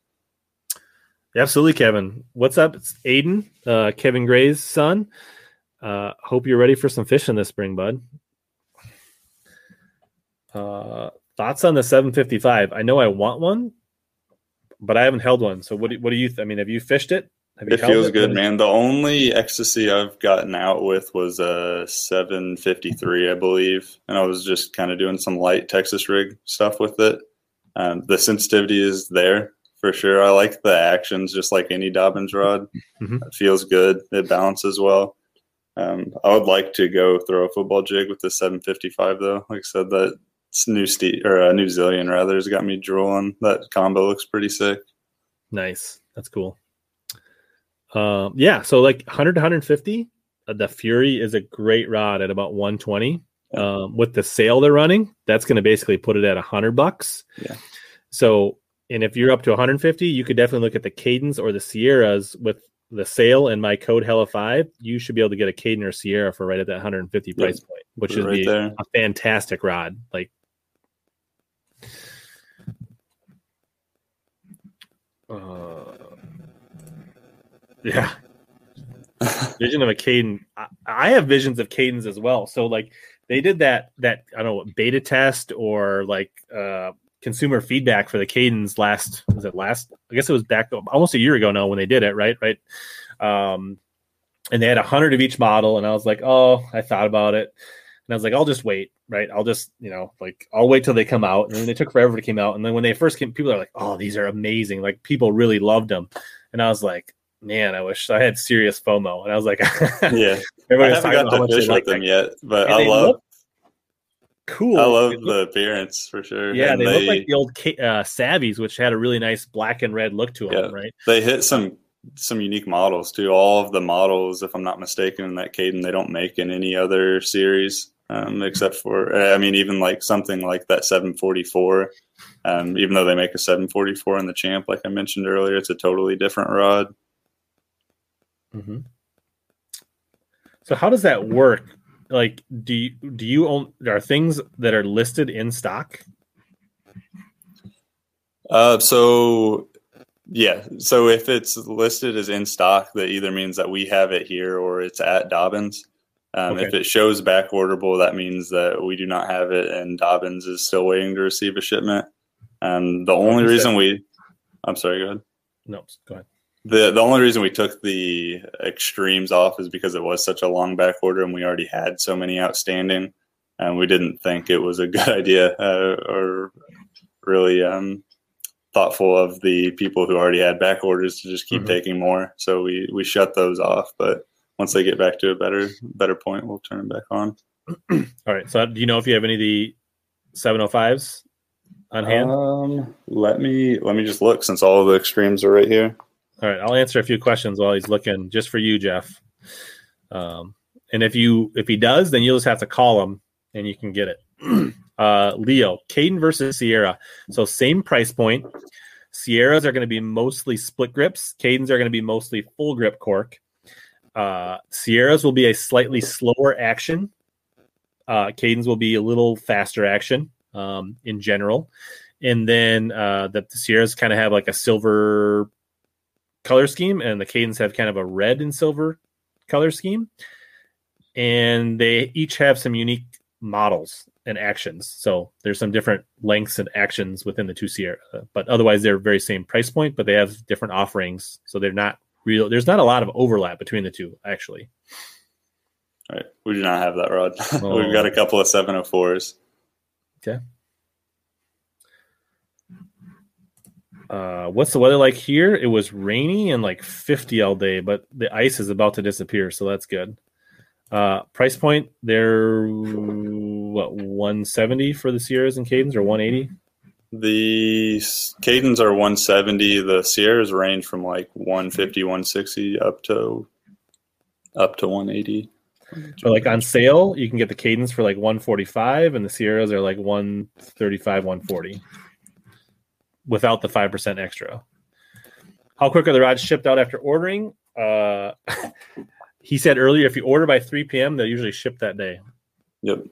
Absolutely, Kevin. What's up? It's Aiden, uh, Kevin Gray's son. Uh, hope you're ready for some fishing this spring, bud. Uh, thoughts on the 755? I know I want one, but I haven't held one. So what do, what do you? Th- I mean, have you fished it? it feels it? good, man. The only Xtasy I've gotten out with was a 753, I believe, and I was just kind of doing some light Texas rig stuff with it. Um, the sensitivity is there for sure. I like the actions, just like any Dobyns rod. Mm-hmm. It feels good. It balances well. Um, I would like to go throw a football jig with the 755 though. Like I said, that new Ste- or a uh, New Zillion rather has got me drooling. That combo looks pretty sick. Nice. That's cool. Um, yeah, so like 100 to 150, uh, the Fury is a great rod at about 120. Um, with the sale they're running, that's going to basically put it at 100 bucks. Yeah. So, and if you're up to 150, you could definitely look at the Kadens or the Sierras with the sale and my code Hella Five. You should be able to get a Kaden or Sierra for right at that 150 price point, which is a fantastic rod. Like Uh, yeah. Vision of a Kaden. I, I have visions of Kadens as well. So like they did that that I don't know beta test or like uh consumer feedback for the Kadens last was it last I guess it was back almost a year ago now when they did it right right um and they had a hundred of each model and I was like oh I thought about it and I was like I'll just wait right I'll just you know like I'll wait till they come out and then they took forever to come out and then when they first came people are like oh these are amazing like people really loved them and I was like man, I wish I had serious FOMO. And I was like, yeah, everybody I haven't got to fish with them yet, but and I love. Cool. I love the appearance for sure. Yeah, they, they, look like the old uh, Savvies, which had a really nice black and red look to them, right? They hit some some unique models too. All of the models, if I'm not mistaken, in that Kaden, they don't make in any other series um, except for, I mean, even like something like that 744. Um, even though they make a 744 in the Champ, like I mentioned earlier, it's a totally different rod. Mm-hmm. So how does that work? Like, do you do you own? There are things that are listed in stock. Uh, so yeah, so if it's listed as in stock, that either means that we have it here or it's at Dobyns. Um, okay. If it shows back orderable, that means that we do not have it, and Dobyns is still waiting to receive a shipment. And the only reason we, I'm sorry, go ahead. No, go ahead the the only reason we took the extremes off is because it was such a long back order and we already had so many outstanding and we didn't think it was a good idea uh, or really um, thoughtful of the people who already had back orders to just keep mm-hmm. taking more so we we shut those off but once they get back to a better better point we'll turn them back on all right so do you know if you have any of the 705s on hand um let me let me just look since all the extremes are right here all right, I'll answer a few questions while he's looking, just for you, Jeff. Um, and if you if he does, then you'll just have to call him, and you can get it. uh, Leo, Kaden versus Sierra. So same price point. Sierras are going to be mostly split grips. Kadens are going to be mostly full grip cork. Uh, Sierras will be a slightly slower action. Uh, Kadens will be a little faster action um, in general. And then uh, the, the Sierras kind of have like a silver color scheme, and the Kadens have kind of a red and silver color scheme. And they each have some unique models and actions. So there's some different lengths and actions within the two Sierra, but otherwise they're very same price point, but they have different offerings. So they're not real. There's not a lot of overlap between the two, actually. All right. We do not have that rod. Oh. We've got a couple of 704s. Okay. Uh, what's the weather like here? It was rainy and like 50 all day, but the ice is about to disappear, so that's good. Uh, price point, they're what 170 for the Sierras and Kadens or 180? The Kadens are 170. The Sierras range from like 150, 160 up to up to 180. Or like on sale, you can get the Kadens for like 145, and the Sierras are like 135, 140 without the 5% extra. How quick are the rods shipped out after ordering? Uh, he said earlier if you order by 3 p.m., they're usually shipped that day. Yep.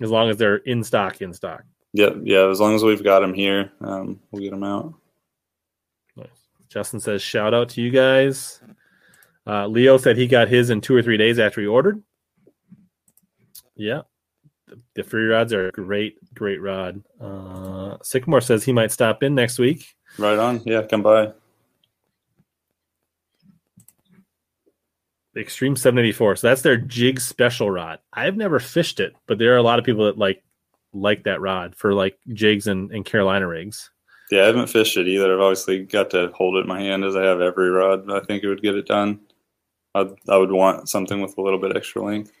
As long as they're in stock, in stock. Yep. Yeah. As long as we've got them here, um, we'll get them out. Nice. Justin says, shout out to you guys. Uh, Leo said he got his in two or three days after he ordered. Yeah. The, the free rods are a great, great rod. Uh, Sycamore says he might stop in next week. Right on. Yeah. Come by. The Extreme 784. So that's their jig special rod. I've never fished it, but there are a lot of people that like like that rod for like jigs and, and Carolina rigs. Yeah, I haven't fished it either. I've obviously got to hold it in my hand as I have every rod. I think it would get it done. I'd, I would want something with a little bit extra length.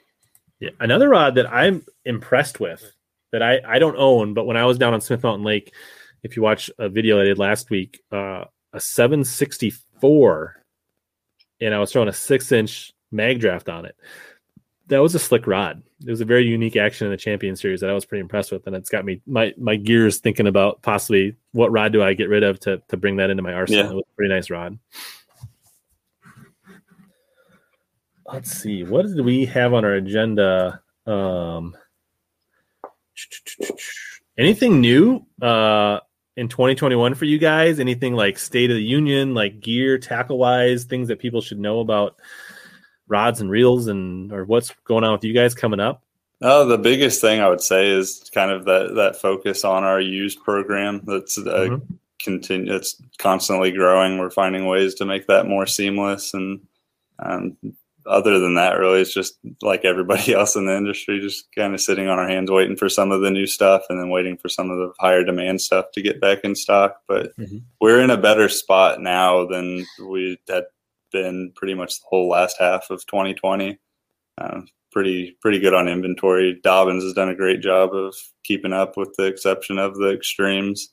Yeah, another rod that I'm impressed with that I I don't own, but when I was down on Smith Mountain Lake, if you watch a video I did last week, uh, a 764, and I was throwing a six inch MagDraft on it. That was a slick rod. It was a very unique action in the Champion Series that I was pretty impressed with, and it's got me my my gears thinking about possibly what rod do I get rid of to to bring that into my arsenal. Yeah. It was a pretty nice rod. Let's see, what did we have on our agenda? Um, anything new uh, in 2021 for you guys? Anything like State of the Union, like gear, tackle wise, things that people should know about rods and reels, and or what's going on with you guys coming up? Oh, the biggest thing I would say is kind of that that focus on our used program. That's uh, Mhm. continue. It's constantly growing. We're finding ways to make that more seamless. And um, other than that, really, it's just like everybody else in the industry, just kind of sitting on our hands, waiting for some of the new stuff, and then waiting for some of the higher demand stuff to get back in stock. But Mhm. we're in a better spot now than we had been pretty much the whole last half of 2020. Um, pretty pretty good on inventory. Dobyns has done a great job of keeping up, with the exception of the extremes.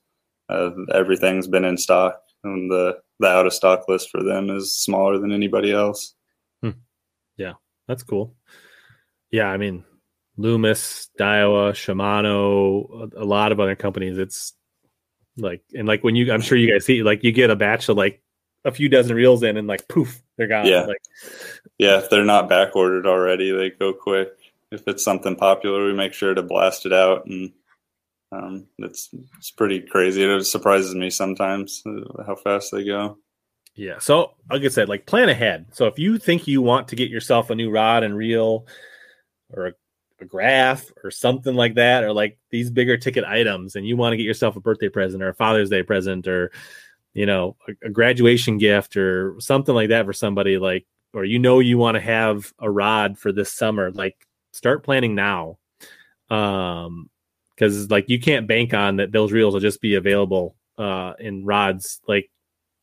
Uh, everything's been in stock, and the the out of stock list for them is smaller than anybody else. Yeah, that's cool. Yeah, I mean, Loomis, Daiwa, Shimano, a lot of other companies. It's like, and like when you, I'm sure you guys see, like you get a batch of like a few dozen reels in, and like poof, they're gone. Yeah. Like, Yeah, if they're not back ordered already, they go quick. If it's something popular, we make sure to blast it out, and um, it's it's pretty crazy. It surprises me sometimes uh, how fast they go. Yeah. So, like I said, like plan ahead. So, if you think you want to get yourself a new rod and reel or a, a graph or something like that, or like these bigger ticket items, and you want to get yourself a birthday present or a Father's Day present or, you know, a, a graduation gift or something like that for somebody, like, or you know, you want to have a rod for this summer, like, start planning now. Um, because like you can't bank on that those reels will just be available uh in rods like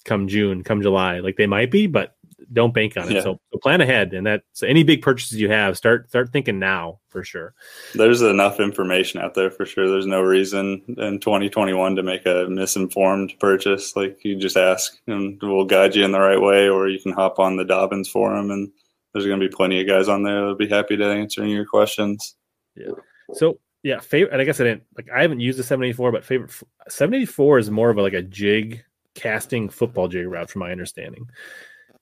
come June, come July. Like they might be, but don't bank on it. Yeah. So, so plan ahead, and that so any big purchases you have, start start thinking now for sure. There's enough information out there for sure. There's no reason in 2021 to make a misinformed purchase. Like you just ask, and we'll guide you in the right way, or you can hop on the Dobyns forum, and there's going to be plenty of guys on there that'll be happy to answer your questions. Yeah. So yeah, favorite. And I guess I didn't like I haven't used the 784, but favorite 784 is more of a, like a jig casting football jig rod, from my understanding.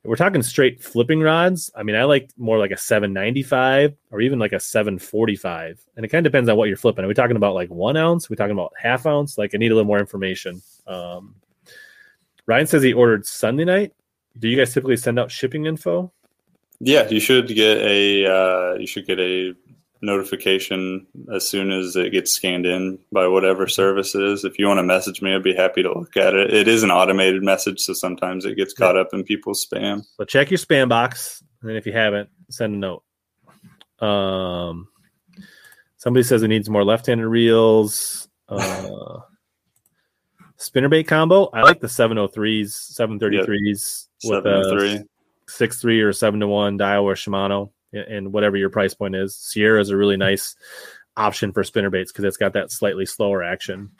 We're talking straight flipping rods. I mean, I like more like a 795 or even like a 745, and it kind of depends on what you're flipping. Are we talking about like one ounce? Are we talking about half ounce? Like, I need a little more information. Um, Ryan says he ordered Sunday night. Do you guys typically send out shipping info? Yeah, you should get a uh, you should get a notification as soon as it gets scanned in by whatever service it is. If you want to message me, I'd be happy to look at it. It is an automated message, so sometimes it gets caught up in people's spam. So check your spam box, and if you haven't, send a note. Um, somebody says it needs more left-handed reels. Uh, spinnerbait combo. I like the 703s, 733s with Seven a to three. six three or seven to one Daiwa or Shimano, and whatever your price point is. Sierra is a really nice option for spinnerbaits because it's got that slightly slower action.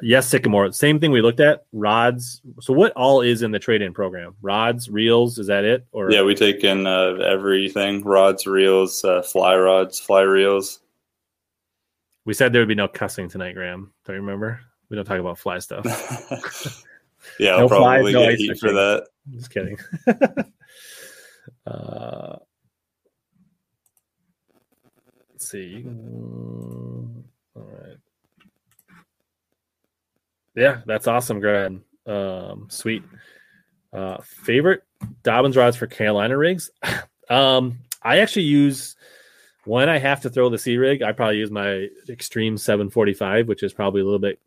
Yes, Sycamore. Same thing we looked at. Rods. So what all is in the trade-in program? Rods, reels. Is that it? Or Yeah, we take in uh, everything: rods, reels, uh, fly rods, fly reels. we said there would be no cussing tonight, Graham. Don't you remember? We don't talk about fly stuff. yeah, No I'll flies, probably no get ice heat for that. Just kidding. uh, see. Mm, All right. Yeah, that's awesome, Greg. Um, sweet. Uh, favorite Dobyns rods for Carolina rigs. um, I actually use when I have to throw the C rig. I probably use my Extreme 745, which is probably a little bit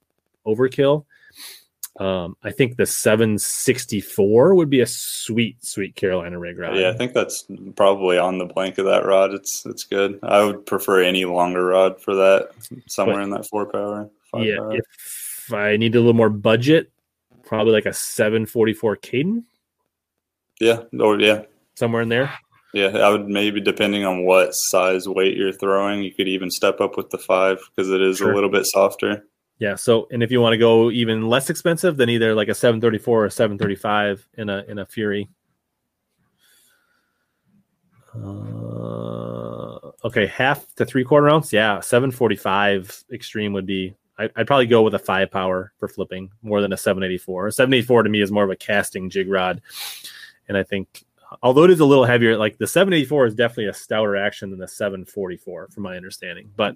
overkill. Um, I think the 764 would be a sweet, sweet Carolina rig rod. Yeah, I think that's probably on the blank of that rod. It's it's good. I would prefer any longer rod for that, somewhere in that four power. Yeah. power. If I need a little more budget, probably like a 744 Kaden, yeah, or yeah, somewhere in there. yeah. I would maybe depending on what size weight you're throwing, you could even step up with the five because it is Sure. a little bit softer. Yeah. So, and if you want to go even less expensive, then either like a 734 or 735 in a in a Fury. Uh, okay, half to three quarter ounce. Yeah, 745 extreme would be. I, I'd probably go with a five power for flipping more than a 784. A 784 to me is more of a casting jig rod, and I think although it is a little heavier, like the 784 is definitely a stouter action than the 744, from my understanding. But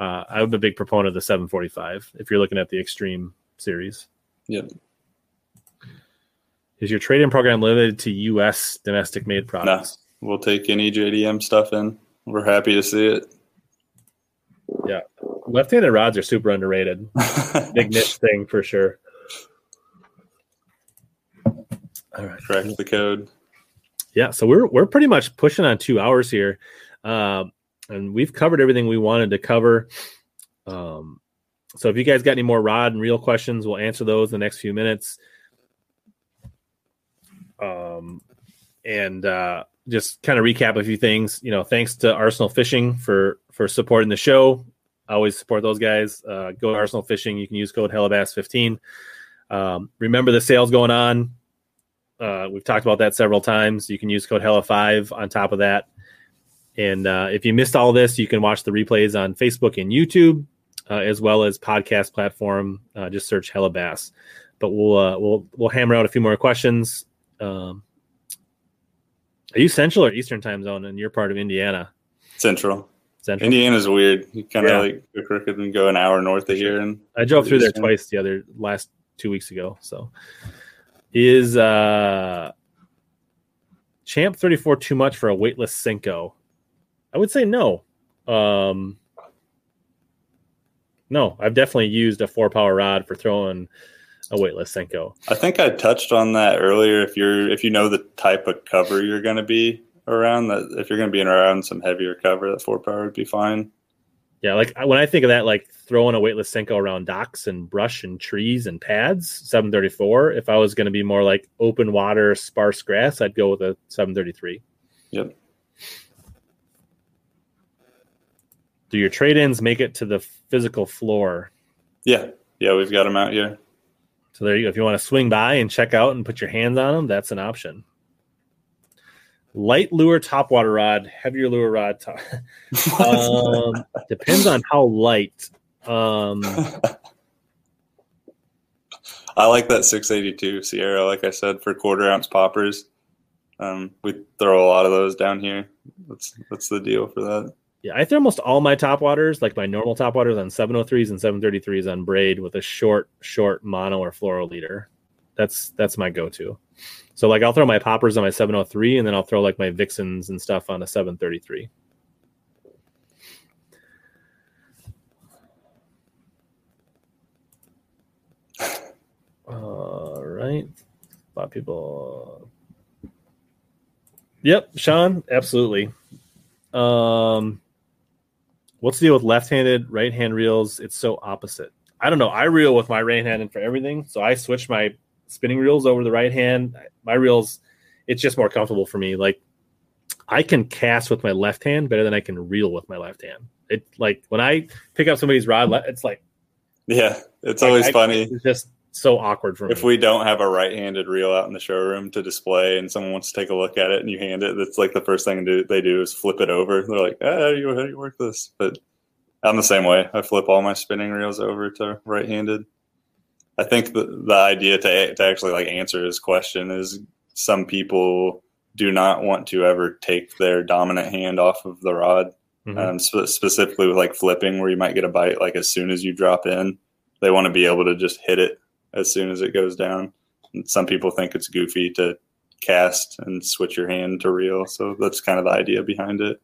uh, I'm a big proponent of the 745 if you're looking at the Extreme series. Yeah. Is your trade-in program limited to U.S. domestic made products? We'll take any JDM stuff in. We're happy to see it. Yeah. Left-handed rods are super underrated. Big niche thing for sure. All right. Crack the code. Yeah, so we're we're pretty much pushing on two hours here, um, and we've covered everything we wanted to cover. Um, so if you guys got any more rod and reel questions, we'll answer those in the next few minutes. Um, and uh, just kind of recap a few things. You know, thanks to Arsenal Fishing for for supporting the show. I always support those guys. Uh, go to Arsenal Fishing. You can use code Hellabass15. Um, remember the sales going on. Uh, we've talked about that several times. You can use code Hella5 on top of that. And uh, if you missed all this, you can watch the replays on Facebook and YouTube, uh, as well as podcast platform. Uh, just search Hella Bass. But we'll uh, we'll we'll hammer out a few more questions. Um, are you Central or Eastern time zone in your part of Indiana? Central. Central. Indiana's weird. You kind of Yeah. like go crooked and go an hour north of here. And I drove through there twice the other last two weeks ago. So is uh Champ 34 too much for a weightless Senko? I would say no. Um no, I've definitely used a four power rod for throwing a weightless Senko. I think I touched on that earlier. If you're if you know the type of cover you're going to be around, that if you're going to be around some heavier cover, that four power would be fine. Yeah, like when I think of that, like throwing a weightless Senko around docks and brush and trees and pads, 734. If I was going to be more like open water, sparse grass, I'd go with a 733. Yep. Do your trade ins make it to the physical floor? Yeah, yeah, we've got them out here. So there you go. If you want to swing by and check out and put your hands on them, that's an option. Light lure topwater rod, heavier lure rod. Top. um, depends on how light. Um, I like that 682 Sierra. Like I said, for quarter ounce poppers, um, we throw a lot of those down here. That's that's the deal for that. Yeah, I throw almost all my top waters, like my normal top waters, on 703s and 733s on braid with a short, short mono or fluoro leader. That's that's my go-to. So like I'll throw my poppers on my 703, and then I'll throw like my vixens and stuff on a 733. All right, a lot of people. Yep, Sean, absolutely. Um, what's the deal with left-handed, right-hand reels? It's so opposite. I don't know. I reel with my right hand and for everything, so I switch my spinning reels over the right hand. My reels, it's just more comfortable for me. Like I can cast with my left hand better than I can reel with my left hand. It like when I pick up somebody's rod, it's like Yeah, it's always I- I- funny It's just so awkward for me. if we don't have a right-handed reel out in the showroom to display, and someone wants to take a look at it, and you hand it. That's like the first thing they do is flip it over. They're like, ah, how do you how do you work this?" But I'm the same way. I flip all my spinning reels over to right-handed. I think the the idea to to actually like answer his question is some people do not want to ever take their dominant hand off of the rod Mhm. um, spe- specifically with like flipping where you might get a bite like as soon as you drop in they want to be able to just hit it as soon as it goes down and some people think it's goofy to cast and switch your hand to reel so that's kind of the idea behind it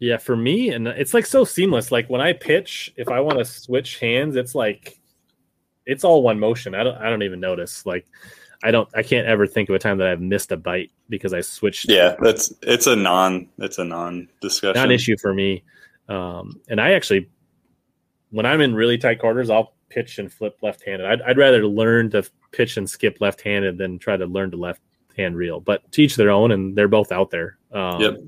Yeah, for me, and it's like so seamless. Like when I pitch, if I want to switch hands, it's like it's all one motion. I don't I don't even notice. Like I don't I can't ever think of a time that I've missed a bite because I switched. yeah that's it's a non it's a non discussion not an issue for me. Um, and I actually, when I'm in really tight quarters, I'll pitch and flip left-handed. I'd, I'd rather learn to pitch and skip left-handed than try to learn to left-hand reel. But to each their own, and they're both out there. Um, Yep.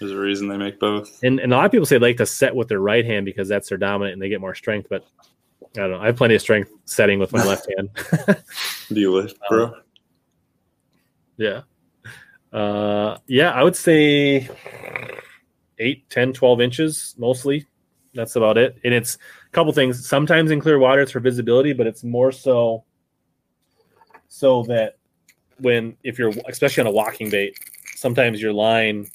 there's a reason they make both And, and a lot of people say they like to set with their right hand because that's their dominant and they get more strength. But I don't know. I have plenty of strength setting with my left hand. do you lift bro yeah. Uh, yeah, I would say 8, 10, 12 inches mostly. That's about it. And it's couple things. Sometimes in clear water, it's for visibility, but it's more so so that when, if you're, especially on a walking bait, sometimes your line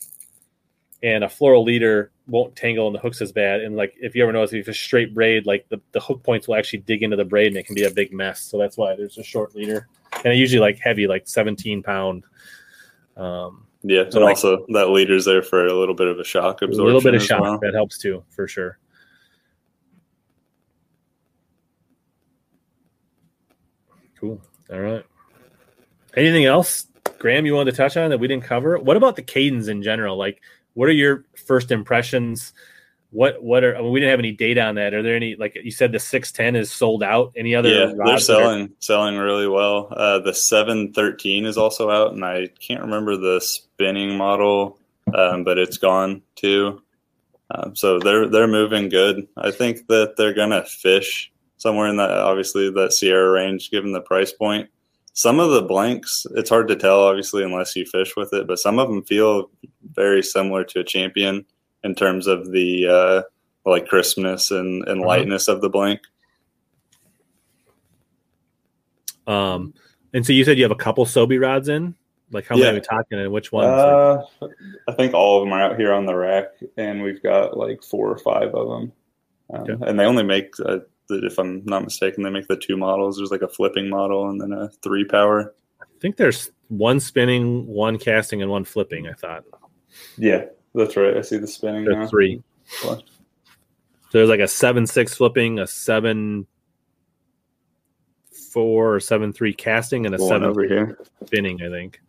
and a fluoro leader won't tangle in the hooks as bad. And like, if you ever notice, if you a straight braid, like the, the hook points will actually dig into the braid and it can be a big mess. So that's why there's a short leader. And I usually like heavy, like 17 pound. Um, yeah So, and like- also that leader's there for a little bit of a shock absorption. a little bit of shock well. that helps too, for sure. Cool. All right. Anything else, Graham, you wanted to touch on that we didn't cover? What about the Kadens in general? Like, what are your first impressions? What what are I mean, we didn't have any data on that? Are there any like you said the six ten is sold out? Any other yeah, they're rods that are- selling selling really well. Uh, the seven thirteen is also out, and I can't remember the spinning model, um, but it's gone too. Um, so they're they're moving good. I think that they're gonna fish somewhere in that obviously that Sierra range, given the price point. Some of the blanks, it's hard to tell, obviously, unless you fish with it. But some of them feel very similar to a champion in terms of the uh, like crispness and, and Mhm. lightness of the blank. Um, and so you said you have a couple Sobe rods in. Like how many Yeah. are we talking, and which ones? Uh, I think all of them are out here on the rack, and we've got like four or five of them. Um, Okay. And they only make, uh, the, if I'm not mistaken, they make the two models. There's like a flipping model and then a three power. I think there's one spinning, one casting, and one flipping. I thought Yeah, that's right. I see the spinning three. What? So there's like a seven six flipping, a seven four or seven three casting, and a One seven over here. spinning. I think.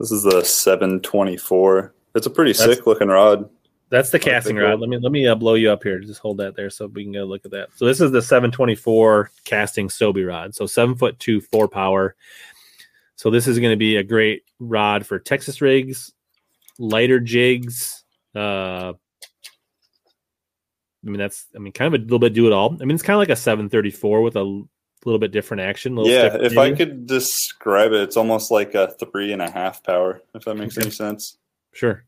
This is the 724. It's a pretty That's- sick looking rod. That's the casting rod. Let me let me uh, blow you up here. Just hold that there so we can go look at that. So this is the 724 casting Sobe rod. So seven foot two, four power. So this is going to be a great rod for Texas rigs, lighter jigs. Uh, I mean that's I mean kind of a little bit do it all. I mean it's kind of like a 734 with a l- little bit different action. little Yeah, if I could describe it, it's almost like a three and a half power, if that makes Okay. any sense. Sure.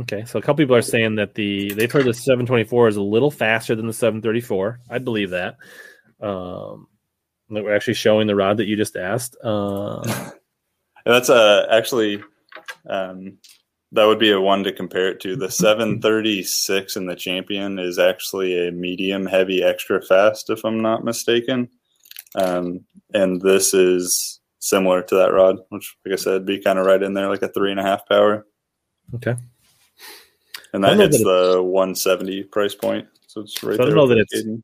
Okay, so a couple people are saying that the they've heard the 724 is a little faster than the 734. I believe that. Um, that we're actually showing the rod that you just asked. Uh, that's uh, actually um, that would be a one to compare it to. The 736 in the champion is actually a medium heavy extra fast, if I'm not mistaken. Um, and this is similar to that rod, which, like I said, be kind of right in there, like a three and a half power. okay, And that hits that the 170 price point. So it's right So I don't know that it's- Kaden.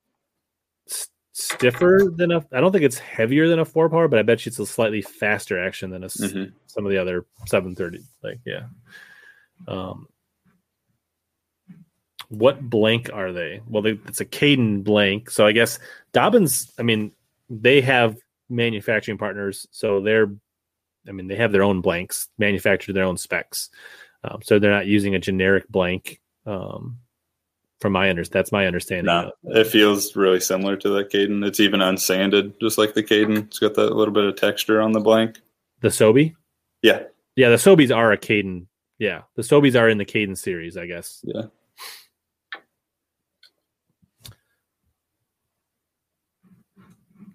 Stiffer than a. I don't think it's heavier than a four power, but I bet you it's a slightly faster action than a Mhm. some of the other 730. Like yeah. Um, what blank are they? Well, they, it's a Kaden blank. So I guess Dobyns, I mean, they have manufacturing partners, so they're. I mean, they have their own blanks, manufacture their own specs, um, so they're not using a generic blank. Um, from my under, that's my understanding. No, it feels really similar to the Kaden. It's even unsanded, just like the Kaden. It's got that little bit of texture on the blank. The Sobe. Yeah, yeah, the Sobeys are a Kaden. Yeah, the Sobies are in the Kaden series, I guess. Yeah.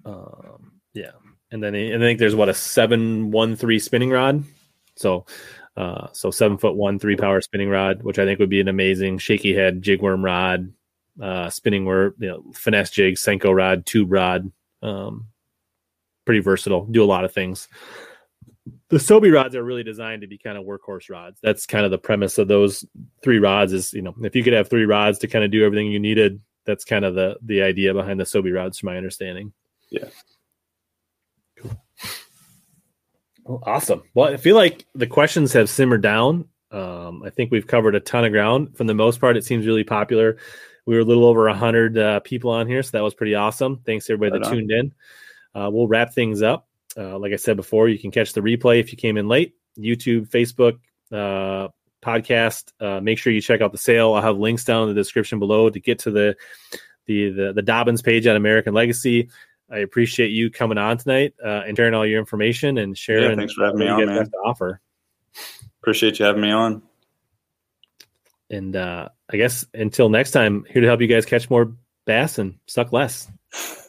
Um, yeah, and then I think there's what a seven one three spinning rod. So, uh, so seven foot one three power spinning rod, which I think would be an amazing shaky head jig worm rod, uh, spinning worm, you know, finesse jig, Senko rod, tube rod. Um, pretty versatile, do a lot of things. The Sobe rods are really designed to be kind of workhorse rods. That's kind of the premise of those three rods. Is you know if you could have three rods to kind of do everything you needed, that's kind of the the idea behind the Sobe rods, from my understanding. Yeah. Cool. Well, awesome. Well, I feel like the questions have simmered down. Um, I think we've covered a ton of ground. For the most part, it seems really popular. We were a little over 100 uh, people on here, so that was pretty awesome. Thanks everybody right that on. tuned in. Uh, we'll wrap things up. Uh, like I said before, you can catch the replay if you came in late. YouTube, Facebook, uh, podcast. Uh, make sure you check out the sale. I'll have links down in the description below to get to the the the, the Dobyns page on American Legacy. I appreciate you coming on tonight uh, and sharing all your information and sharing. Yeah, thanks for having me on, man. offer. Appreciate you having me on. And uh, I guess until next time, here to help you guys catch more bass and suck less.